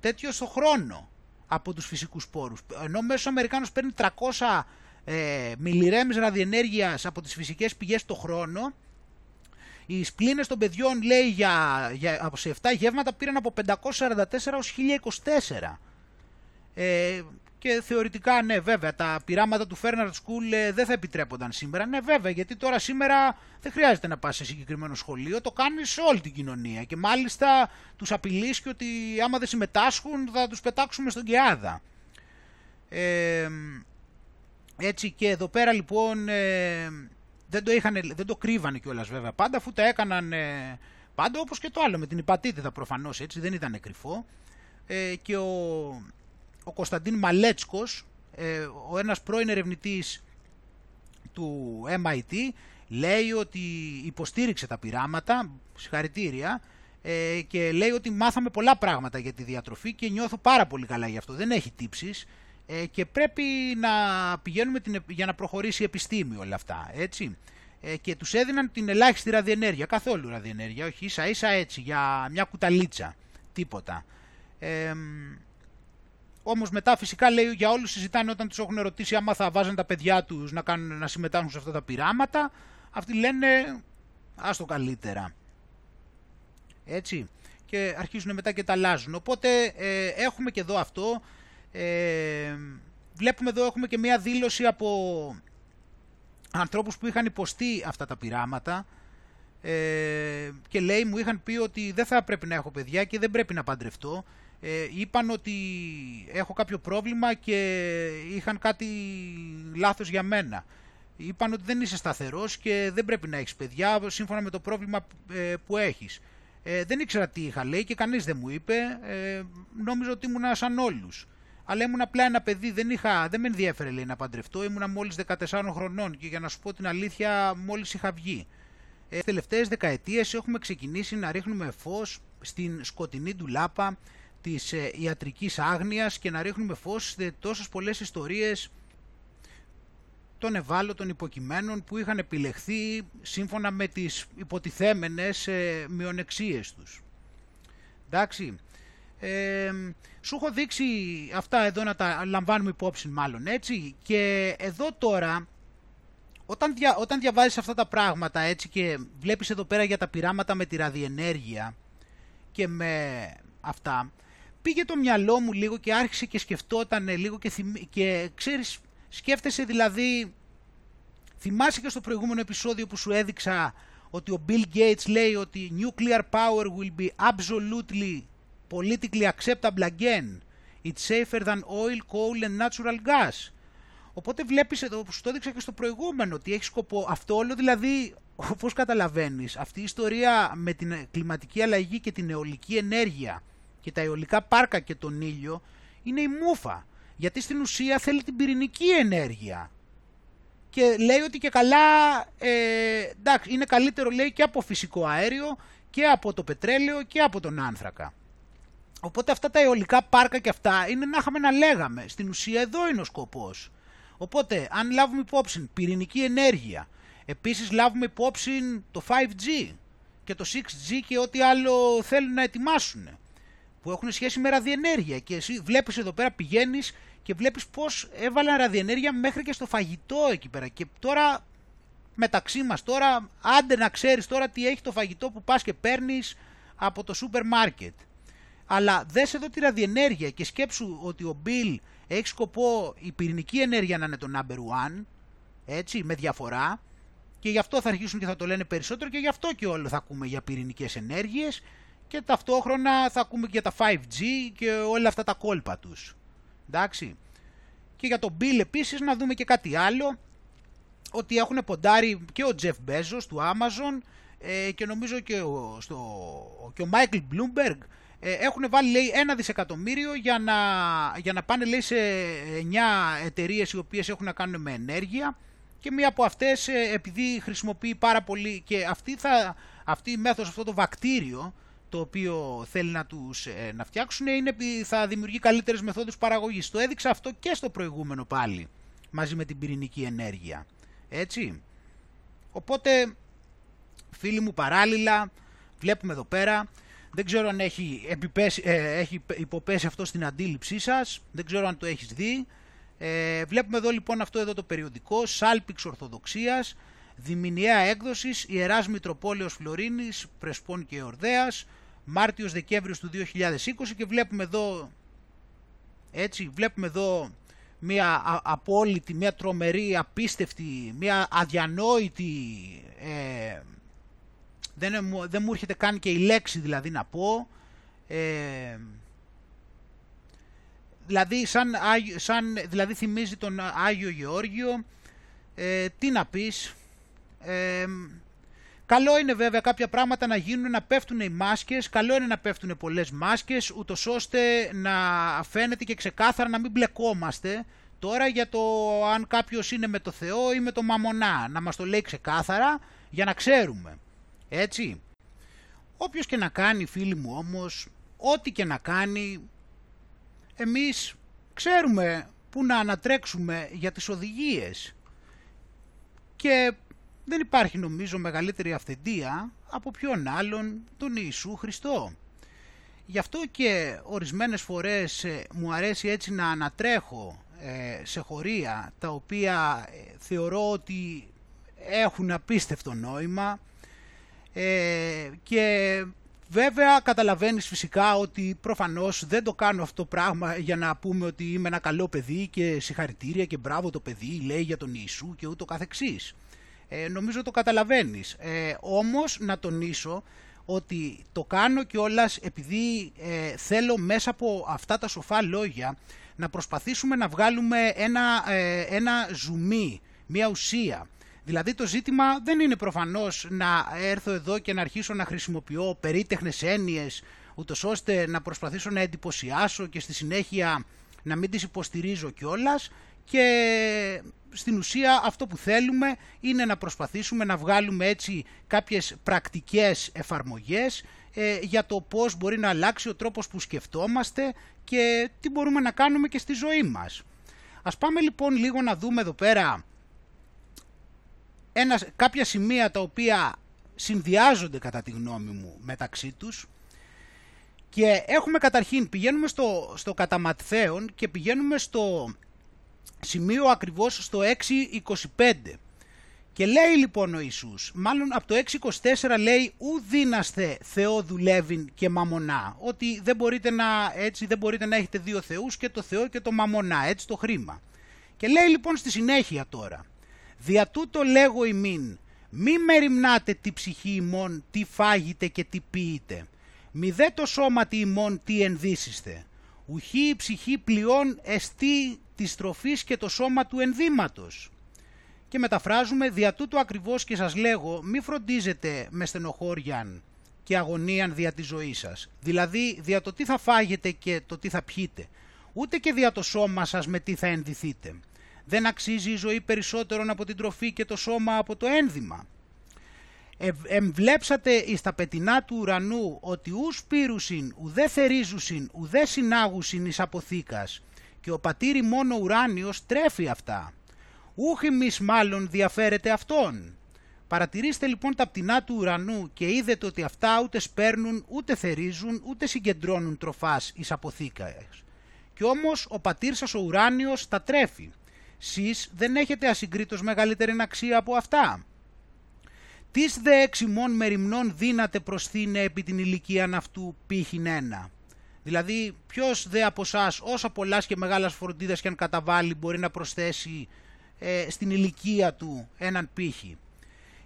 τέτοιο στο χρόνο από τους φυσικούς πόρους. Ενώ ο μέσος Αμερικάνος παίρνει 300 ε, μιλιρέμς ραδιενέργειας από τις φυσικές πηγές το χρόνο οι σπλήνες των παιδιών λέει για, για, από σε 7 γεύματα πήραν από 544 ως 1024. Ε, και θεωρητικά ναι βέβαια τα πειράματα του Fernand School ε, δεν θα επιτρέπονταν σήμερα. Ναι βέβαια γιατί τώρα σήμερα δεν χρειάζεται να πας σε συγκεκριμένο σχολείο, το κάνεις σε όλη την κοινωνία και μάλιστα τους απειλείς και ότι άμα δεν συμμετάσχουν θα τους πετάξουμε στον Κεάδα. Ε, έτσι και εδώ πέρα λοιπόν ε, δεν το, είχαν, δεν το κρύβανε κιόλας βέβαια πάντα, αφού τα έκαναν ε, πάντα όπως και το άλλο με την υπατήτηδα προφανώς έτσι, δεν ήταν κρυφό. Ε, και ο, ο Κωνσταντίν Μαλέτσκος, ε, ο ένας πρώην ερευνητής του MIT λέει ότι υποστήριξε τα πειράματα, συγχαρητήρια, ε, και λέει ότι μάθαμε πολλά πράγματα για τη διατροφή και νιώθω πάρα πολύ καλά γι' αυτό. Δεν έχει τύψεις ε, και πρέπει να πηγαίνουμε την, για να προχωρήσει η επιστήμη όλα αυτά, έτσι. Ε, και τους έδιναν την ελάχιστη ραδιενέργεια, καθόλου ραδιενέργεια, όχι ίσα ίσα έτσι, για μια κουταλίτσα, τίποτα. Ε, όμως μετά φυσικά λέει για όλους συζητάνε όταν τους έχουν ρωτήσει άμα θα βάζουν τα παιδιά τους να, κάνουν, να συμμετάσχουν σε αυτά τα πειράματα, αυτοί λένε άστο καλύτερα. Έτσι. Και αρχίζουν μετά και τα αλλάζουν. Οπότε ε, έχουμε και εδώ αυτό. Ε, βλέπουμε εδώ έχουμε και μία δήλωση από ανθρώπους που είχαν υποστεί αυτά τα πειράματα ε, και λέει μου είχαν πει ότι δεν θα πρέπει να έχω παιδιά και δεν πρέπει να παντρευτώ. Ε, είπαν ότι έχω κάποιο πρόβλημα και είχαν κάτι λάθος για μένα. Είπαν ότι δεν είσαι σταθερός και δεν πρέπει να έχεις παιδιά σύμφωνα με το πρόβλημα ε, που έχεις. Ε, δεν ήξερα τι είχα λέει και κανείς δεν μου είπε. Ε, νόμιζα ότι ήμουν σαν όλους. Αλλά ήμουν απλά ένα παιδί, δεν, είχα, δεν με ενδιέφερε λέει, να παντρευτώ. Ήμουν μόλις 14 χρονών και για να σου πω την αλήθεια μόλις είχα βγει. Ε, τις τελευταίες δεκαετίες έχουμε ξεκινήσει να ρίχνουμε φως στην σκοτεινή ντουλάπα της ε, ιατρικής άγνοιας και να ρίχνουμε φως σε τόσες πολλές ιστορίες των ευάλωτων υποκειμένων που είχαν επιλεχθεί σύμφωνα με τις υποτιθέμενες ε, μειονεξίες τους. Εντάξει, ε, σου έχω δείξει αυτά εδώ να τα λαμβάνουμε υπόψη μάλλον έτσι και εδώ τώρα όταν, δια, όταν διαβάζεις αυτά τα πράγματα έτσι και βλέπεις εδώ πέρα για τα πειράματα με τη ραδιενέργεια και με αυτά πήγε το μυαλό μου λίγο και άρχισε και σκεφτόταν λίγο και, και ξέρεις σκέφτεσαι δηλαδή θυμάσαι και στο προηγούμενο επεισόδιο που σου έδειξα ότι ο Bill Gates λέει ότι nuclear power will be absolutely politically acceptable again. It's safer than oil, coal and natural gas. Οπότε βλέπεις εδώ που σου το έδειξα και στο προηγούμενο ότι έχει σκοπό αυτό όλο δηλαδή όπως καταλαβαίνεις αυτή η ιστορία με την κλιματική αλλαγή και την αιωλική ενέργεια και τα αιωλικά πάρκα και τον ήλιο είναι η μούφα γιατί στην ουσία θέλει την πυρηνική ενέργεια και λέει ότι και καλά ε, εντάξει, είναι καλύτερο λέει και από φυσικό αέριο και από το πετρέλαιο και από τον άνθρακα. Οπότε αυτά τα αιωλικά πάρκα και αυτά είναι να είχαμε να λέγαμε. Στην ουσία εδώ είναι ο σκοπός. Οπότε αν λάβουμε υπόψη πυρηνική ενέργεια, επίσης λάβουμε υπόψη το 5G και το 6G και ό,τι άλλο θέλουν να ετοιμάσουν που έχουν σχέση με ραδιενέργεια. Και εσύ βλέπεις εδώ πέρα πηγαίνεις και βλέπεις πως έβαλαν ραδιενέργεια μέχρι και στο φαγητό εκεί πέρα. Και τώρα μεταξύ μας τώρα άντε να ξέρεις τώρα τι έχει το φαγητό που πας και παίρνεις από το σούπερ μάρκετ. Αλλά δες εδώ τη ραδιενέργεια και σκέψου ότι ο Bill έχει σκοπό η πυρηνική ενέργεια να είναι το number one, έτσι, με διαφορά, και γι' αυτό θα αρχίσουν και θα το λένε περισσότερο και γι' αυτό και όλο θα ακούμε για πυρηνικές ενέργειες και ταυτόχρονα θα ακούμε και για τα 5G και όλα αυτά τα κόλπα τους. Εντάξει. Και για τον Bill επίσης να δούμε και κάτι άλλο, ότι έχουν ποντάρει και ο Jeff Bezos του Amazon ε, και νομίζω και ο, στο, και ο Michael Bloomberg ε, έχουν βάλει λέει ένα δισεκατομμύριο για να, για να πάνε λέει σε 9 εταιρείες οι οποίες έχουν να κάνουν με ενέργεια και μία από αυτές ε, επειδή χρησιμοποιεί πάρα πολύ και αυτή, θα, αυτή η μέθοδος, αυτό το βακτήριο το οποίο θέλει να τους ε, να φτιάξουν είναι θα δημιουργεί καλύτερες μεθόδους παραγωγής. Το έδειξα αυτό και στο προηγούμενο πάλι μαζί με την πυρηνική ενέργεια. Έτσι. Οπότε φίλοι μου παράλληλα βλέπουμε εδώ πέρα δεν ξέρω αν έχει, επιπέσει, ε, έχει υποπέσει αυτό στην αντίληψή σας, δεν ξέρω αν το έχεις δει. Ε, βλέπουμε εδώ λοιπόν αυτό εδώ το περιοδικό, Σάλπιξ Ορθοδοξίας, Διμηνιαία έκδοσης, Ιεράς Μητροπόλεως Φλωρίνης, Πρεσπών και Ορδέας, Μάρτιος Δεκέμβριος του 2020 και βλέπουμε εδώ, έτσι, βλέπουμε εδώ μια απόλυτη, μια τρομερή, απίστευτη, μια αδιανόητη ε, δεν, δεν μου έρχεται καν και η λέξη δηλαδή να πω. Ε, δηλαδή, σαν, σαν, δηλαδή θυμίζει τον Άγιο Γεώργιο. Ε, τι να πεις. Ε, καλό είναι βέβαια κάποια πράγματα να γίνουν, να πέφτουν οι μάσκες. Καλό είναι να πέφτουν πολλές μάσκες, ούτως ώστε να φαίνεται και ξεκάθαρα να μην μπλεκόμαστε Τώρα για το αν κάποιος είναι με το Θεό ή με το μαμονά, να μας το λέει ξεκάθαρα για να ξέρουμε. Έτσι. Όποιος και να κάνει φίλοι μου όμως, ό,τι και να κάνει, εμείς ξέρουμε που να ανατρέξουμε για τις οδηγίες. Και δεν υπάρχει νομίζω μεγαλύτερη αυθεντία από ποιον άλλον τον Ιησού Χριστό. Γι' αυτό και ορισμένες φορές ε, μου αρέσει έτσι να ανατρέχω ε, σε χωρία τα οποία ε, θεωρώ ότι έχουν απίστευτο νόημα και βέβαια καταλαβαίνεις φυσικά ότι προφανώς δεν το κάνω αυτό το πράγμα για να πούμε ότι είμαι ένα καλό παιδί και συγχαρητήρια και μπράβο το παιδί λέει για τον Ιησού και ούτω καθεξής. Ε, νομίζω το καταλαβαίνεις. Ε, όμως να τονίσω ότι το κάνω κιόλας επειδή ε, θέλω μέσα από αυτά τα σοφά λόγια να προσπαθήσουμε να βγάλουμε ένα, ε, ένα ζουμί, μια ουσία. Δηλαδή το ζήτημα δεν είναι προφανώς να έρθω εδώ και να αρχίσω να χρησιμοποιώ περίτεχνες έννοιες ούτως ώστε να προσπαθήσω να εντυπωσιάσω και στη συνέχεια να μην τις υποστηρίζω κιόλας και στην ουσία αυτό που θέλουμε είναι να προσπαθήσουμε να βγάλουμε έτσι κάποιες πρακτικές εφαρμογές ε, για το πώς μπορεί να αλλάξει ο τρόπος που σκεφτόμαστε και τι μπορούμε να κάνουμε και στη ζωή μας. Ας πάμε λοιπόν λίγο να δούμε εδώ πέρα ένα, κάποια σημεία τα οποία συνδυάζονται κατά τη γνώμη μου μεταξύ τους και έχουμε καταρχήν, πηγαίνουμε στο, στο και πηγαίνουμε στο σημείο ακριβώς στο 6.25. Και λέει λοιπόν ο Ιησούς, μάλλον από το 6.24 λέει «Ου δίναστε Θεό δουλεύειν και μαμονά». Ότι δεν μπορείτε, να, έτσι, δεν μπορείτε να έχετε δύο θεούς και το Θεό και το μαμονά, έτσι το χρήμα. Και λέει λοιπόν στη συνέχεια τώρα «Δια τούτο λέγω ημίν, μη μεριμνάτε τη ψυχή ημών τι φάγετε και τι πείτε, μη δε το σώμα τι ημών τι ενδύσιστε, ουχή η ψυχή πλειών εστί της τροφής και το σώμα του ενδύματος. Και μεταφράζουμε δια τούτου ακριβώς και σας λέγω μη φροντίζετε με στενοχώριαν και αγωνίαν δια τη ζωή σας. Δηλαδή δια το τι θα φάγετε και το τι θα πιείτε. Ούτε και δια το σώμα σας με τι θα ενδυθείτε. Δεν αξίζει η ζωή περισσότερον από την τροφή και το σώμα από το ένδυμα. Ε, εμβλέψατε εις τα πετεινά του ουρανού ότι ου σπείρουσιν, ουδέ θερίζουσιν, ουδέ συνάγουσιν εις αποθήκας και ο πατήρ υμών ο ουράνιος τρέφει αυτά. Ουχ υμείς μάλλον διαφέρετε αυτών. Παρατηρήστε λοιπόν τα πτηνά του ουρανού και είδετε ότι αυτά ούτε σπέρνουν, ούτε θερίζουν, ούτε συγκεντρώνουν τροφάς εις αποθήκας. Κι όμως ο πατήρ σας ο ουράνιος τα τρέφει. Σεις δεν έχετε ασυγκρίτως μεγαλύτερη αξία από αυτά. Τις δε εξημών μεριμνών δύναται προσθήνε επί την ηλικία αυτού πύχην ένα. Δηλαδή, ποιος δε από εσά, όσα πολλά και μεγάλα φροντίδα και αν καταβάλει, μπορεί να προσθέσει ε, στην ηλικία του έναν πύχη.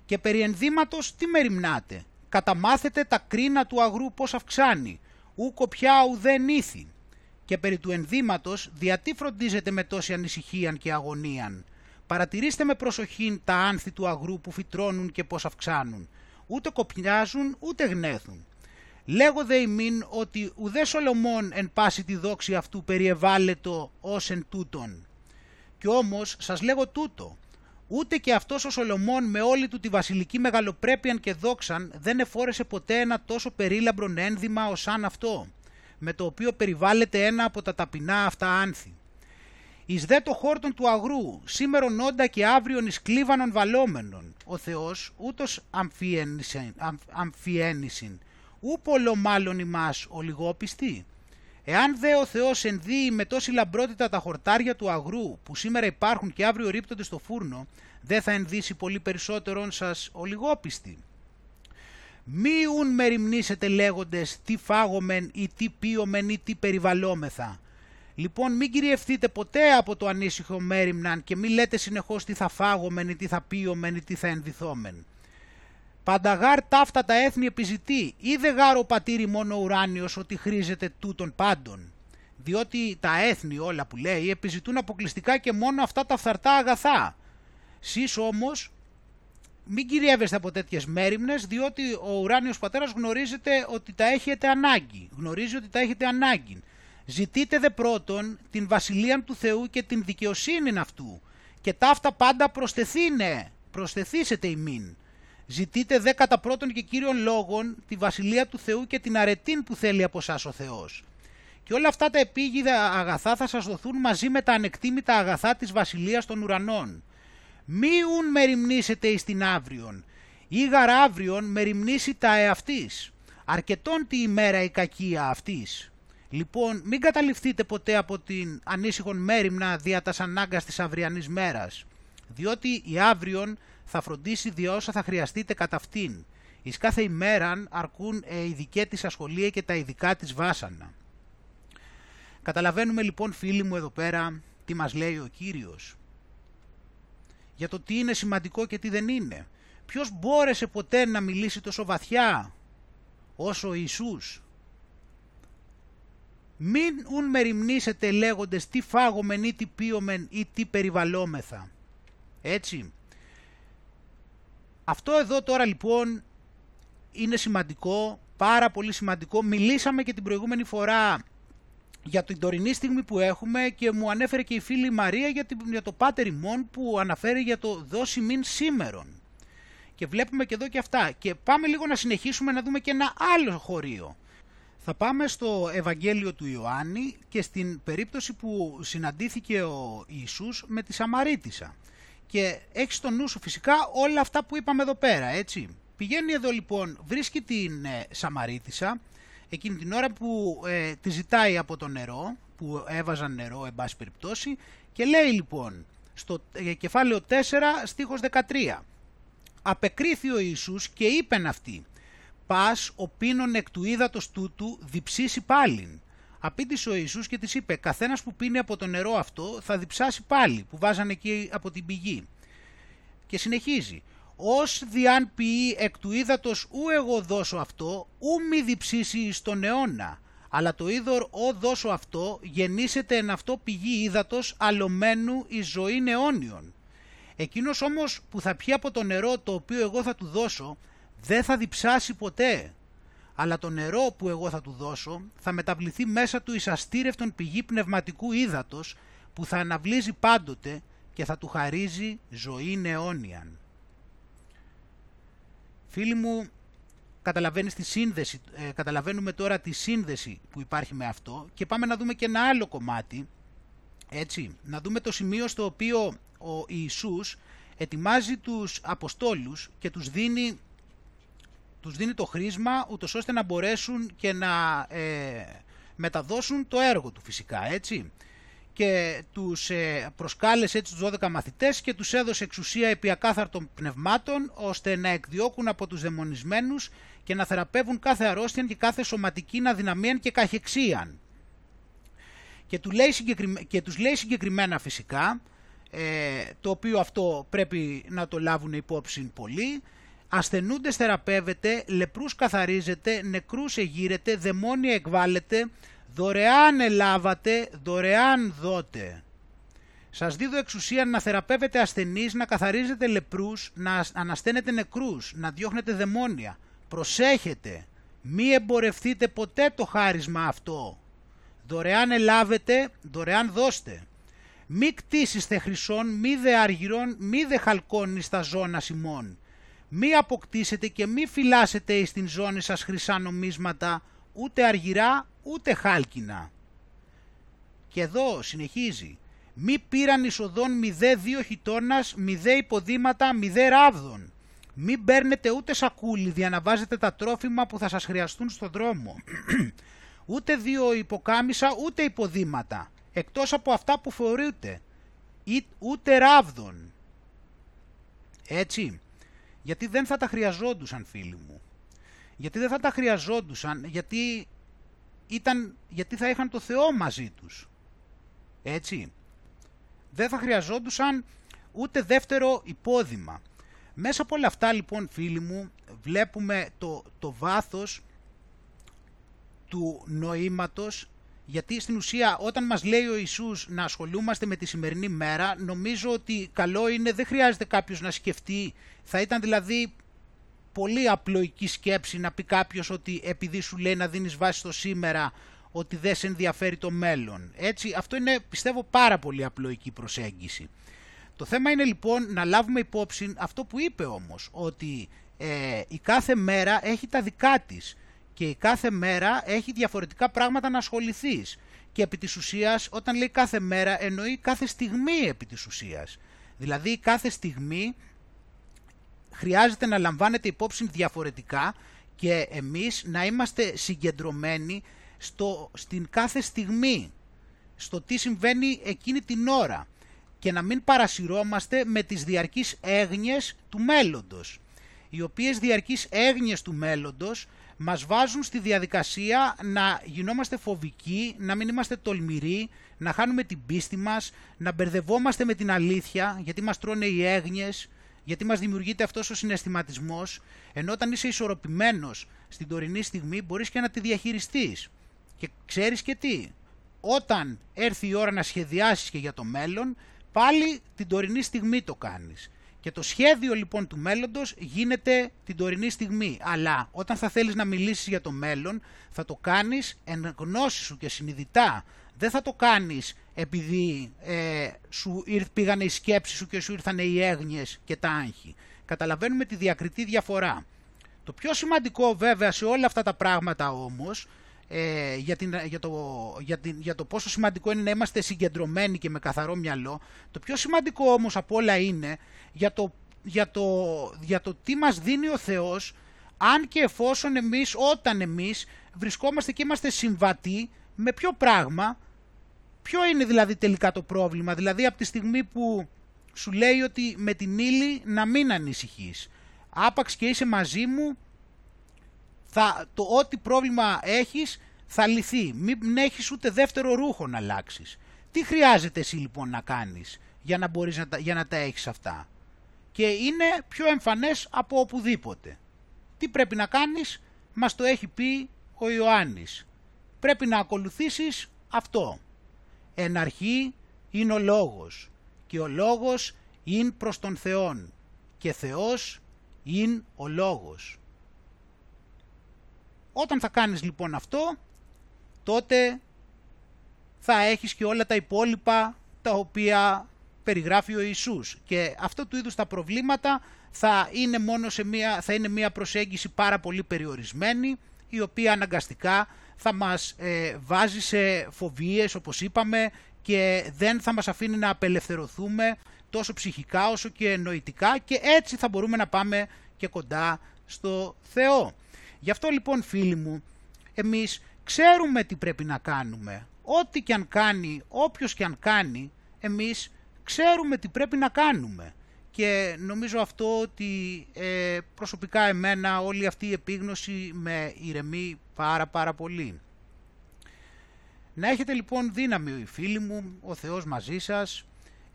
Και περί ενδύματος τι μεριμνάτε; Καταμάθετε τα κρίνα του αγρού πώς αυξάνει. Ούκο πια ουδέν ήθη. Και περί του ενδύματος διατί φροντίζετε με τόση ανησυχίαν και αγωνίαν; Παρατηρήστε με προσοχή τα άνθη του αγρού που φυτρώνουν και πώς αυξάνουν. Ούτε κοπιάζουν ούτε γνέθουν. Λέγω δε ημίν ότι ουδέ Σολομών εν πάση τη δόξη αυτού περιεβάλλετο ως εν τούτον. Κι όμως σας λέγω τούτο, ούτε και αυτός ο Σολομών με όλη του τη βασιλική μεγαλοπρέπειαν και δόξαν δεν εφόρεσε ποτέ ένα τόσο περίλαμπρον ένδυμα ως σαν αυτό, με το οποίο περιβάλλεται ένα από τα ταπεινά αυτά άνθη. Εις δε το χόρτον του αγρού, σήμερον όντα και αύριον εις κλίβανον βαλόμενον, ο Θεός ούτως αμφιένισιν, ου πολλο μάλλον ημάς ο λιγόπιστη. Εάν δε ο Θεός ενδύει με τόση λαμπρότητα τα χορτάρια του αγρού που σήμερα υπάρχουν και αύριο ρίπτονται στο φούρνο, δεν θα ενδύσει πολύ περισσότερον σας ο λιγόπιστη. Μη ουν μεριμνήσετε λέγοντες τι φάγομεν ή τι πίωμεν ή τι περιβαλλόμεθα. Λοιπόν μην κυριευθείτε ποτέ από το ανήσυχο μέριμναν και μη λέτε συνεχώς τι θα φάγομεν ή τι θα πίωμεν ή τι θα ενδυθόμεν. Πανταγάρ ταύτα τα έθνη επιζητεί, είδε γάρο πατήρι μόνο ουράνιος ότι χρήζεται τούτων πάντων. Διότι τα έθνη όλα που λέει επιζητούν αποκλειστικά και μόνο αυτά τα φθαρτά αγαθά. Σεις όμως μην κυριεύεστε από τέτοιες μέρημνες διότι ο ουράνιος πατέρας γνωρίζετε ότι τα έχετε ανάγκη. Γνωρίζει ότι τα έχετε ανάγκη. Ζητείτε δε πρώτον την βασιλεία του Θεού και την δικαιοσύνη αυτού και ταύτα πάντα προσθεθήνε, προσθεθήσετε ημίν. Ζητείτε δε κατά πρώτον και κύριον λόγων τη βασιλεία του Θεού και την αρετήν που θέλει από εσάς ο Θεός. Και όλα αυτά τα επίγειδα αγαθά θα σας δοθούν μαζί με τα ανεκτήμητα αγαθά της βασιλείας των ουρανών. Μη ουν μεριμνήσετε εις την αύριον, ή γαρ αύριον μεριμνήσει τα εαυτής. Αρκετόν τη ημέρα η κακία αυτής. Λοιπόν, μην καταληφθείτε ποτέ από την ανήσυχον μέρημνα δια τας ανάγκας της αυριανής μέρας, διότι η αύριον θα φροντίσει δια όσα θα χρειαστείτε κατά αυτήν. Εις κάθε ημέραν αρκούν ε, η δικές της ασχολία και τα ειδικά της βάσανα. Καταλαβαίνουμε λοιπόν φίλοι μου εδώ πέρα τι μας λέει ο Κύριος. Για το τι είναι σημαντικό και τι δεν είναι. Ποιος μπόρεσε ποτέ να μιλήσει τόσο βαθιά όσο ο Ιησούς; Μην ουν μεριμνήσετε λέγοντες τι φάγομεν ή τι πίωμεν ή τι περιβαλλόμεθα. Έτσι. Αυτό εδώ τώρα λοιπόν είναι σημαντικό, πάρα πολύ σημαντικό. Μιλήσαμε και την προηγούμενη φορά για την τωρινή στιγμή που έχουμε και μου ανέφερε και η φίλη Μαρία για, την, για το Πάτερ ημών που αναφέρει για το δώσει μην σήμερον. Και βλέπουμε και εδώ και αυτά. Και πάμε λίγο να συνεχίσουμε να δούμε και ένα άλλο χωρίο. Θα πάμε στο Ευαγγέλιο του Ιωάννη και στην περίπτωση που συναντήθηκε ο Ιησούς με τη Σαμαρίτισσα. Και έχεις στο νου σου φυσικά όλα αυτά που είπαμε εδώ πέρα, έτσι. Πηγαίνει εδώ λοιπόν, βρίσκει την ε, Σαμαρίτισσα, εκείνη την ώρα που ε, τη ζητάει από το νερό, που έβαζαν νερό εν πάση περιπτώσει, και λέει λοιπόν, στο ε, κεφάλαιο 4 στίχος 13, «Απεκρίθη ο Ιησούς και είπεν αυτή, πας ο πίνων εκ του ύδατος τούτου διψήσει πάλιν. Απήντησε ο Ιησούς και της είπε καθένας που πίνει από το νερό αυτό θα διψάσει πάλι που βάζανε εκεί από την πηγή. Και συνεχίζει «Ως διάν ποιεί εκ του ύδατος ου εγώ δώσω αυτό, ου μη διψήσει στον αιώνα, αλλά το είδωρ ο δώσω αυτό γεννήσεται εν αυτό πηγή ύδατος αλωμένου εις ζωή αιώνιον. Εκείνος όμως που θα πιει από το νερό το οποίο εγώ θα του δώσω δεν θα διψάσει ποτέ, αλλά το νερό που εγώ θα του δώσω θα μεταβληθεί μέσα του εις αστήρευτον πηγή πνευματικού ύδατος που θα αναβλύζει πάντοτε και θα του χαρίζει ζωή αιώνιαν. Φίλοι μου, καταλαβαίνεις τη σύνδεση, ε, καταλαβαίνουμε τώρα τη σύνδεση που υπάρχει με αυτό και πάμε να δούμε και ένα άλλο κομμάτι, έτσι, να δούμε το σημείο στο οποίο ο Ιησούς ετοιμάζει τους Αποστόλους και τους δίνει τους δίνει το χρήσμα ούτως ώστε να μπορέσουν και να ε, μεταδώσουν το έργο του φυσικά έτσι και τους ε, προσκάλεσε έτσι τους 12 μαθητές και τους έδωσε εξουσία επί ακάθαρτων πνευμάτων ώστε να εκδιώκουν από τους δαιμονισμένους και να θεραπεύουν κάθε αρρώστια και κάθε σωματική αδυναμία και καχεξίαν. Και, του λέει και τους λέει συγκεκριμένα φυσικά, ε, το οποίο αυτό πρέπει να το λάβουν υπόψη πολύ, ασθενούντες θεραπεύεται, λεπρούς καθαρίζεται, νεκρούς εγείρεται, δαιμόνια εκβάλλεται, δωρεάν ελάβατε, δωρεάν δότε. Σας δίδω εξουσία να θεραπεύετε ασθενείς, να καθαρίζετε λεπρούς, να ανασταίνετε νεκρούς, να διώχνετε δαιμόνια. Προσέχετε, μη εμπορευτείτε ποτέ το χάρισμα αυτό. Δωρεάν ελάβετε, δωρεάν δώστε. Μη κτίσιστε χρυσών, μη δε αργυρών, μη δε χαλκώνεις στα ζώνα σημών μη αποκτήσετε και μη φυλάσετε εις την ζώνη σας χρυσά νομίσματα, ούτε αργυρά, ούτε χάλκινα. Και εδώ συνεχίζει, μη πήραν εισοδόν μηδέ δύο χιτώνας, μηδέ υποδήματα, μηδέ ράβδον. Μη παίρνετε ούτε σακούλι, διαναβάζετε τα τρόφιμα που θα σας χρειαστούν στον δρόμο. ούτε δύο υποκάμισα, ούτε υποδήματα, εκτός από αυτά που φορείτε. Ούτε ράβδον. Έτσι, γιατί δεν θα τα χρειαζόντουσαν φίλοι μου. Γιατί δεν θα τα χρειαζόντουσαν, γιατί, ήταν, γιατί θα είχαν το Θεό μαζί τους. Έτσι. Δεν θα χρειαζόντουσαν ούτε δεύτερο υπόδημα. Μέσα από όλα αυτά λοιπόν φίλοι μου βλέπουμε το, το βάθος του νοήματος γιατί στην ουσία όταν μας λέει ο Ιησούς να ασχολούμαστε με τη σημερινή μέρα, νομίζω ότι καλό είναι, δεν χρειάζεται κάποιος να σκεφτεί. Θα ήταν δηλαδή πολύ απλοϊκή σκέψη να πει κάποιος ότι επειδή σου λέει να δίνεις βάση στο σήμερα, ότι δεν σε ενδιαφέρει το μέλλον. Έτσι, αυτό είναι πιστεύω πάρα πολύ απλοϊκή προσέγγιση. Το θέμα είναι λοιπόν να λάβουμε υπόψη αυτό που είπε όμως, ότι ε, η κάθε μέρα έχει τα δικά της και η κάθε μέρα έχει διαφορετικά πράγματα να ασχοληθείς. Και επί της ουσίας, όταν λέει κάθε μέρα, εννοεί κάθε στιγμή επί της ουσίας. Δηλαδή κάθε στιγμή χρειάζεται να λαμβάνεται υπόψη διαφορετικά και εμείς να είμαστε συγκεντρωμένοι στο, στην κάθε στιγμή, στο τι συμβαίνει εκείνη την ώρα και να μην παρασυρώμαστε με τις διαρκείς έγνοιες του μέλλοντος, οι οποίες διαρκείς έγνοιες του μέλλοντος μας βάζουν στη διαδικασία να γινόμαστε φοβικοί, να μην είμαστε τολμηροί, να χάνουμε την πίστη μας, να μπερδευόμαστε με την αλήθεια, γιατί μας τρώνε οι έγνοιες, γιατί μας δημιουργείται αυτός ο συναισθηματισμός, ενώ όταν είσαι ισορροπημένος στην τωρινή στιγμή μπορείς και να τη διαχειριστείς. Και ξέρεις και τι, όταν έρθει η ώρα να σχεδιάσεις και για το μέλλον, πάλι την τωρινή στιγμή το κάνεις. Και το σχέδιο λοιπόν του μέλλοντος γίνεται την τωρινή στιγμή. Αλλά όταν θα θέλεις να μιλήσεις για το μέλλον, θα το κάνεις εν γνώση σου και συνειδητά. Δεν θα το κάνεις επειδή ε, σου ήρθ, πήγανε οι σκέψεις σου και σου ήρθαν οι έγνοιες και τα άγχη. Καταλαβαίνουμε τη διακριτή διαφορά. Το πιο σημαντικό βέβαια σε όλα αυτά τα πράγματα όμως, ε, για, την, για, το, για, την, για το πόσο σημαντικό είναι να είμαστε συγκεντρωμένοι και με καθαρό μυαλό, το πιο σημαντικό όμως από όλα είναι για το, για το, για το τι μας δίνει ο Θεός, αν και εφόσον εμείς, όταν εμείς βρισκόμαστε και είμαστε συμβατοί με ποιο πράγμα, ποιο είναι δηλαδή τελικά το πρόβλημα, δηλαδή από τη στιγμή που σου λέει ότι με την ύλη να μην ανησυχείς. Άπαξ και είσαι μαζί μου, θα, το ό,τι πρόβλημα έχεις θα λυθεί. Μην έχεις ούτε δεύτερο ρούχο να αλλάξεις. Τι χρειάζεται εσύ λοιπόν να κάνεις για να, μπορείς να, τα- για να τα έχεις αυτά; Και είναι πιο εμφανές από οπουδήποτε. Τι πρέπει να κάνεις, μας το έχει πει ο Ιωάννης. Πρέπει να ακολουθήσεις αυτό. Εν αρχή είναι ο λόγος και ο λόγος είναι προς τον Θεόν και Θεός είναι ο λόγος. Όταν θα κάνεις λοιπόν αυτό, τότε θα έχεις και όλα τα υπόλοιπα τα οποία περιγράφει ο Ιησούς. Και αυτό του είδους τα προβλήματα θα είναι, μόνο σε μια, θα είναι μια προσέγγιση πάρα πολύ περιορισμένη, η οποία αναγκαστικά θα μας ε, βάζει σε φοβίες, όπως είπαμε, και δεν θα μας αφήνει να απελευθερωθούμε τόσο ψυχικά όσο και νοητικά και έτσι θα μπορούμε να πάμε και κοντά στο Θεό. Γι' αυτό λοιπόν φίλοι μου, εμείς ξέρουμε τι πρέπει να κάνουμε. Ό,τι και αν κάνει, όποιος και αν κάνει, εμείς ξέρουμε τι πρέπει να κάνουμε. Και νομίζω αυτό ότι ε, προσωπικά εμένα όλη αυτή η επίγνωση με ηρεμεί πάρα πάρα πολύ. Να έχετε λοιπόν δύναμη φίλοι μου, ο Θεός μαζί σας.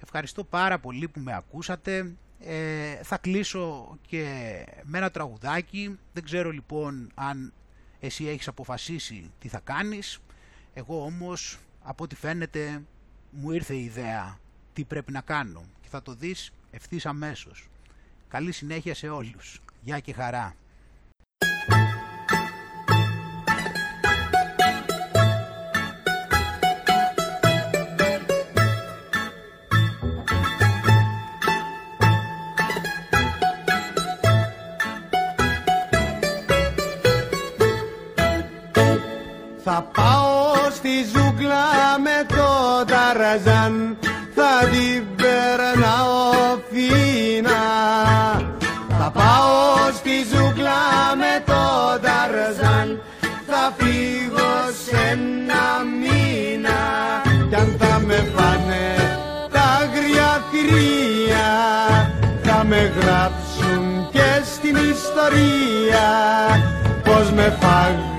Ευχαριστώ πάρα πολύ που με ακούσατε. Ε, θα κλείσω και με ένα τραγουδάκι. Δεν ξέρω λοιπόν αν εσύ έχεις αποφασίσει τι θα κάνεις. Εγώ όμως από ό,τι φαίνεται μου ήρθε η ιδέα τι πρέπει να κάνω και θα το δεις ευθύς αμέσως. Καλή συνέχεια σε όλους. Γεια και χαρά. Το ταραζάν Θα την περνάω φίνα. Θα πάω στη ζούγκλα με το ταραζάν Θα φύγω σε ένα μήνα. Κι αν θα με πάνε τα αγριά θηρία Θα με γράψουν και στην ιστορία. Πως με φάγανε